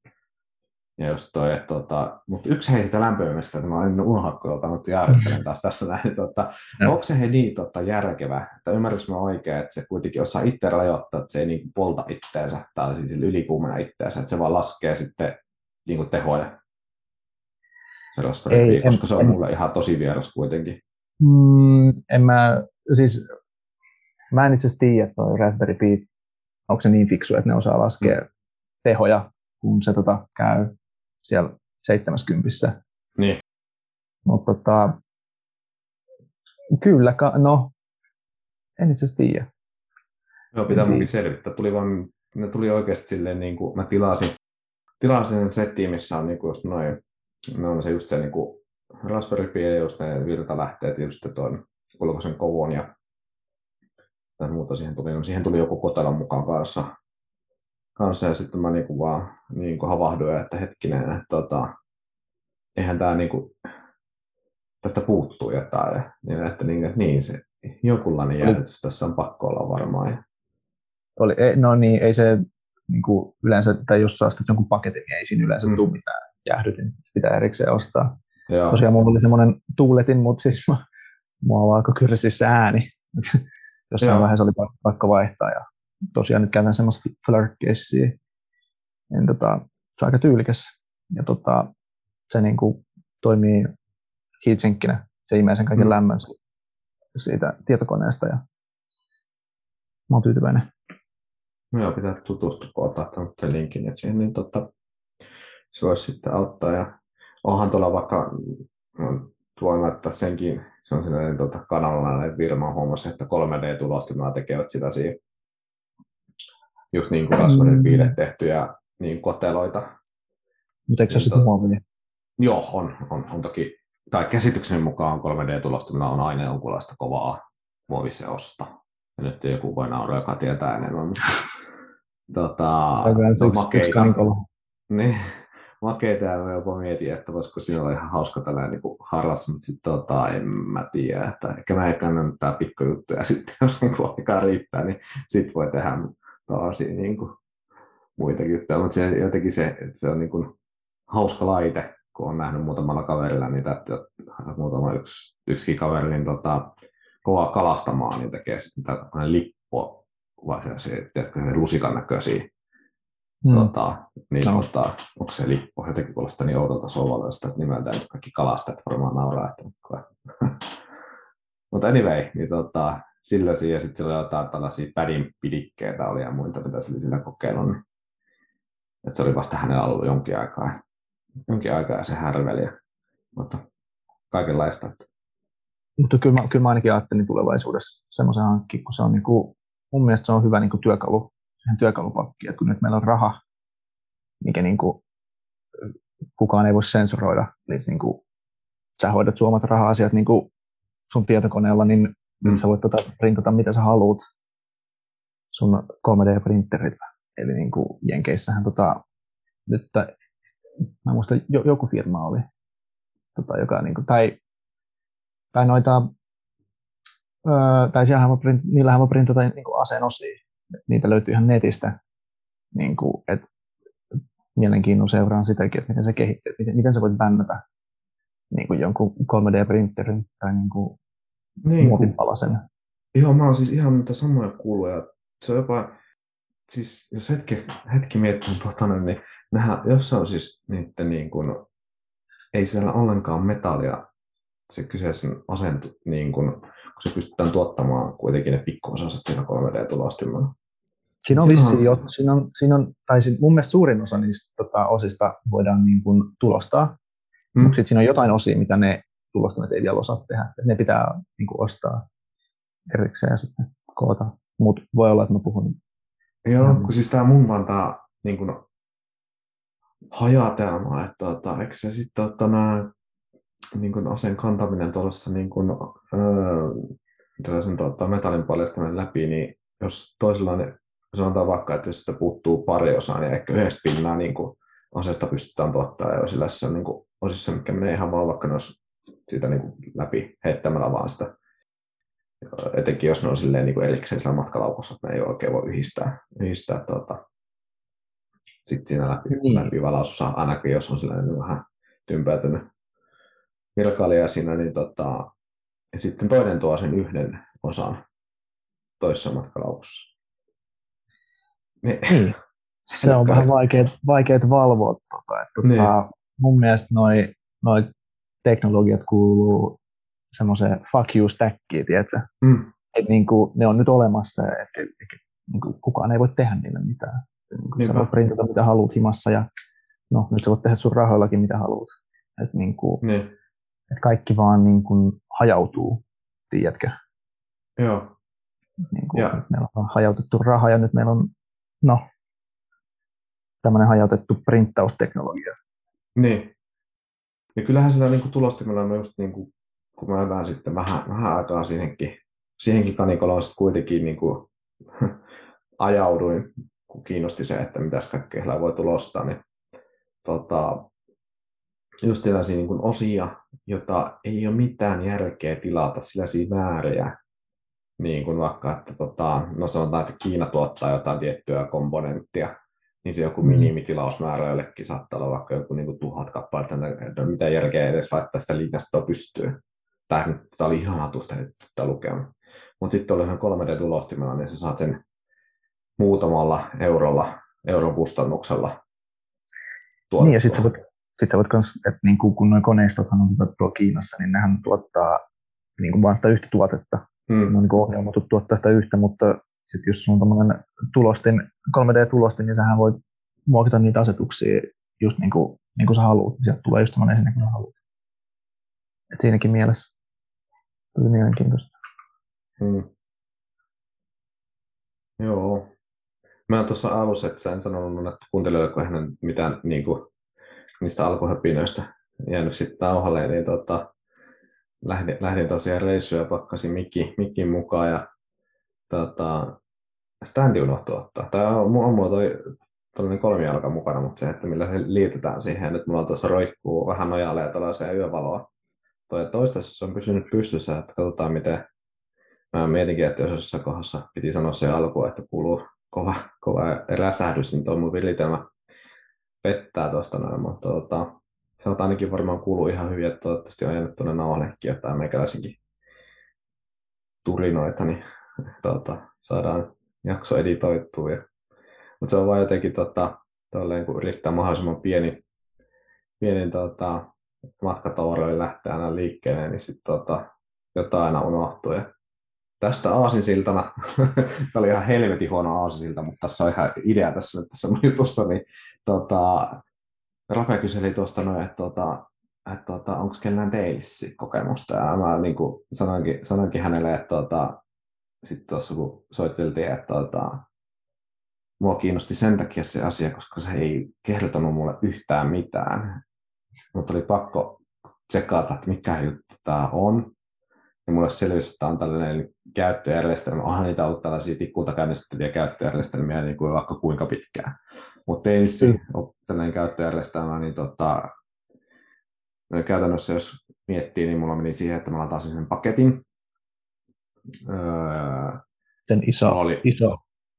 Ja jos toi, että, tota, mutta yksi hei sitä lämpöimestä, että mä olin unohakkoilta, mutta jäärittelen taas tässä näin, että, tota, onko se he niin tota, järkevä, että ymmärrätkö mä oikein, että se kuitenkin osaa itse rajoittaa, että se ei niin polta itteensä tai siis ylikuumena itteensä, että se vaan laskee sitten niin kuin tehoja. Se ei, koska en, se on en, mulle ihan tosi vieras kuitenkin. Mm, en mä, siis mä en itse asiassa tiedä, että Raspberry Pi, onko se niin fiksu, että ne osaa laskea mm. tehoja, kun se tota, käy siellä 70. Niin. Mutta tota, kyllä, no, en itse asiassa tiedä. Joo, pitää munkin selvittää. Tuli vaan, ne tuli oikeasti silleen, niin kuin mä tilasin, tilasin sen settiin, missä on niin kuin just noin, ne on se just se niin kuin Raspberry Pi ja just ne virtalähteet, just tuon ulkoisen kovon ja tai muuta siihen tuli. No, siihen tuli joku kotela mukaan kanssa kanssa ja sitten mä niinku vaan niinku havahduin, että hetkinen, että tota, eihän tämä niinku, tästä puuttuu jotain. Ja, niin, että, niin, että niin, se jonkunlainen jäädytys tässä on pakko olla varmaan. Ja... Oli, no niin, ei se niin kuin yleensä, tai jos saa jonkun paketin, niin ei siinä yleensä mm. tule mitään jäähdytin. Sitä pitää erikseen ostaa. Joo. Tosiaan mulla oli semmoinen tuuletin, mutta siis mä, mulla on aika kyrsissä ääni. Jossain vaiheessa oli pakko vaihtaa ja tosiaan nyt käytän semmoista flirt niin tota, se on aika tyylikäs. Ja tota, se niin kuin toimii heatsinkinä. Se imee sen kaiken mm. lämmön siitä tietokoneesta ja mä oon tyytyväinen. No joo, pitää tutustua, kun laittanut sen linkin että siihen, niin tota, se voisi sitten auttaa. Ja onhan tuolla vaikka, no, voin laittaa senkin, se on sellainen tota, kanalla, että Virma huomasi, että 3D-tulostimella tekevät sitä siinä just niin kuin mm. tehtyjä niin koteloita. Mutta eikö se sitten muovia? Joo, on, on, on toki, tai käsitykseni mukaan 3D-tulostaminen on aina jonkunlaista kovaa muoviseosta. Ja nyt joku voi nauraa, joka tietää enemmän, mutta tota, no, makeita. Niin, makeita ja mä jopa mietin, että voisiko siinä olla ihan hauska tällainen niin harrastus, mutta sitten tota, en mä tiedä, että ehkä mä ehkä annan tää pikkujuttuja sitten, jos niin aikaa riittää, niin sitten voi tehdä, tällaisia niin kuin, muitakin juttuja, mutta se, jotenkin se, että se on niin kuin hauska laite, kun on nähnyt muutamalla kaverilla niitä, että muutama yksi, yksikin kaveri, niin tota, kova kalastamaan, niin tekee sitä lippua, vai se, se, tiedätkö, se lusikan näköisiä. Hmm. Tota, niin no. tota, onko se lippu, jotenkin kuulostaa niin oudolta sovallista nimeltä, että kaikki kalastajat varmaan nauraa. Että, mutta anyway, niin tota, sillä ja sitten sillä oli jotain tällaisia pädin pidikkeitä oli ja muita, mitä se oli sillä kokeillut. Niin, että se oli vasta hänellä ollut jonkin aikaa, jonkin aikaa ja se härveli. Mutta kaikenlaista. Että. Mutta kyllä mä, kyllä mä ainakin ajattelin tulevaisuudessa semmoisen hankkiin, kun se on niin kuin, mun mielestä se on hyvä niin kuin työkalu, siihen työkalupakkiin, että kun nyt meillä on raha, mikä niin kuin, kukaan ei voi sensuroida, eli niin kuin, sä hoidat suomat raha-asiat niin kuin sun tietokoneella, niin Mm. Sä voit tota printata mitä sä haluat sun 3D-printerillä. Eli niin kuin Jenkeissähän tota, nyt, mä muistan, joku firma oli, tota, joka niin kuin, tai, tai noita, öö, tai siellähän voi print, niillähän voi printata niin kuin aseen osia. Niitä löytyy ihan netistä. Niin kuin, et, mielenkiinnon seuraan sitäkin, että miten se kehittyy, miten, miten sä voit bännätä niin kuin jonkun 3D-printerin tai niin kuin niin, muovipalasen. Joo, mä oon siis ihan niitä samoja kuullut ja se on jopa, siis jos hetki, hetki miettii tota, niin nähdään, jos se on siis niiden niin kuin, ei siellä ollenkaan metallia se kyseisen asentu, niin kuin, kun se pystytään tuottamaan kuitenkin ne pikkuosaset siinä 3D-tulostimella. Siinä on vissi jo, siinä on, siinä on, tai mun mielestä suurin osa niistä tota, osista voidaan niin kuin, tulostaa, mm. mutta sitten siinä on jotain osia, mitä ne tulostaneet ei vielä osaa tehdä. Ne pitää niin kuin, ostaa erikseen ja sitten koota. Mutta voi olla, että mä puhun. Joo, kun siis tämä mun vaan tämä niin kuin, hajatelma, että tota, eikö se sitten tota, nämä niin kuin aseen kantaminen tuollaisessa niin kuin, öö, tällaisen tota, metallin paljastaminen läpi, niin jos toisella niin sanotaan vaikka, että jos sitä puuttuu pari osaa, niin ehkä yhdestä pinnaa niin kuin, aseesta pystytään tuottamaan ja osissa, niin kuin, osissa, mikä menee ihan vaan vaikka ne olisi siitä niin kuin läpi heittämällä vaan sitä. Etenkin jos ne on silleen niin kuin erikseen sillä matkalaukussa, että ne ei oikein voi yhdistää, yhdistää tuota, sitten siinä läpi, niin. läpivalausussa, ainakin jos on sellainen niin vähän tympäytynyt virkailija siinä, niin tota, ja sitten toinen tuo sen yhden osan toisessa matkalaukussa. Niin. niin. Se on vähän vaikeat, vaikeat valvoa. Tota, että, niin. tota, mun mielestä noi, noi teknologiat kuuluu semmoiseen fuck you stackiin, tiedätkö? Mm. Et niin kuin, ne on nyt olemassa, että et, niin kuin, kukaan ei voi tehdä niille mitään. Niin kuin, sä voit printata mitä haluat himassa ja no, nyt sä voit tehdä sun rahoillakin mitä haluat. Et, niin kuin, niin. et kaikki vaan niin kuin, hajautuu, tiedätkö? Joo. Niin kuin, ja. Meillä on hajautettu raha ja nyt meillä on no, tämmöinen hajautettu printtausteknologia. Niin. Ja kyllähän sillä niin kuin tulostimella on just, niin kuin, kun mä vähän sitten vähän, vähän aikaa siihenkin, siihenkin kanikoloon sitten kuitenkin niin kuin, ajauduin, kun kiinnosti se, että mitäs kaikkea sillä voi tulostaa, niin tota, just sellaisia niin kuin osia, jota ei ole mitään järkeä tilata sellaisia määriä, niin kuin vaikka, että tota, no sanotaan, että Kiina tuottaa jotain tiettyä komponenttia, niin se joku mm. minimitilausmäärä jollekin saattaa olla vaikka joku niin kuin tuhat kappaletta, no mitä järkeä edes laittaa sitä liikastoa pystyyn. Tämä, tämä oli ihan hatusta nyt lukemaan. Mutta sitten oli 3D-tulostimella, niin sä saat sen muutamalla eurolla, euron kustannuksella tuottaa. Niin, ja sitten voit, sit voit kans, että niin kuin, kun nuo koneistothan on tuolla Kiinassa, niin nehän tuottaa niin kuin vain sitä yhtä tuotetta. Hmm. Ne on niin ohjelmoitu tuottaa sitä yhtä, mutta sitten jos sulla on tulostin, 3D-tulostin, niin sähän voit muokata niitä asetuksia just niin kuin, niin kuin sä haluat. Sieltä tulee just semmoinen esine kuin sä haluat. Et siinäkin mielessä tosi mielenkiintoista. Hmm. Joo. Mä tuossa alussa, että sä en sanonut, että kuuntelijoille, kun hän mitään niin kuin, niistä alkuhöpinöistä jäänyt sitten tauhalle, niin tota, lähdin, lähdin tosiaan reissuja ja pakkasin mikki, mikkin mukaan ja tota, standi unohtu ottaa. Tai on, on mulla toi tällainen kolmijalka mukana, mutta se, että millä se liitetään siihen, että mulla tuossa roikkuu vähän nojalle ja tällaisia yövaloa. Toi toistaiseksi on pysynyt pystyssä, että katsotaan miten Mä mietinkin, että jos jossain kohdassa piti sanoa se alku, että kuuluu, kova, kova räsähdys, niin tuo mun viritelmä pettää tuosta noin, mutta tota, se on ainakin varmaan kuuluu ihan hyvin, että toivottavasti on jäänyt tuonne nauhallekin, että meikäläisenkin turinoita, niin tota, saadaan jakso editoittua. Ja, mutta se on vaan jotenkin tota, tolleen, kun yrittää mahdollisimman pieni, pieni tota, matkatavaroille lähteä aina liikkeelle, niin sitten tota, jotain aina unohtuu. Ja tästä aasinsiltana, tämä oli ihan helvetin huono aasinsilta, mutta tässä on ihan idea tässä, tässä on jutussa, niin tota, Rafe kyseli tuosta noin, että, tota, että tota, onko kellään teissi kokemusta, ja mä niin sanoinkin, sanoinkin hänelle, että tota, sitten tuossa kun soiteltiin, että tota, mua kiinnosti sen takia se asia, koska se ei kertonut mulle yhtään mitään. Mutta oli pakko tsekata, että mikä juttu tämä on. Ja mulle selvisi, että on tällainen käyttöjärjestelmä. Onhan niitä ollut tällaisia tikkulta käynnistettäviä käyttöjärjestelmiä niin kuin vaikka kuinka pitkään. Mutta Tailsi mm. on tällainen käyttöjärjestelmä, niin tota, no käytännössä jos miettii, niin mulla meni siihen, että mä lataisin sen paketin. Öö, sen iso, oli... iso,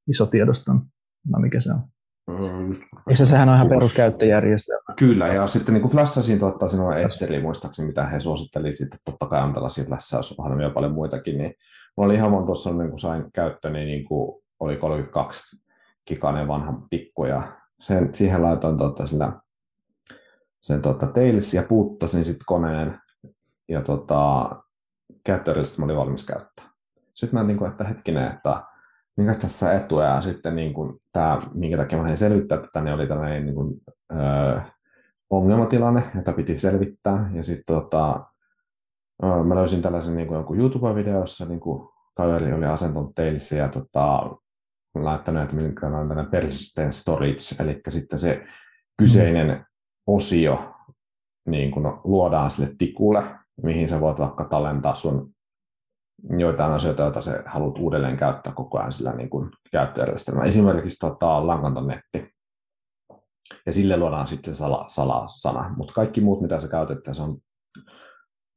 iso tiedoston, no mikä se on? Öö, se, sehän on ihan peruskäyttöjärjestelmä. Kyllä, ja sitten niin kuin tuottaa sinulle Exceli, muistaakseni mitä he suosittelivat, sitten totta kai on tällaisia flassausohjelmia paljon muitakin, niin mulla oli ihan tuossa, niin kuin sain käyttöön, niin, niin kuin oli 32 kikainen vanha tikku, ja sen, siihen laitoin tuota, sillä, sen tuota, Tails ja puuttasin sitten koneen, ja tota, käyttöjärjestelmä oli valmis käyttää. Sitten mä niin kuin, että hetkinen, että minkä tässä etuja, ja sitten niin kuin, tämä, minkä takia mä selvittää tätä, niin oli tällainen niin kuin, öö, ongelmatilanne, jota piti selvittää, ja sitten tota, öö, mä löysin tällaisen niin kuin jonkun YouTube-videossa, niin kuin kaveri oli asentanut teille ja tota, laittanut, että minkä on tällainen persistent storage, eli sitten se kyseinen mm. osio niin kuin luodaan sille tikulle, mihin sä voit vaikka tallentaa sun joitain asioita, joita sä haluat uudelleen käyttää koko ajan sillä niin kuin käyttöjärjestelmällä. Esimerkiksi tota, langanton netti. Ja sille luodaan sitten sala, salasana. Mutta kaikki muut, mitä sä käytät, se on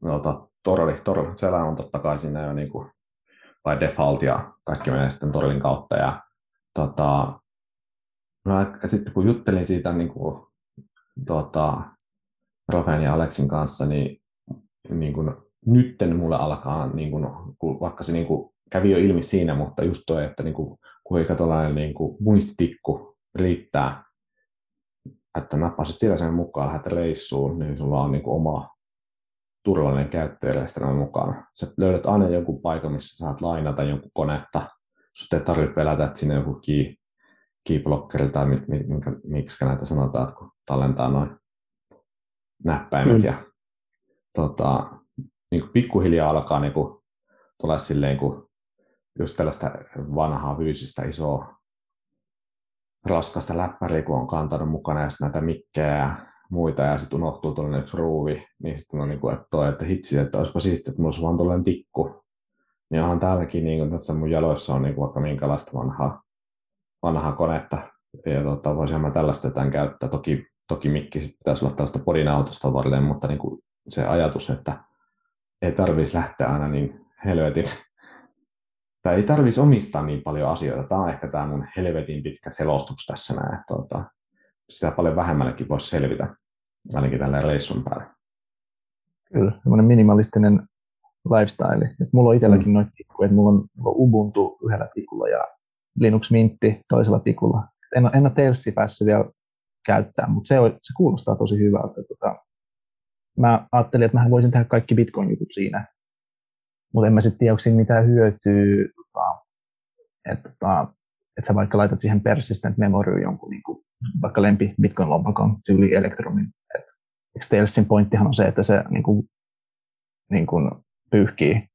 no, torri, torri. Siellä on totta kai siinä jo niin kuin by default ja kaikki menee sitten torlin kautta. Ja, tota, mä, sitten kun juttelin siitä niin kuin, tota, Rafen ja Aleksin kanssa, niin, niin kuin, nytten mulle alkaa, niin kuin, vaikka se niin kuin, kävi jo ilmi siinä, mutta just toi, että niin kuin, kuinka tuollainen niin kuin, muistitikku riittää, että nappasit sillä sen mukaan, lähdet reissuun, niin sulla on niin kuin, oma turvallinen käyttöjärjestelmä mukana. Sä löydät aina jonkun paikan, missä saat lainata jonkun konetta. Sut ei tarvitse pelätä, että sinne joku key, keyblockeri tai mit, mit, minkä, miksi näitä sanotaan, kun tallentaa noin näppäimet. Mm. Ja, tota, niin kuin pikkuhiljaa alkaa niin kuin, tulla silleen, kun just tällaista vanhaa fyysistä isoa raskasta läppäriä, kun on kantanut mukana ja näitä mikkejä ja muita ja sitten unohtuu tuollainen yksi ruuvi, niin sitten on niin kuin, että, toi, että hitsi, että olisipa siistiä, että mulla olisi vaan tuollainen tikku. Niin onhan täälläkin, niin kuin, tässä mun jaloissa on niin kuin, vaikka minkälaista vanhaa, vanhaa konetta, ja tota, voisin mä tällaista jotain käyttää. Toki, toki mikki sitten pitäisi olla tällaista podinautosta varten, mutta niin kuin se ajatus, että ei tarvitsisi lähteä aina niin helvetin, tai ei tarvitsisi omistaa niin paljon asioita. Tämä on ehkä tämä mun helvetin pitkä selostus tässä näin, että tuota, sitä paljon vähemmällekin voisi selvitä, ainakin tällä reissun päällä. Kyllä, semmoinen minimalistinen lifestyle. Et mulla on itselläkin mm. noita tikkuja, että mulla on, mulla on Ubuntu yhdellä tikulla ja Linux Mintti toisella tikulla. En, en ole Telsi päässyt vielä käyttää, mutta se, se kuulostaa tosi hyvältä. Tota, mä ajattelin, että mä voisin tehdä kaikki Bitcoin-jutut siinä, mutta en mä sitten tiedä, onko siinä mitään hyötyä, tota, että, tota, että sä vaikka laitat siihen persistent memory jonkun niin kuin, vaikka lempi Bitcoin-lompakon tyyli Electronin. Eikö Tailsin pointtihan on se, että se niin kuin, niin kuin pyyhkii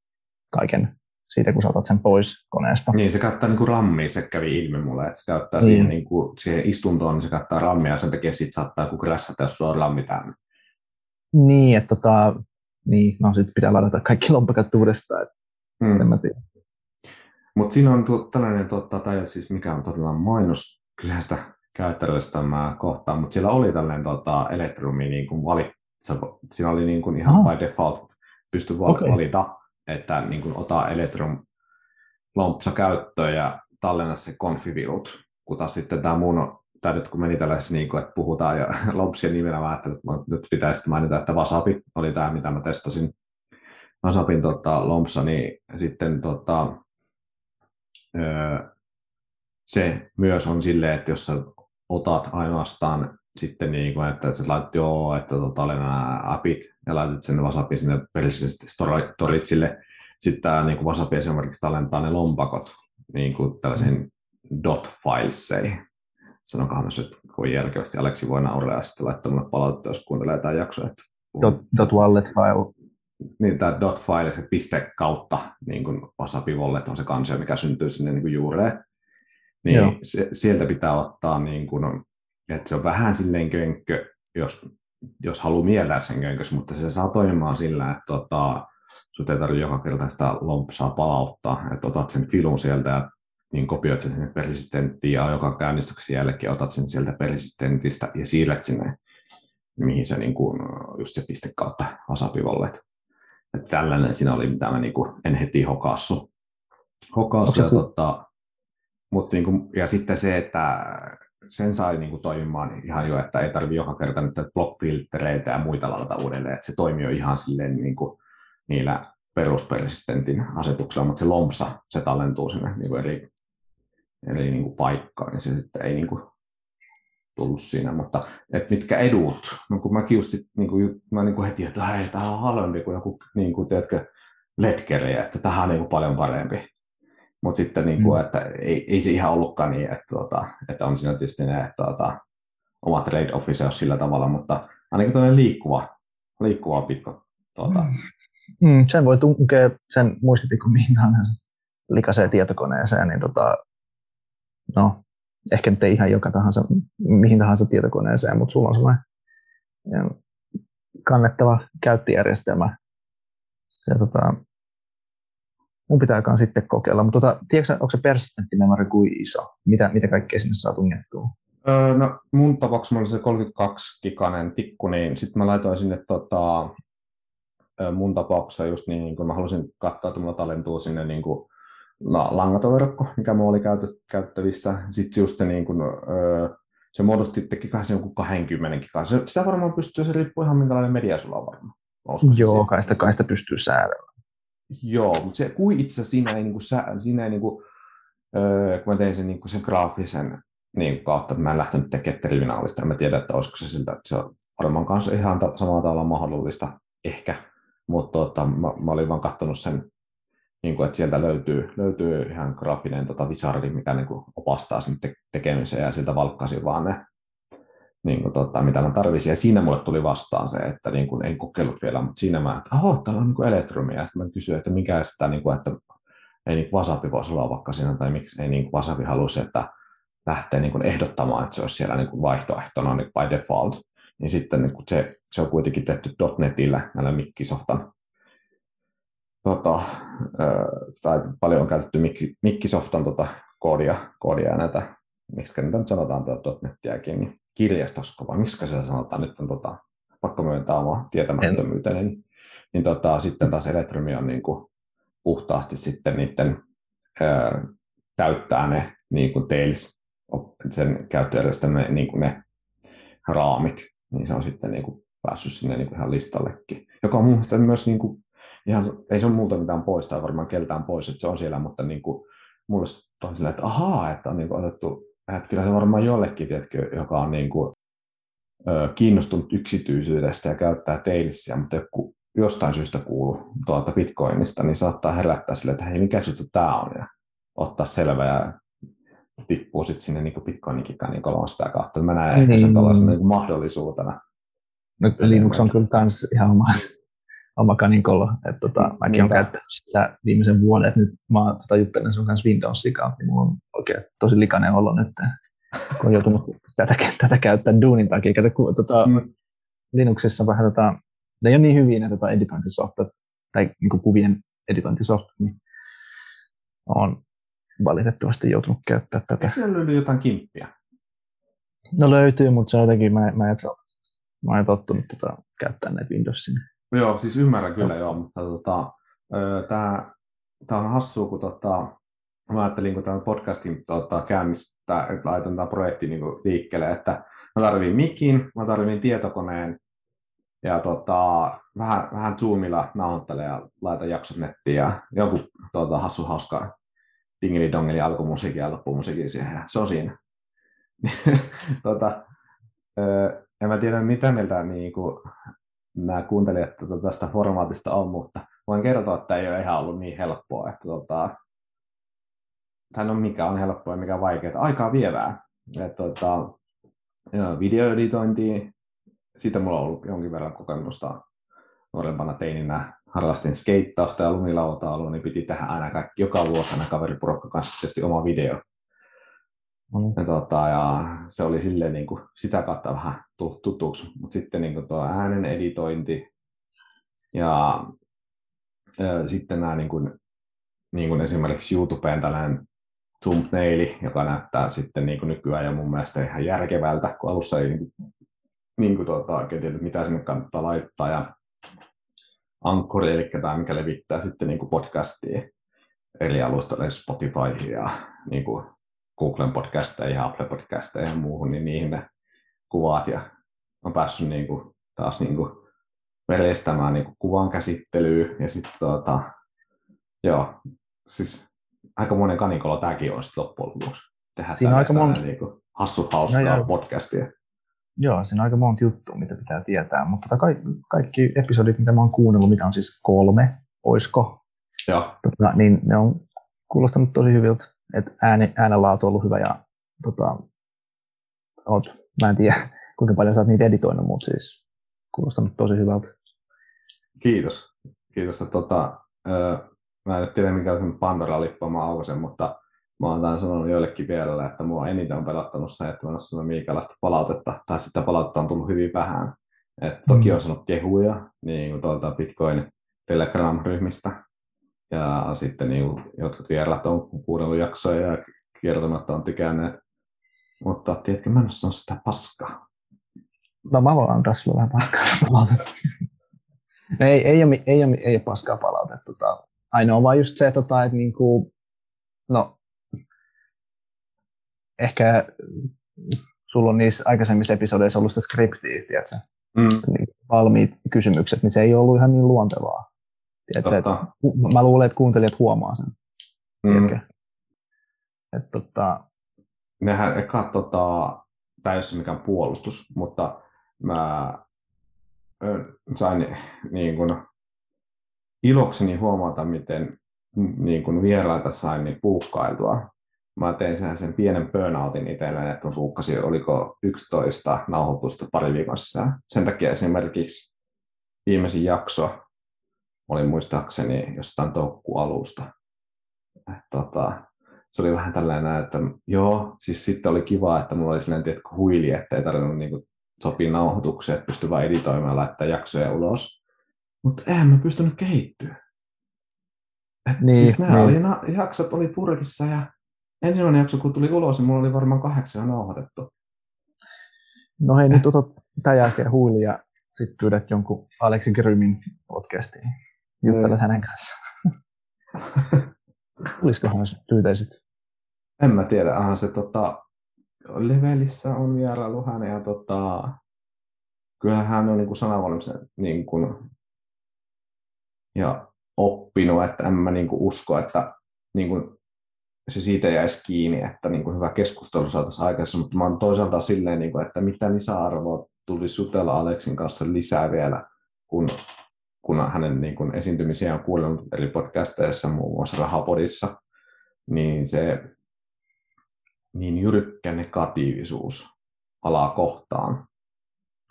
kaiken siitä, kun saatat sen pois koneesta. Niin, se käyttää niin rammia, se kävi ilmi mulle, että se käyttää mm. siihen, niin kuin, siihen istuntoon, niin se käyttää rammia, ja sen takia sitten saattaa joku krässätä, jos sulla on rammi täynnä. Niin, että tota, niin, no sitten pitää ladata kaikki lompakat uudestaan, mm. en mä tiedä. Mutta siinä on tu- tällainen, totta, tai siis mikä on todella mainos kyseistä käyttäjällistä kohtaan, mutta siellä oli tällainen tota, Electrumi niin kuin valit, siinä oli niin kuin ihan oh. by default pysty val- okay. valita, että niin kuin ota Electrum lompsa käyttöön ja tallenna se konfivirut, kun taas sitten tämä mun, tämä nyt kun meni tällaisessa, niin kuin, että puhutaan ja lompsien nimellä mä ajattelin, että nyt pitäisi mainita, että Wasabi oli tämä, mitä mä testasin. Wasabin tota, lompsa, niin sitten tota, öö, se myös on silleen, että jos sä otat ainoastaan sitten niin kuin, että sä laitat joo, että tota, oli nämä appit ja laitat sen Wasabi sinne persisesti storitsille. Sitten tämä niin Wasabi esimerkiksi tallentaa ne lompakot niin kuin tällaisiin dot fileseihin. Sanokaa myös, että kuin järkevästi Aleksi voi nauraa ja sitten laittaa mulle palautetta, jos kuuntelee tämä jakso. Että dot, dot wallet file. Niin, tämä dot file, se piste kautta niin kuin Wasabi wallet on se kansio, mikä syntyy sinne niin kuin juureen. Niin se, sieltä pitää ottaa niin kuin, että se on vähän silleen könkkö, jos, jos haluaa mieltää sen könkös, mutta se saa toimimaan sillä, että tota, sut ei tarvitse joka kerta sitä lompsaa palauttaa, että otat sen filun sieltä ja niin kopioit sen sinne persistenttiin ja joka käynnistyksen jälkeen otat sen sieltä persistentistä ja siirret sinne, mihin se niin kuin, just se piste kautta wasabivollet. Että tällainen siinä oli, mitä mä niin kuin, en heti hokassu. hokassu ja, tota, mutta niin kuin, ja sitten se, että sen sai niin kuin toimimaan ihan jo, että ei tarvi joka kerta nyt blockfiltereitä ja muita ladata uudelleen, että se toimii jo ihan silleen niin kuin niillä peruspersistentin asetuksella, mutta se lompsa, se tallentuu sinne niin kuin eri, eri niin kuin paikkaan, niin se sitten ei niin kuin tullut siinä, mutta et mitkä edut, no kun mä just sit, niin kuin, mä niin kuin heti, että hei, tämä on halvempi kuin joku, niin kuin, tiedätkö, letkeri, että tähän on niin kuin paljon parempi. Mutta sitten, niin kuin, mm. että ei, ei, se ihan ollutkaan niin, että, tuota, että on siinä tietysti ne että, tuota, omat trade-office sillä tavalla, mutta ainakin tuollainen liikkuva, liikkuva pitko. Tuota. Mm. Mm, sen voi tunkea sen muistitikun mihin tahansa likaseen tietokoneeseen, niin tota, no, ehkä nyt ei ihan joka tahansa, mihin tahansa tietokoneeseen, mutta sulla on sellainen kannettava käyttöjärjestelmä. Se, tota, mun pitää sitten kokeilla. Mutta tota, tiedätkö, onko se persistentti memory kuin iso? Mitä, mitä kaikkea sinne saa tungettua? Öö, no, mun tapauksessa oli se 32-giganen tikku, niin sitten mä laitoin sinne tota, mun tapauksessa just niin, kun mä halusin katsoa, että mulla talentuu sinne niin kuin, no, langatoverkko, mikä mulla oli käyttävissä. Sitten just se, niin kuin, öö, se muodosti, teki kai se jonkun 20 gigaa. Se, sitä varmaan pystyy, se riippuu ihan minkälainen media sulla on varmaan. Joo, kai sitä, kai sitä pystyy säädellä. Joo, mutta se kuin itse siinä ei, niin kuin, siinä ei niin kuin, öö, kun mä tein sen, niin kuin sen graafisen niin kautta, että mä en lähtenyt tekemään terminaalista, en mä tiedä, että olisiko se siltä, että se on varmaan kanssa ihan ta- samalla tavalla mahdollista, ehkä, mutta tota, mä, mä, olin vaan katsonut sen, niin kuin, että sieltä löytyy, löytyy ihan graafinen tota, visardi, mikä niin kuin, opastaa sen te- tekemiseen, ja siltä valkkasin vaan ne niin kuin, tota, mitä mä tarvisin. Ja siinä mulle tuli vastaan se, että niin kuin, en kokeillut vielä, mutta siinä mä, että oho, täällä on niin kuin elektromia. Ja sitten mä kysyin, että mikä sitä, niin kuin, että ei niin kuin voisi olla vaikka siinä, tai miksi ei niin kuin halusi, että lähtee niin kuin ehdottamaan, että se olisi siellä niin kuin vaihtoehtona niin by default. Niin sitten niin kuin se, se on kuitenkin tehty .NETillä, näillä Microsoftan tota, tai paljon on käytetty Microsoftan tota, koodia, koodia ja näitä, miksi niitä nyt sanotaan tuota niin kirjastosko, vai miksi se sanotaan? Nyt on tota, pakko myöntää oma tietämättömyyteni, niin, niin tota, sitten taas Electromi on niin kuin puhtaasti sitten niiden ää, täyttää ne niin kuin Tails, sen käyttöjärjestelmän niin kuin ne raamit, niin se on sitten niin kuin päässyt sinne niin kuin ihan listallekin, joka on mun mielestä myös niin kuin, ihan, ei se ole muuta mitään pois tai varmaan keltään pois, että se on siellä, mutta niin kuin, mulle on sillä, että ahaa, että on niin kuin otettu että kyllä se varmaan jollekin, tiedätkö, joka on niin kuin, ö, kiinnostunut yksityisyydestä ja käyttää Tailsia, mutta joku jostain syystä kuuluu tuolta Bitcoinista, niin saattaa herättää sille, että hei, mikä juttu tämä on, ja ottaa selvä ja tippuu sitten sinne niin Bitcoininkin niin sitä kautta. Mä näen niin. ehkä sen niin mahdollisuutena. No, Linux on kyllä kans ihan oma, oma kaninkolo. Että tota, mäkin olen käyttänyt sitä viimeisen vuoden, että nyt mä tota, juttelen sun kanssa Windowsin kautta, niin mulla on oikein tosi likainen olo nyt, kun on joutunut tätä, tätä käyttää duunin takia. Kato, kun, tota, mm. Linuxissa vähän, tota, ne ei ole niin hyviä ne tota, editointisoftat, tai niin kuvien editointisoftat, niin on valitettavasti joutunut käyttää tätä. Eikö siellä löydy jotain kimppiä? No löytyy, mutta se on jotenkin, mä, mä, en, mä en tottunut tota, käyttää näitä Windowsin Joo, siis ymmärrän kyllä joo, mutta tota, tämä, tämä on hassua, kun tota, mä ajattelin, kun tämän podcastin tota, käynnistä, että laitan tämä projekti niin liikkeelle, että mä tarvin mikin, mä tarvin tietokoneen ja tota, vähän, vähän Zoomilla nauhoittelen ja laitan jaksot nettiin ja joku tota, hassu hauska dingeli-dongeli alkumusiikin ja loppumusiikin siihen ja se on siinä. tota, öö, en mä tiedä mitä mieltä niin kuin, nämä kuuntelijat tota, tästä formaatista on, mutta voin kertoa, että ei ole ihan ollut niin helppoa, että tota, tai no mikä on helppoa ja mikä on vaikeaa, aikaa vievää. Et, tota, videoeditointia, siitä mulla on ollut jonkin verran kokemusta nuorempana teininä. Harrastin skeittausta ja lumilautailua, niin piti tehdä aina kaikki, joka vuosi aina kaveripurokka kanssa oma video. Mm. Ja, tota, ja se oli silleen niin kuin, sitä kautta vähän tutuksi, mutta sitten niin kuin tuo äänen editointi ja, ja sitten nämä niin kuin, niin kuin esimerkiksi YouTubeen tällainen thumbnaili, joka näyttää sitten niin kuin nykyään jo mun mielestä ihan järkevältä, kun alussa ei niin kuin, niin kuin tuota, oikein tiedä, mitä sinne kannattaa laittaa. Ja Ankkori, eli tämä, mikä levittää sitten niin kuin podcastia eri alustoille, Spotify ja niin kuin Googlen podcasteja ja Apple podcasteja ja muuhun, niin niihin ne kuvat. Ja on päässyt niin kuin, taas niin kuin veljestämään niin kuin kuvan käsittelyä ja sitten tuota, joo, siis aika monen kanikolo tämäkin on sitten loppujen lopuksi. Tehdä siinä aika monta... niin kuin hassu hauskaa no, podcastia. Joo, siinä on aika monta juttua, mitä pitää tietää, mutta tota kaikki, kaikki episodit, mitä mä oon kuunnellut, mitä on siis kolme, oisko, Joo. Tota, niin ne on kuulostanut tosi hyviltä, että ääni, äänenlaatu on ollut hyvä ja tota, oot, mä en tiedä kuinka paljon sä oot niitä editoinut, mutta siis kuulostanut tosi hyvältä. Kiitos. Kiitos. Että, tota, mä en tiedä mikä on Pandora-lippu mä aukasen, mutta mä oon tämän sanonut joillekin vielä, että mua eniten on pelottanut se, että mä oon sanonut minkälaista palautetta, tai sitä palautetta on tullut hyvin vähän. Et toki mm. on sanonut kehuja, niin kuin tuolta Bitcoin Telegram-ryhmistä, ja sitten niin kuin, jotkut vieraat on kuunnellut jaksoja ja kertomatta on tykänneet. Mutta tiedätkö, mä en ole sitä paskaa. No mä voin antaa sulle vähän paskaa palautetta. ei, ei, ole, ei, ole, ei ole paskaa palautetta. Tota, ainoa vaan just se, tota, että niinku, no, ehkä sulla on niissä aikaisemmissa episodeissa ollut sitä skriptiä, tiedätkö? Mm. Niin, valmiit kysymykset, niin se ei ollut ihan niin luontevaa. Tiedätkö, että, mä luulen, että kuuntelijat huomaa sen. Mm. Että, tota... Nehän eka tota, tämä ei ole mikään puolustus, mutta mä sain niin kuin, ilokseni huomata, miten niin kuin vierailta sain niin puukkailtua. Mä tein sen, sen pienen burnoutin itselleen, että puukkasin oliko 11 nauhoitusta pari viikossa. Sen takia esimerkiksi viimeisin jakso oli muistaakseni jostain toukokuun alusta. Tota, se oli vähän tällainen, että joo, siis sitten oli kiva, että mulla oli sellainen tietkö huili, että ei tarvinnut niin sopia nauhoituksia, että pystyi vain editoimaan ja laittaa jaksoja ulos. Mutta eihän mä pystynyt kehittyä. Et niin, siis nämä niin. oli, jaksot oli purkissa ja ensimmäinen jakso kun tuli ulos, niin mulla oli varmaan kahdeksan nauhoitettu. No hei, nyt otat tämän jälkeen huili ja sitten pyydät jonkun Aleksi Grymin podcastiin. Juttelet niin. hänen kanssaan. Olisikohan sitten pyytäisit? En mä tiedä, onhan se tota, levelissä on vierailu hänen ja tota, kyllähän hän on niin kuin niin kuin, ja oppinut, että en mä niin kuin usko, että niin kuin se siitä jäisi kiinni, että niin kuin hyvä keskustelu saataisiin aikaisemmin, mutta mä oon toisaalta silleen, niin kuin, että mitä lisäarvoa tulisi jutella Aleksin kanssa lisää vielä, kun, kun hänen niin kuin esiintymisiä on kuunnellut eri podcasteissa, muun muassa Rahapodissa, niin se niin jyrkkä negatiivisuus alaa kohtaan.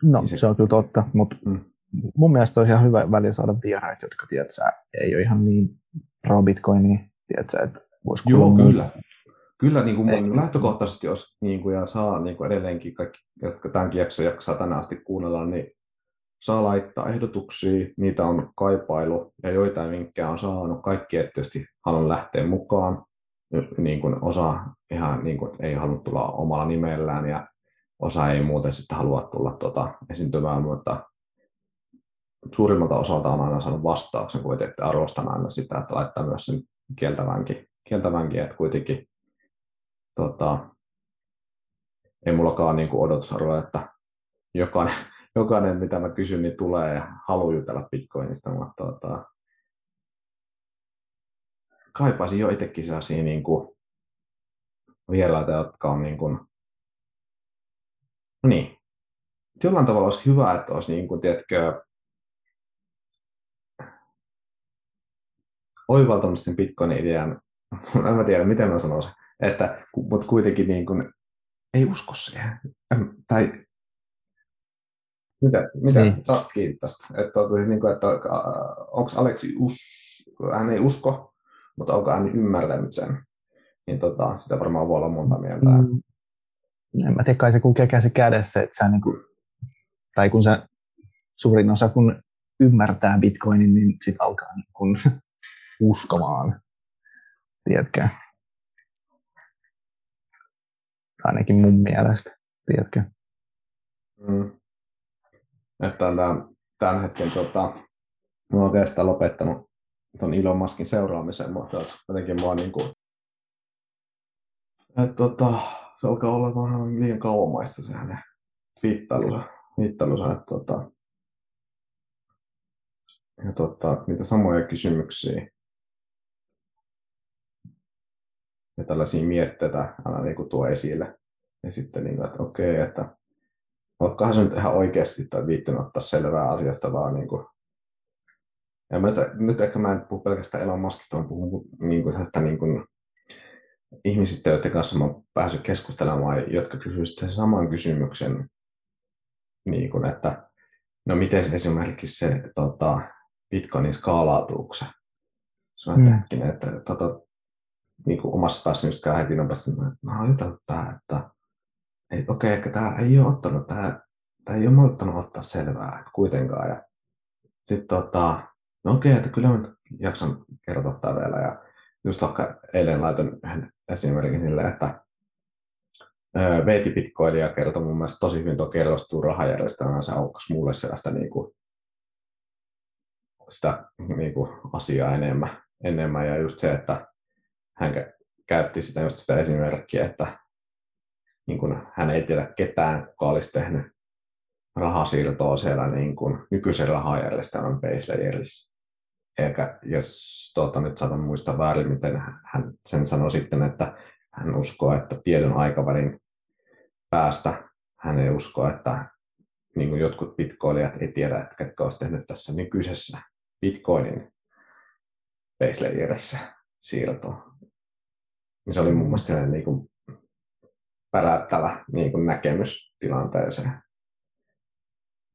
No, niin se, se on kyllä totta, mutta mm. mun mielestä on ihan hyvä väliä saada vieraita, jotka tiedät, ei ole ihan niin pro Bitcoinia, tiedät, että voisi Joo, kyllä. Muuta. Kyllä niin kuin Ei. lähtökohtaisesti, jos niin kuin, ja saa niin kuin edelleenkin kaikki, jotka tämänkin jakson jaksaa tänä asti kuunnella, niin saa laittaa ehdotuksia, niitä on kaipailu ja joitain vinkkejä on saanut. Kaikki et tietysti haluan lähteä mukaan. Niin kuin osa ihan niin kuin, ei halua tulla omalla nimellään ja osa ei muuten sitten halua tulla tuota, esiintymään, mutta suurimmalta osalta on aina saanut vastauksen, kun ette arvostan aina sitä, että laittaa myös sen kieltävänkin kieltävänkin, että kuitenkin tota, ei mullakaan niin kuin että jokainen, jokainen, mitä mä kysyn, niin tulee ja haluaa jutella Bitcoinista, mutta tota, kaipaisin jo itsekin sellaisia niin kuin, vieraita, jotka on niin kuin, no niin, jollain tavalla olisi hyvä, että olisi niin kuin, tiedätkö, oivaltanut sen Bitcoin-idean, en mä tiedä, miten mä sanoisin, että, mutta kuitenkin niin kuin, ei usko siihen. Tai mitä, mitä niin. sä oot kiinni tästä? Että, niin kuin, että onko Aleksi, us, hän ei usko, mutta onko hän ymmärtänyt sen? Niin tota, sitä varmaan voi olla monta mieltä. Mm. En mä tiedä, kai se kulkee käsi kädessä, että sä niin kuin, tai kun sä suurin osa kun ymmärtää bitcoinin, niin sit alkaa niin kun uskomaan, tiedätkö? Ainakin mun mielestä, tiedätkö? Mm. Että tämän, tämän hetken tota, mä oon oikeastaan lopettanut tuon Elon Muskin seuraamisen, mutta jotenkin mua niin kuin, että tota, se alkaa olla vähän liian kauamaista se hänen twiittailunsa, twiittailunsa että tota, ja tota, niitä samoja kysymyksiä ja tällaisia mietteitä aina niin kuin tuo esille. Ja sitten, niin että okei, okay, että oletkohan se nyt ihan oikeasti tai viittynyt ottaa selvää asiasta, vaan niin kuin, ja mä nyt, ehkä mä en puhu pelkästään Elon Muskista, vaan puhun niin kuin, tästä, niin kuin, ihmisistä, joiden kanssa mä oon päässyt keskustelemaan, jotka kysyvät sen saman kysymyksen, niin kuin, että no miten se esimerkiksi se tota, Bitcoinin skaalautuuko se? Se on mm. että tota, niin kuin omassa päässäni just käy heti nopeasti, että mä oon jutellut tähän, okei, okay, että tämä ei ole ottanut, tämä, tämä ei ole malttanut ottaa selvää kuitenkaan. Ja sitten tota, no okei, okay, että kyllä mä jaksan kertoa tämä vielä. Ja just vaikka eilen laitoin yhden esimerkin silleen, että Veeti Bitcoinia kertoi mun mielestä tosi hyvin tuo kerrostuu rahajärjestelmään, se aukas mulle sellaista niin kuin, sitä niin kuin, asiaa enemmän, enemmän. Ja just se, että hän käytti sitä just sitä esimerkkiä, että niin kuin, hän ei tiedä ketään, kuka olisi tehnyt rahasiirtoa siellä niin kuin, nykyisen rahajärjestelmän base layerissa. Eikä, jos tuota, nyt saatan muistaa väärin, miten hän sen sanoi sitten, että hän uskoo, että tiedon aikavälin päästä hän ei usko, että niin kuin jotkut bitcoinijat ei tiedä, että ketkä olisi tehnyt tässä nykyisessä bitcoinin base layerissa siirtoa. Niin se oli mun mielestä sellainen niin kuin päräyttävä niin kuin näkemys tilanteeseen.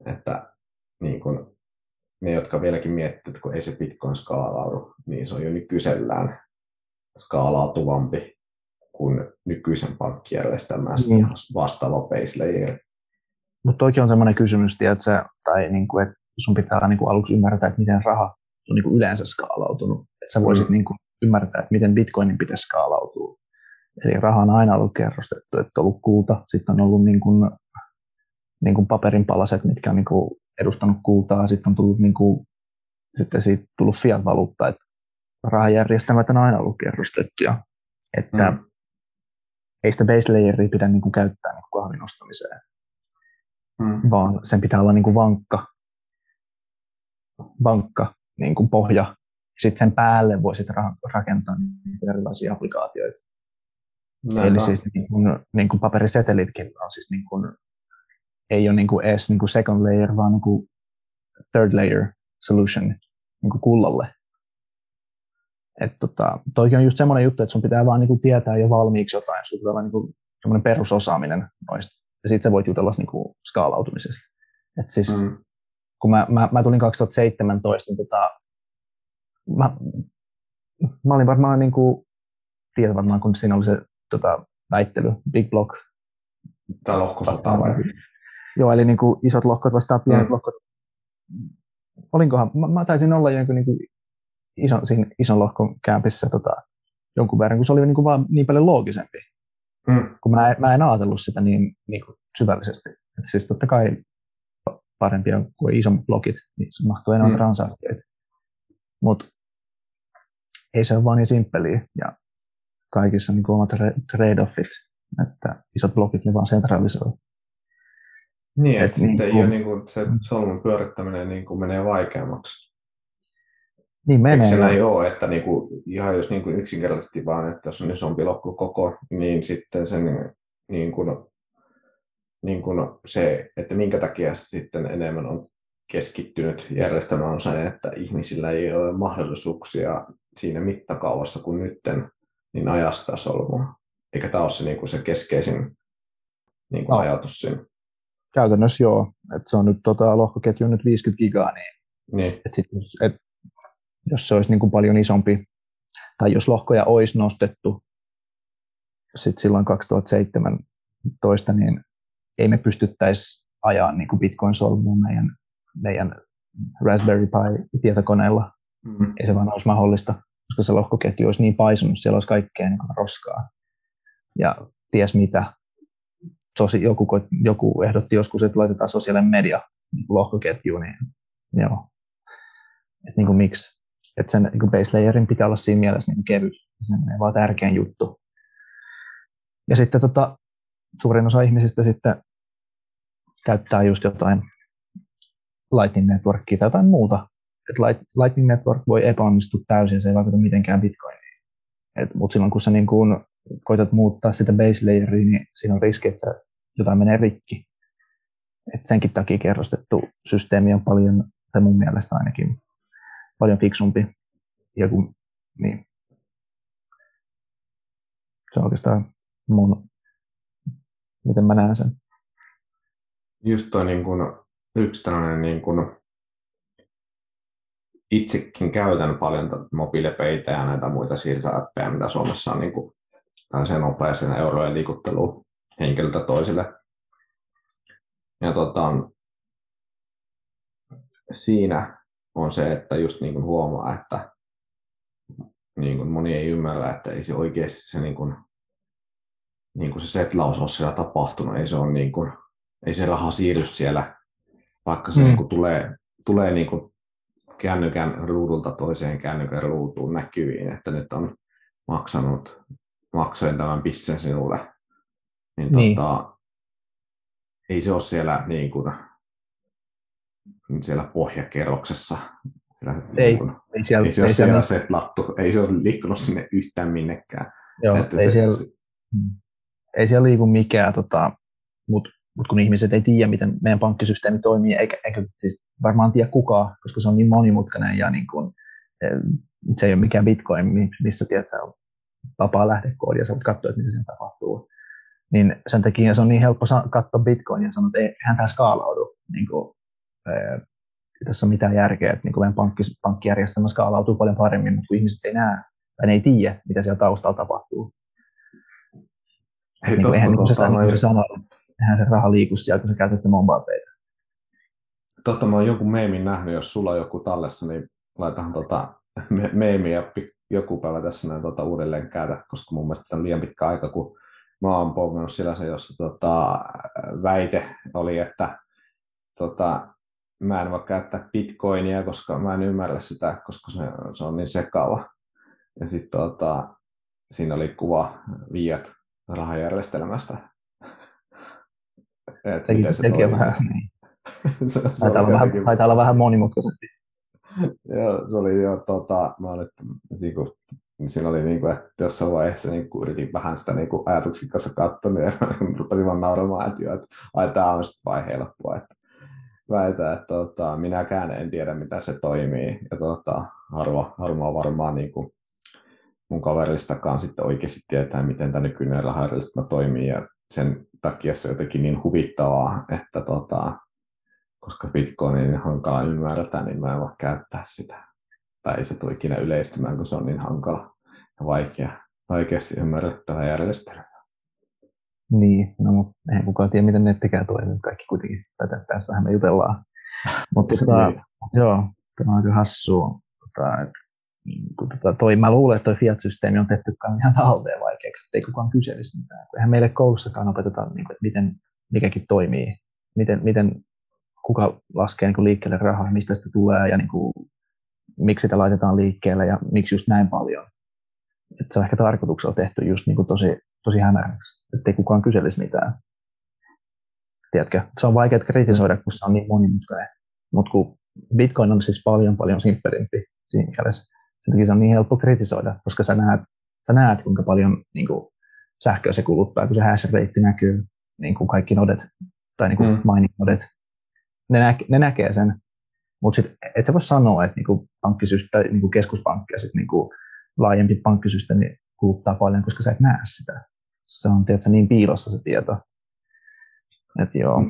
Että niin kuin, ne, jotka vieläkin miettivät, että kun ei se Bitcoin skaalaudu, niin se on jo nykyisellään skaalautuvampi kuin nykyisen pankkijärjestelmän niin. vastaava base layer. Mutta toki on sellainen kysymys, tiedätkö, tai niin kuin, että sun pitää niin kuin aluksi ymmärtää, että miten raha on niin kuin yleensä skaalautunut. Että sä voisit mm. niin kuin ymmärtää, että miten bitcoinin pitäisi skaalautua. Eli raha on aina ollut kerrostettu, että on ollut kulta, sitten on ollut niin kuin, niin kuin paperin palaset, mitkä on niin kuin edustanut kultaa, sitten on tullut, niin kuin, sitten siitä tullut fiat-valuutta, että rahajärjestelmät on aina ollut kerrostettuja, että mm. ei sitä base layeria pidä niin kuin käyttää niin kuin kahvin ostamiseen, mm. vaan sen pitää olla niin kuin vankka, vankka niin kuin pohja, sitten sen päälle voisit rakentaa erilaisia applikaatioita. Näin Eli siis niin kuin, niin kuin paperisetelitkin on siis niin kuin, ei ole niin kuin edes niin kuin second layer, vaan niin kuin third layer solution niin kuin kullalle. Et tota, toikin on just semmoinen juttu, että sun pitää vaan niin kuin tietää jo valmiiksi jotain, sun pitää olla niin kuin perusosaaminen noista. Ja sitten sä voit jutella niin kuin skaalautumisesta. Et siis, mm. kun mä, mä, mä, tulin 2017, niin tota, mä, mä olin varmaan niin kuin, tiedät varmaan, kun siinä oli se tota, väittely, Big Block. Tämä lohkosota vai? Joo, eli niin kuin isot lohkot vastaan pienet mm. lohkot. Olinkohan, mä, mä taisin olla jonkun niin kuin ison, siinä ison lohkon kämpissä tota, jonkun verran, kun se oli niin kuin vaan niin paljon loogisempi. Mm. Kun mä, mä en ajatellut sitä niin, niin kuin syvällisesti. Et siis totta kai parempia kuin isommat blogit, niin se mahtuu enää mm. transaktioita. Mutta ei se ole vaan niin simppeliä. Ja kaikissa niin omat trade-offit, että isot blokit ne vaan sentralisoi. Niin, että Et sitten niin kuin, niin kuin se solmun pyörittäminen niin kuin menee vaikeammaksi. Niin menee. Eikö se näin ole, että niin kuin, ihan jos niin kuin yksinkertaisesti vaan, että jos on isompi koko, niin sitten sen niin kuin, niin kuin se, että minkä takia sitten enemmän on keskittynyt järjestelmä on se, että ihmisillä ei ole mahdollisuuksia siinä mittakaavassa kuin nytten, niin ajastaa solmua. Eikä tämä ole se, niin kuin se keskeisin niin kuin no. ajatus siinä. Käytännössä joo. Et se on nyt tota, lohkoketju nyt 50 gigaa, niin, niin. Et sit, et, jos se olisi niin kuin paljon isompi, tai jos lohkoja olisi nostettu sit silloin 2017, niin ei me pystyttäisi ajaa niin kuin Bitcoin-solmuun meidän, meidän Raspberry Pi-tietokoneella. Mm. Ei se vaan olisi mahdollista, koska se lohkoketju olisi niin paisunut, siellä olisi kaikkea niin kuin roskaa. Ja ties mitä. Sosi, joku, joku ehdotti joskus, että laitetaan sosiaalinen media lohkoketjuun, niin joo. Et niin kuin miksi? Että sen niin base layerin pitää olla siinä mielessä niin kevyt. Se on vaan tärkein juttu. Ja sitten tota, suurin osa ihmisistä sitten käyttää just jotain Lightning Networkia tai jotain muuta. Et Lightning Network voi epäonnistua täysin, se ei vaikuta mitenkään Bitcoiniin. Mutta silloin kun sä niin kun koitat muuttaa sitä base layeria, niin siinä on riski, että jotain menee rikki. Et senkin takia kerrostettu systeemi on paljon, tai mun mielestä ainakin, paljon fiksumpi. Ja kun, niin. Se on oikeastaan mun miten mä näen sen. Just toi niin kun, yksi tällainen niin kun, itsekin käytän paljon mobiilepeitä ja näitä muita siirtoappeja, mitä Suomessa on niin sen nopeaseen eurojen liikuttelu henkilöltä toiselle. Ja tota, siinä on se, että just niin kuin huomaa, että niin kuin moni ei ymmärrä, että ei se oikeasti se niin kuin niin kuin se setlaus ole siellä tapahtunut. Ei se, on niin kuin, ei se raha siirry siellä, vaikka se mm. niin kuin tulee, tulee niin kuin kännykän ruudulta toiseen kännykän ruutuun näkyviin, että nyt on maksanut, maksoin tämän pissen sinulle. Niin, niin. Tota, ei se ole siellä, niin kuin, siellä pohjakerroksessa. Siellä, ei, niin kuin, ei, siellä, ei se ei ole siellä, siellä setlattu, ei se ole liikkunut sinne yhtään minnekään. Joo, että ei se, siellä... Se, ei siellä liiku mikään, tota, mutta mut kun ihmiset ei tiedä, miten meidän pankkisysteemi toimii, eikä, eikä siis varmaan tiedä kukaan, koska se on niin monimutkainen ja niin kun, se ei ole mikään bitcoin, missä tiedät, sä on vapaa lähdekoodi ja sä voit katsoa, että mitä siinä tapahtuu. Niin sen takia se on niin helppo katsoa bitcoin ja sanoa, että eihän tämä skaalaudu. Niin kuin, ei tässä ole mitään järkeä, että niin kuin meidän pankki, pankkijärjestelmä skaalautuu paljon paremmin, mutta kun ihmiset ei näe tai ne ei tiedä, mitä siellä taustalla tapahtuu, Hei, niin kuin, eihän niin tota, noin... sanoa, eihän se raha liiku siellä, kun sä käytät sitä mobilepeitä. Tuosta mä oon jonkun meemin nähnyt, jos sulla on joku tallessa, niin laitahan tota me- meemiä joku päivä tässä näin tota uudelleen käydä, koska mun mielestä on liian pitkä aika, kun mä oon pongannut sillä se, jossa tota, väite oli, että tota, mä en voi käyttää bitcoinia, koska mä en ymmärrä sitä, koska se, se on niin sekava. Ja sitten tota, siinä oli kuva viiat rahajärjestelmästä. Et miten se toimii. vähän, niin. se, se taitaa, olla vähän, taitaa olla vähän monimutkaisesti. Joo, se oli jo, tota, mä olin, niin kuin, siinä oli niin kuin, että jossain vaiheessa niin kuin, yritin vähän sitä niin kuin, ajatuksen kanssa katsoa, niin rupesin vaan nauramaan, että, jo, että ai, tämä on sitten vai helppoa, että väitä, että tota, minäkään en tiedä, mitä se toimii, ja tota, harva, harva varmaan niin kuin, mun kaveristakaan sitten oikeasti tietää, miten tämä nykyinen rahajärjestelmä toimii ja sen takia se on jotenkin niin huvittavaa, että tota, koska Bitcoin on niin hankala ymmärtää, niin mä en voi käyttää sitä. Tai ei se tule ikinä yleistymään, kun se on niin hankala ja vaikea, vaikeasti ymmärrettävä järjestelmä. Niin, no mutta eihän kukaan tiedä, miten nettikään toimii. Kaikki kuitenkin tätä, tässähän me jutellaan. mutta tota, niin. joo, tämä on aika hassua. Tota, että kun tota, toi, mä luulen, että toi Fiat-systeemi on tehty ihan talteen vaikeaksi, että ei kukaan kyselisi mitään. Eihän meille koulussakaan opeteta, niin kuin, että miten mikäkin toimii, miten, miten kuka laskee niin kuin liikkeelle rahaa, mistä sitä tulee ja niin kuin, miksi sitä laitetaan liikkeelle ja miksi just näin paljon. että se on ehkä tarkoituksella tehty just niin kuin tosi, tosi hämäräksi, ettei kukaan kyselisi mitään. Tiedätkö? Se on vaikea kritisoida, kun se on niin monimutkainen. Mutta kun Bitcoin on siis paljon paljon simppelimpi siinä mielessä, sen takia se on niin helppo kritisoida, koska sä näet, sä näet kuinka paljon niin kuin, sähköä se kuluttaa, kun se hash rate näkyy, niin kuin kaikki nodet, tai niin kuin mm. mining nodet, ne, nä, ne näkee sen, mutta sitten et sä voi sanoa, että niinku pankkisysteemi, niinku keskuspankki ja sitten niinku laajempi pankkisysteemi kuluttaa paljon, koska sä et näe sitä. Se on tiedätkö, niin piilossa se tieto. Et joo.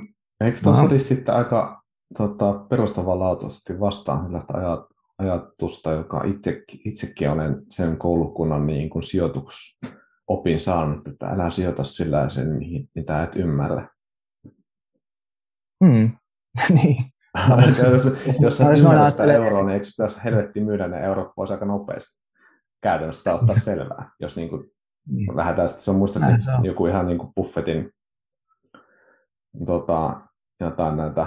Eikö tuossa no. olisi sitten aika tota, perustavanlaatuisesti vastaan sellaista ajat, ajatusta, joka itse, itsekin olen sen koulukunnan niin kuin sijoituksopin saanut, että älä sijoita sillä sen, mitä et ymmärrä. Hmm. niin. jos, jos sä ymmärrät sitä euroa, niin eikö pitäisi helvetti myydä ne eurot pois aika nopeasti? Käytännössä ottaa selvää, jos niin kuin niin. lähdetään sitten, se on muistaakseni joku ihan niin kuin Buffettin tota, jotain näitä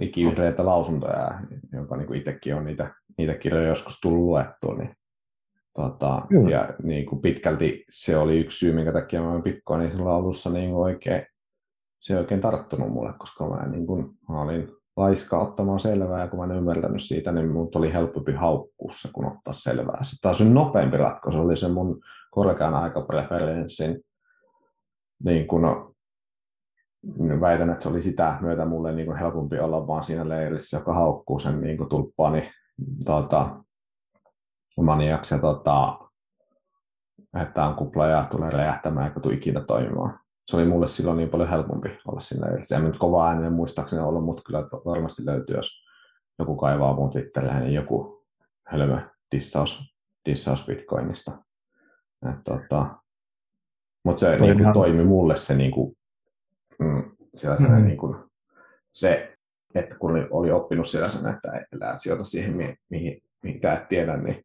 ikivihreitä lausuntoja, jonka niin kuin itsekin on niitä, niitä kirjoja joskus tullut luettua, niin Tota, ja niin kuin pitkälti se oli yksi syy, minkä takia mä Bitcoinin silloin alussa niin oikein, se ei oikein tarttunut mulle, koska mä, niin kuin, mä olin laiska ottamaan selvää, ja kun mä en ymmärtänyt siitä, niin mun oli helpompi haukkua se, kun ottaa selvää. Sitten taas nopeampi ratkaisu oli se mun korkean aikapreferenssin, niin kun, niin väitän, että se oli sitä myötä mulle niin kuin helpompi olla vaan siinä leirissä, joka haukkuu sen niin kuin tulppaani tota, maniaksi ja tota, että on kupla ja tulee räjähtämään eikä tule ikinä toimimaan se oli mulle silloin niin paljon helpompi olla siinä. Se ei nyt kova ääninen muistaakseni ollut, mutta kyllä varmasti löytyy, jos joku kaivaa mun Twitteriin, niin joku hölmö dissaus, dissaus Bitcoinista. tota, mutta se niin kuin, toimi mulle se, niin kuin, mm, mm-hmm. niin kuin, se, että kun oli oppinut sellaisen, että elää sijoita siihen, mihin, mihin, mihin et tiedä, niin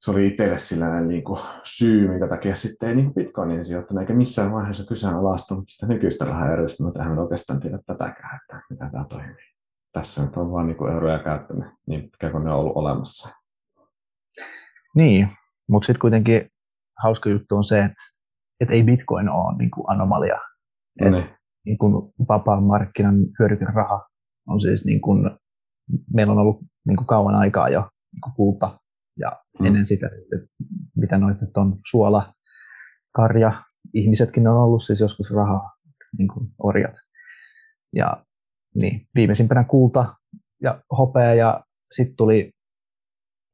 se oli itselle sellainen niin kuin syy, minkä takia sitten ei niin Bitcoinin sijoittanut, eikä missään vaiheessa kyseenalaistanut sitä nykyistä rahajärjestelmää. Tähän oikeastaan tiedä tätäkään, että mitä tämä toimii. Tässä nyt on vain niin euroja käyttänyt niin pitkään kuin ne on ollut olemassa. Niin, mutta sitten kuitenkin hauska juttu on se, että, että ei Bitcoin ole niin kuin anomalia. No niin. niin kuin vapaan markkinan hyödykeraha on siis niin kuin, meillä on ollut niin kuin kauan aikaa jo niin kuin kulta ja mm. ennen sitä sitten, mitä noita nyt on, suola, karja, ihmisetkin on ollut siis joskus raha, niin kuin orjat. Ja niin, viimeisimpänä kulta ja hopea ja sitten tuli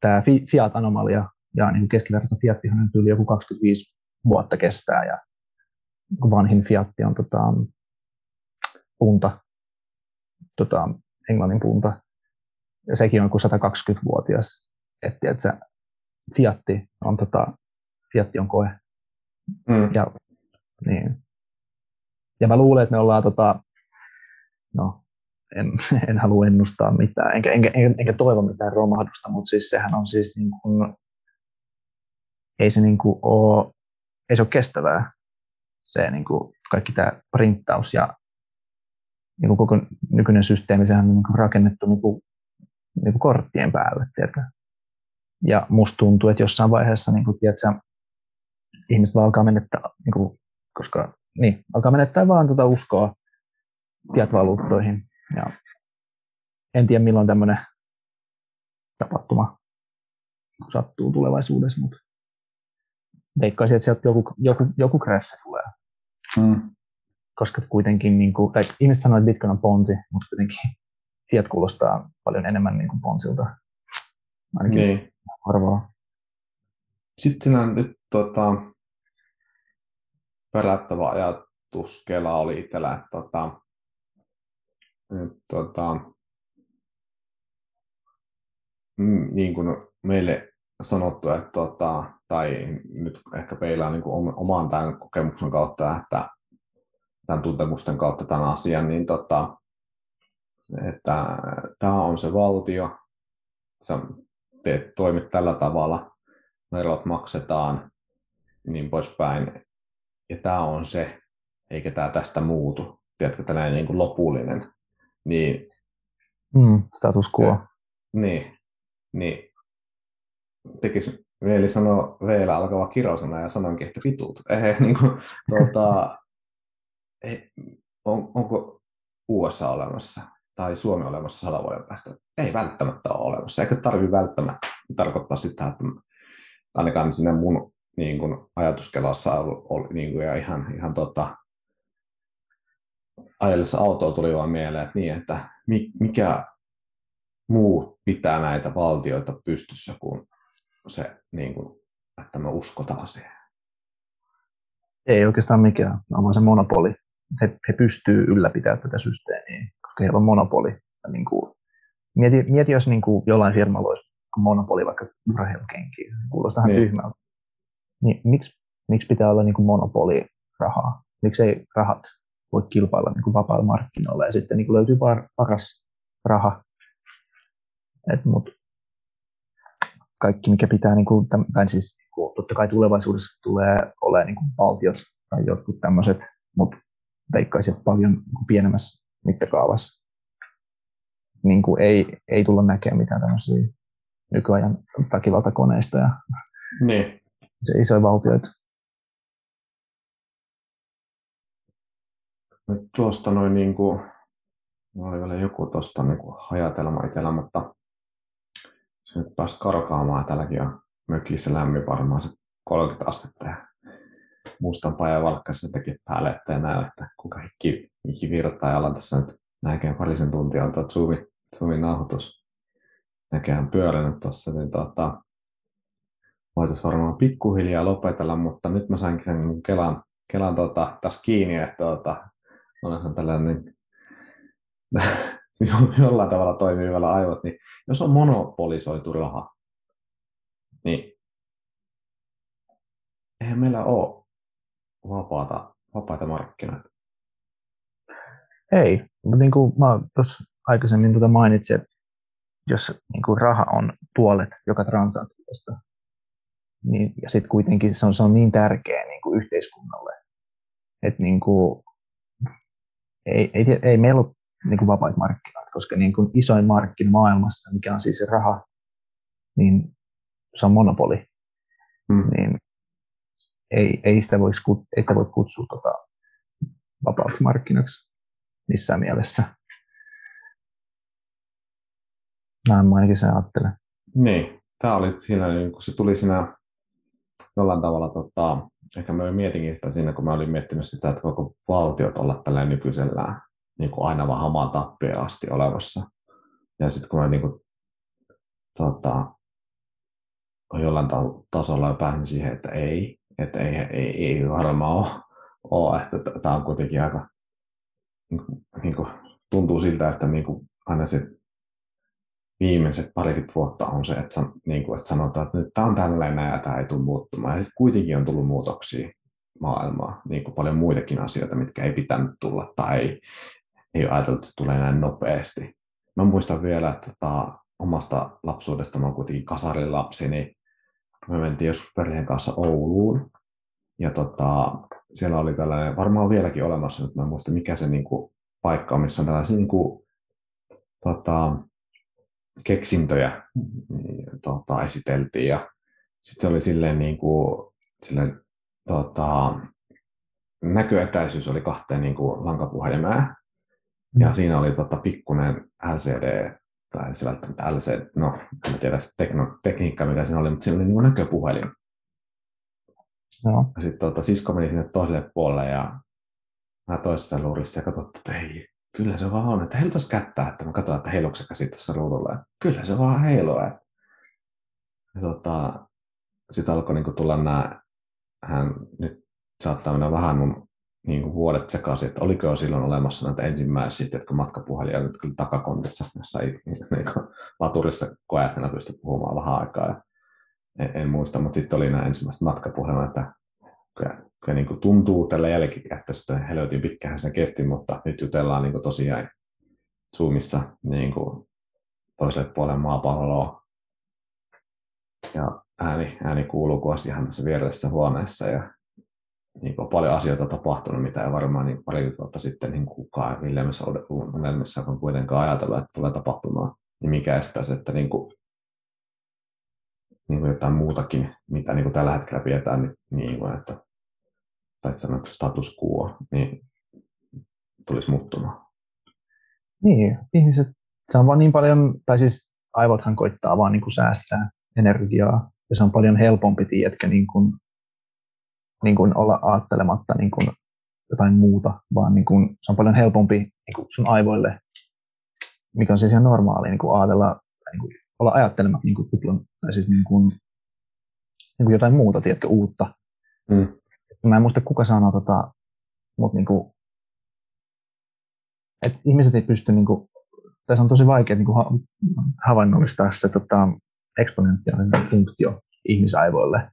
tämä Fiat-anomalia ja niin keskiverto nyt yli joku 25 vuotta kestää ja vanhin Fiatti on tota, punta, tota, englannin punta. Ja sekin on kuin 120-vuotias että, että se Fiatti on, tota, Fiatti on koe. Mm. Ja, niin. ja mä luulen, että me ollaan, tota, no, en, en halua ennustaa mitään, enkä, enkä, enkä, enkä toivo mitään romahdusta, mutta siis sehän on siis niin kuin, ei se niin kuin ole, ei se ole kestävää, se niin kuin kaikki tämä printtaus ja niin kuin koko nykyinen systeemi, sehän on niin kuin rakennettu niin kuin, niin kuin korttien päälle, tiedätkö? Ja musta tuntuu, että jossain vaiheessa niin kuin, tiedätkö, ihmiset vaan alkaa menettää, niin kuin, koska niin, alkaa menettää vaan tuota uskoa fiat-valuuttoihin. Ja en tiedä milloin tämmöinen tapahtuma sattuu tulevaisuudessa, mutta veikkaisin, että sieltä joku, joku, joku crash tulee. Hmm. Koska kuitenkin, niin kuin, tai ihmiset sanoo, että Bitcoin on ponzi, mutta kuitenkin Fiat kuulostaa paljon enemmän niin kuin ponsilta. Ainakin niin arvaa. Sitten nyt tota, perättävä ajatus Kela oli itsellä, että tota, nyt, tota, mm, niin kuin meille sanottu, että tota, tai nyt ehkä peilaa niin kuin oman tämän kokemuksen kautta, että tämän tuntemusten kautta tämän asian, niin tota, että tämä on se valtio, on teet, toimit tällä tavalla, verot maksetaan, niin poispäin. Ja tämä on se, eikä tämä tästä muutu. Tiedätkö, tällainen niin kuin lopullinen. Niin, mm, status quo. Niin, niin tekisi Veeli sanoi Veellä alkava kirosana ja sanonkin, että vitut. Eh, niin kuin, tuota, eh, on, onko USA olemassa tai Suomi olemassa sadan vuoden päästä? Ei välttämättä ole olemassa, eikä tarvitse välttämättä tarkoittaa sitä, että ainakaan sinne mun niin kuin, ajatuskelassa oli, oli niin kuin, ja ihan, ihan tota, ajellessa autoa tuli vaan mieleen, että, niin, että mikä muu pitää näitä valtioita pystyssä kuin se, niin kuin, että me uskotaan siihen. Ei oikeastaan mikään, on vaan se monopoli. He, he pystyy ylläpitämään tätä systeemiä, koska heillä on monopoli. Ja niin kuin, mieti, mieti, jos niin kuin jollain firmalla olisi monopoli vaikka urheilukenkiin, kuulostaa niin. tyhmältä. Niin, miksi, miksi pitää olla niin kuin monopoli rahaa? Miksi ei rahat voi kilpailla niin kuin vapailla markkinoilla ja sitten niin kuin löytyy par, paras raha. Et, mut kaikki, mikä pitää, niin kuin, tai siis niin kuin, totta kai tulevaisuudessa tulee olemaan niin kuin valtiot tai jotkut tämmöiset, mutta veikkaisin paljon niin pienemmässä mittakaavassa. Niin kuin ei, ei tulla näkemään mitään tämmöisiä nykyajan väkivaltakoneista ja niin. se isoja valtioita. Tuosta noin niin kuin, oli vielä joku tuosta niin kuin hajatelma itsellä, mutta se nyt pääsi karkaamaan. Tälläkin on mökissä lämmin varmaan se 30 astetta. Ja mustan pajan valkkassa teki päälle, että ei näy, että kuka hikki, hikki virtaa. Ja tässä nyt näkään parisen tuntia on tuo Zoomin, Zoomin nauhoitus. Näköjään pyörinyt tuossa, niin tota, voitaisiin varmaan pikkuhiljaa lopetella, mutta nyt mä sainkin sen Kelan, Kelan tota, taas kiinni, että tota, onhan tällainen jollain tavalla toimii vielä aivot, niin jos on monopolisoitu raha, niin eihän meillä ole vapaata, vapaita markkinoita. Ei, mutta niin kuin mä tuossa aikaisemmin tuota mainitsin, että jos niin kuin raha on puolet joka transaktiosta, niin, ja sitten kuitenkin se on, se on niin tärkeä niin kuin yhteiskunnalle, että niin kuin, ei, ei, ei meillä ole niin kuin vapaita markkinoita, koska niin kuin isoin markkina maailmassa, mikä on siis se raha, niin se on monopoli. Mm. Niin ei, ei, sitä voisi, ei sitä voi kutsua tota vapaaksi markkinaksi missään mielessä. Näin mä ainakin sen ajattelen. Niin, tämä oli siinä, niin kun se tuli siinä jollain tavalla, tota, ehkä mä mietinkin sitä siinä, kun mä olin miettinyt sitä, että voiko valtiot olla tällä nykyisellään niin kuin aina vaan hamaan tappeen asti olemassa. Ja sitten kun mä niin kuin, tota, jollain tasolla pääsin siihen, että ei, että ei, ei, ei varmaan ole, ole että tämä on kuitenkin aika, niin kuin, niin kuin, tuntuu siltä, että niin kuin aina se viimeiset parikymmentä vuotta on se, että, niin kuin, että sanotaan, että nyt tämä on tällainen ja tämä ei tule muuttumaan. Ja sitten kuitenkin on tullut muutoksia maailmaa, niin kuin paljon muitakin asioita, mitkä ei pitänyt tulla tai ei ole ajatellut, että se tulee näin nopeasti. Mä muistan vielä, että tota, omasta lapsuudesta mä oon kuitenkin kasarilapsi, niin me mentiin joskus perheen kanssa Ouluun. Ja tota, siellä oli tällainen, varmaan vieläkin olemassa, nyt mä en muista mikä se niinku, paikka on, missä on tällaisia niinku, tota, keksintöjä niin, tota, esiteltiin. Ja sitten se oli silleen, niinku, silleen tota, näköetäisyys oli kahteen niin kuin lankapuhelimeen. Ja mm. siinä oli tota, pikkuinen LCD, tai se välttämättä LCD, no en tiedä se tekno, tekniikka, mitä siinä oli, mutta siinä oli niin näköpuhelin. No. Ja sitten tota, sisko meni sinne toiselle puolelle ja mä toisessa luurissa ja katsoin, että ei, kyllä se vaan on, että heiltäisi kättä, että mä katsoin, että heiluuko se käsi tuossa ruudulla. Kyllä se vaan heiluu. Ja tota, sitten alkoi niinku tulla nämä, hän nyt saattaa mennä vähän mun niin kuin vuodet sekaisin, että oliko jo silloin olemassa näitä ensimmäisiä, että matkapuhelia nyt kyllä takakontissa näissä niin laturissa koeajana pysty puhumaan vähän aikaa. Ja en, en muista, mutta sitten oli nämä ensimmäiset matkapuhelut, että kyllä, kyllä niin kuin tuntuu tällä jälkikäteen, helvetin pitkähän se kesti, mutta nyt jutellaan niin kuin tosiaan Zoomissa niin kuin toiselle puolelle maapalloa. Ja ääni, ääni kuuluu, kun ihan tässä vieressä huoneessa ja niin kuin paljon asioita tapahtunut, mitä ei varmaan niin pari vuotta sitten niin kukaan Williamissa unelmissa on kuitenkaan ajatella, että tulee tapahtumaan. Niin mikä estäisi, että niin kuin, niin kuin jotain muutakin, mitä niin kuin tällä hetkellä pidetään niin, niin kuin, että tai sanoa, että status quo, niin tulisi muuttumaan. Niin, ihmiset, se on vaan niin paljon, tai siis aivothan koittaa vaan niin kuin säästää energiaa, ja se on paljon helpompi, tiedätkö, niin kuin, niin kuin olla ajattelematta niin kuin jotain muuta, vaan niin kuin, se on paljon helpompi niin kuin sun aivoille, mikä on siis ihan normaali niin kuin ajatella, niin kuin, olla ajattelematta niin kuin kuplan, tai siis niin kuin, niin kuin jotain muuta, tiedätkö, uutta. Mm. Mä en muista, kuka sanoo, tota, mutta niin kuin, että ihmiset ei pysty, niin kuin, tässä on tosi vaikea niin kuin, havainnollistaa se tota, eksponentiaalinen funktio ihmisaivoille.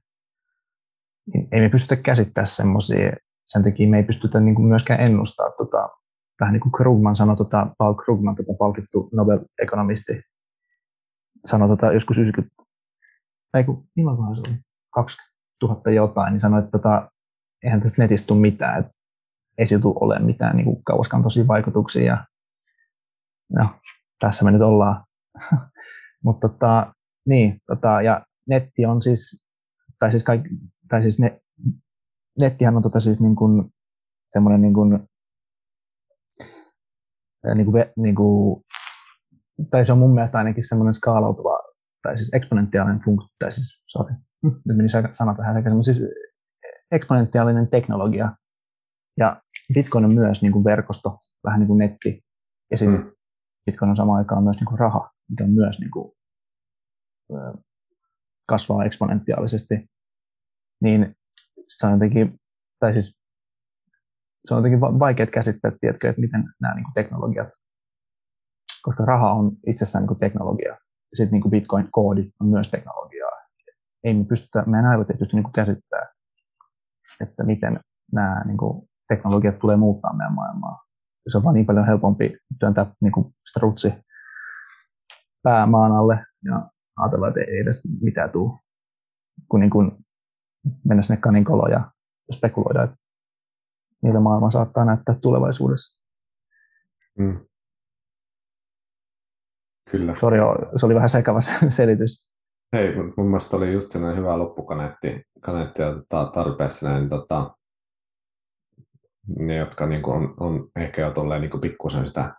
Ei me pystytä käsittämään semmoisia, sen takia me ei pystytä niin kuin myöskään ennustaa, tota, vähän niin kuin Krugman sanoi, tota, Paul Krugman, tota, palkittu Nobel-ekonomisti, sanoi tota, joskus 90, ei kun, milloin se oli, 2000 jotain, niin sanoi, että tota, eihän tästä netistä tule mitään, että ei se tule ole mitään niin kuin kauaskantoisia vaikutuksia. No, tässä me nyt ollaan. Mutta tota, niin, tota, ja netti on siis, tai siis, kaik, tai siis ne, nettihän on tota siis niin kuin, semmoinen niin kuin, niin kuin, niin kuin, tai se on mun mielestä ainakin semmoinen skaalautuva, tai siis eksponentiaalinen funktio, tai siis, sorry, nyt meni sana tähän sekaisin, siis eksponentiaalinen teknologia. Ja Bitcoin on myös niin kuin verkosto, vähän niin kuin netti. Ja sitten mm. Bitcoin on samaan aikaan myös niin kuin raha, mikä on myös niin kuin, kasvaa eksponentiaalisesti. Niin se on jotenkin, tai siis se on jotenkin vaikea käsittää, tiedätkö, että miten nämä niin kuin teknologiat, koska raha on itsessään niin kuin teknologia. Ja sitten niin Bitcoin-koodi on myös teknologiaa. Ei me pystytä, meidän aivot ei pysty niin kuin käsittämään, että miten nämä niin kuin, teknologiat tulee muuttaa meidän maailmaa. Se on vaan niin paljon helpompi työntää niin kuin strutsi päämaan alle ja ajatella, että ei edes mitään tule, kun niin kuin mennä sinne kaninkoloon ja spekuloida, että niitä maailma saattaa näyttää tulevaisuudessa. Mm. Kyllä. Sori, se oli vähän sekava selitys. Hei, mun mielestä oli just sellainen hyvä loppukaneetti kaneetti ja tota, tarpeessa näin, tota, ne, jotka niin kuin on, on, ehkä jo tolleen niin pikkusen sitä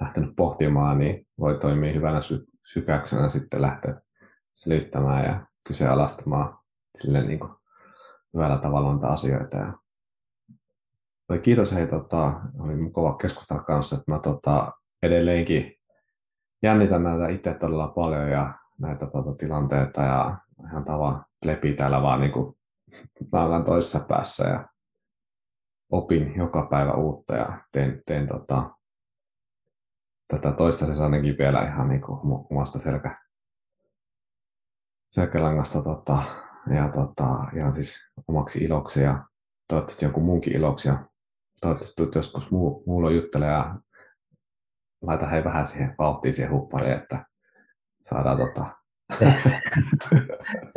lähtenyt pohtimaan, niin voi toimia hyvänä sy- sykäyksenä sitten lähteä selittämään ja kyseenalaistamaan sille niin kuin hyvällä tavalla näitä asioita. Ja oli kiitos hei, tota, oli mukava keskustella kanssa, että mä tota, edelleenkin jännitän näitä itse todella paljon ja näitä tota, tilanteita ja ihan tava lepi täällä vaan niin kuin, toisessa päässä ja opin joka päivä uutta ja teen, teen tota, tätä toistaiseksi ainakin vielä ihan niin kuin omasta selkä, selkälangasta tota, ja tota, ihan siis omaksi iloksi ja toivottavasti joku muunkin iloksi ja toivottavasti joskus muu, muulla juttelee ja laita hei vähän siihen vauhtiin siihen huppariin, että saadaan tota... se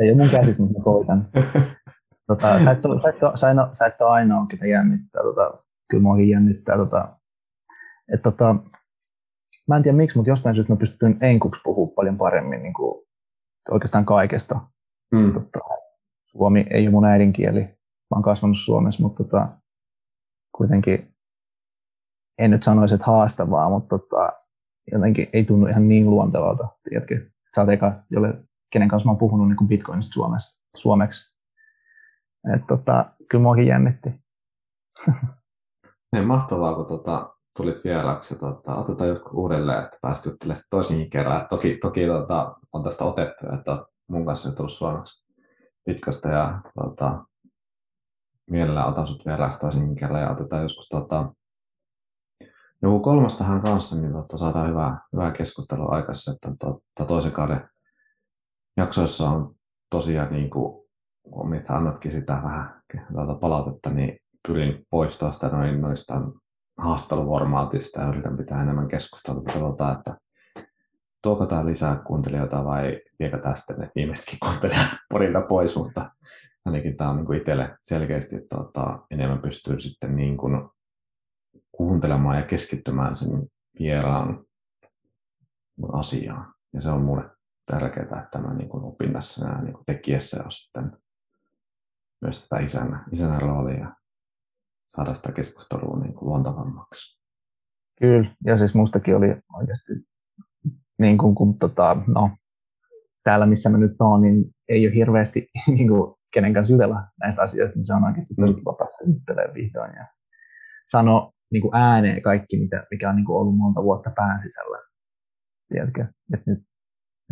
ei ole mun käsissä, mutta koitan. Tota, sä, et ole, sä, et ole, sä, sä et ole ainoa, ketä jännittää. Tota, kyllä muakin jännittää. Tota, et, tota, mä en tiedä miksi, mutta jostain syystä mä pystyn enkuksi puhua paljon paremmin niin kuin, oikeastaan kaikesta. Mm. Tota, Suomi ei ole mun äidinkieli. Mä oon kasvanut Suomessa, mutta tota, kuitenkin en nyt sanoisi, että haastavaa, mutta tota, jotenkin ei tunnu ihan niin luontevalta. Tiedätkö? Sä oot eka, jolle, kenen kanssa mä oon puhunut niin Bitcoinista Suomessa, suomeksi. Et tota, kyllä muakin jännitti. Niin, mahtavaa, kun tota, tulit vieraksi. Tota, otetaan joskus uudelleen, että pääsit juttelemaan toisinkin kerran. Et toki toki tota, on tästä otettu, että mun kanssa on tullut suomeksi pitkästä ja tota, mielellään otan sut vieraksi toisinkin kerran ja otetaan joskus tota, joku kolmas tähän kanssa, niin tota, saadaan hyvää, hyvää keskustelua aikaisemmin, että tota, toisen kauden jaksoissa on tosiaan niin kuin mistä annatkin sitä vähän tuota palautetta, niin pyrin poistamaan sitä noin, noista haastatteluformaatista ja yritän pitää enemmän keskustelua. Katsotaan, että tuoko tämä lisää kuuntelijoita vai viekö sitten ne viimeisetkin kuuntelijat podilta pois, mutta ainakin tämä on niin kuin itselle selkeästi tuota, enemmän pystyy sitten niin kuin kuuntelemaan ja keskittymään sen vieraan asiaan. Ja se on mulle tärkeää, että mä niin opin tässä nämä niin tekijässä ja sitten myös tätä isänä, isänä roolia saada sitä keskustelua niin kuin luontavammaksi. Kyllä, ja siis mustakin oli oikeasti, niin kuin, kun tota, no, täällä missä mä nyt oon, niin ei ole hirveästi niin kuin, kenen kanssa jutella näistä asioista, niin se on oikeasti tosi kiva päästä juttelemaan vihdoin ja sano niin kuin ääneen kaikki, mitä, mikä on niin kuin ollut monta vuotta pään sisällä. Tiedätkö? että nyt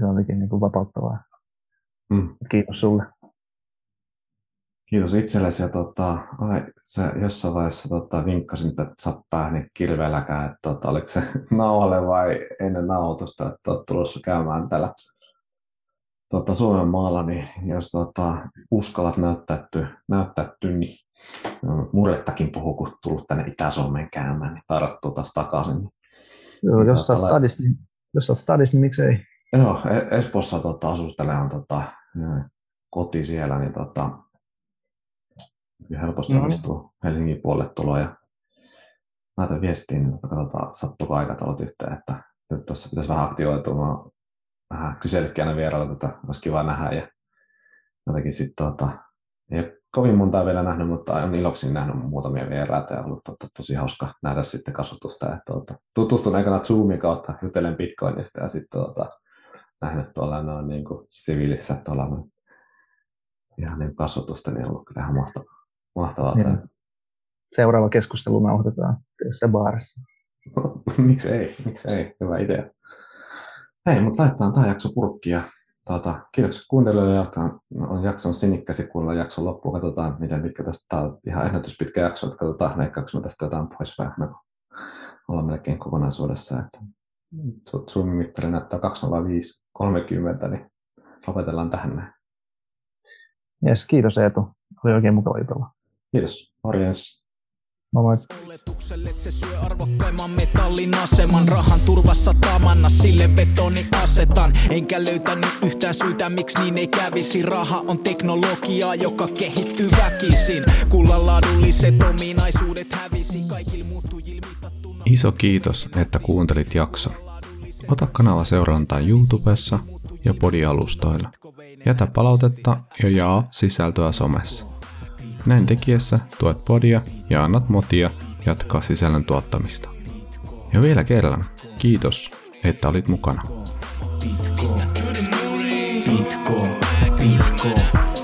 se on jotenkin niin kuin vapauttavaa. Mm. Kiitos sulle. Kiitos itsellesi ja tota, ai, se jossain vaiheessa tota, vinkkasin, että sä päähän kirveelläkään, että tota, oliko se nauhalle vai ennen nauhoitusta, että olet tulossa käymään täällä tota, Suomen maalla, niin jos tota, uskallat näyttäytyä, näyttäytyä niin murrettakin puhuu, kun tullut tänne Itä-Suomeen käymään, niin tarttuu taas takaisin. Niin, Joo, niin, jos, tota, stadis, niin, jos stadis, niin miksei? Joo, e- Espoossa tota, asustelemaan tota, koti siellä, niin tota, helposti no. onnistuu Helsingin puolelle tuloa ja laitan viestiin, niin tota, katsotaan, sattuuko aikataulut yhteen, että nyt tuossa pitäisi vähän aktivoitua. Mä vähän kyselytkin aina vierailla, että olisi kiva nähdä ja jotenkin sitten tota, ei ole kovin montaa vielä nähnyt, mutta on iloksi nähnyt muutamia vieraita ja ollut tota, tosi hauska nähdä sitten kasvatusta. Että, tota, tutustun aikana Zoomin kautta, jutelen Bitcoinista ja sitten tota, nähnyt tuolla noin niin kuin siviilissä tuolla ihan niin kasvatusta, niin on ollut kyllä ihan mahtavaa. Mahtavaa niin. Seuraava keskustelu nauhoitetaan se baarissa. miksi ei, miksi ei, hyvä idea. Hei, mutta laitetaan tämä jakso purkkiin ja tuota, kiitoksia kuuntelijoille, jotka on jakson sinikkäsi kuulla jakson loppuun. Katsotaan, miten pitkä tästä tämä on ihan ennätyspitkä jakso, että katsotaan, leikkaanko me tästä jotain pois vähän, me ollaan melkein kokonaisuudessa. Että Zoom-mittari näyttää 205.30, niin lopetellaan tähän näin. Yes, kiitos Eetu. Oli oikein mukava jutella. Kiitos. Morjens. Moi. se syö arvokkaimman metallin aseman Rahan turvassa tamanna sille vetoni asetan Enkä löytänyt yhtään syytä miksi niin ei kävisi Raha on teknologiaa joka kehittyy väkisin Kullan laadulliset ominaisuudet hävisi kaikille muuttujille mitattuna Iso kiitos, että kuuntelit jakson. Ota kanava seurantaan YouTubessa ja podialustoilla. Jätä palautetta ja jaa sisältöä somessa. Näin tekiessä tuet podia ja annat motia jatkaa sisällön tuottamista. Ja vielä kerran, kiitos, että olit mukana. Bitcoin, Bitcoin, Bitcoin.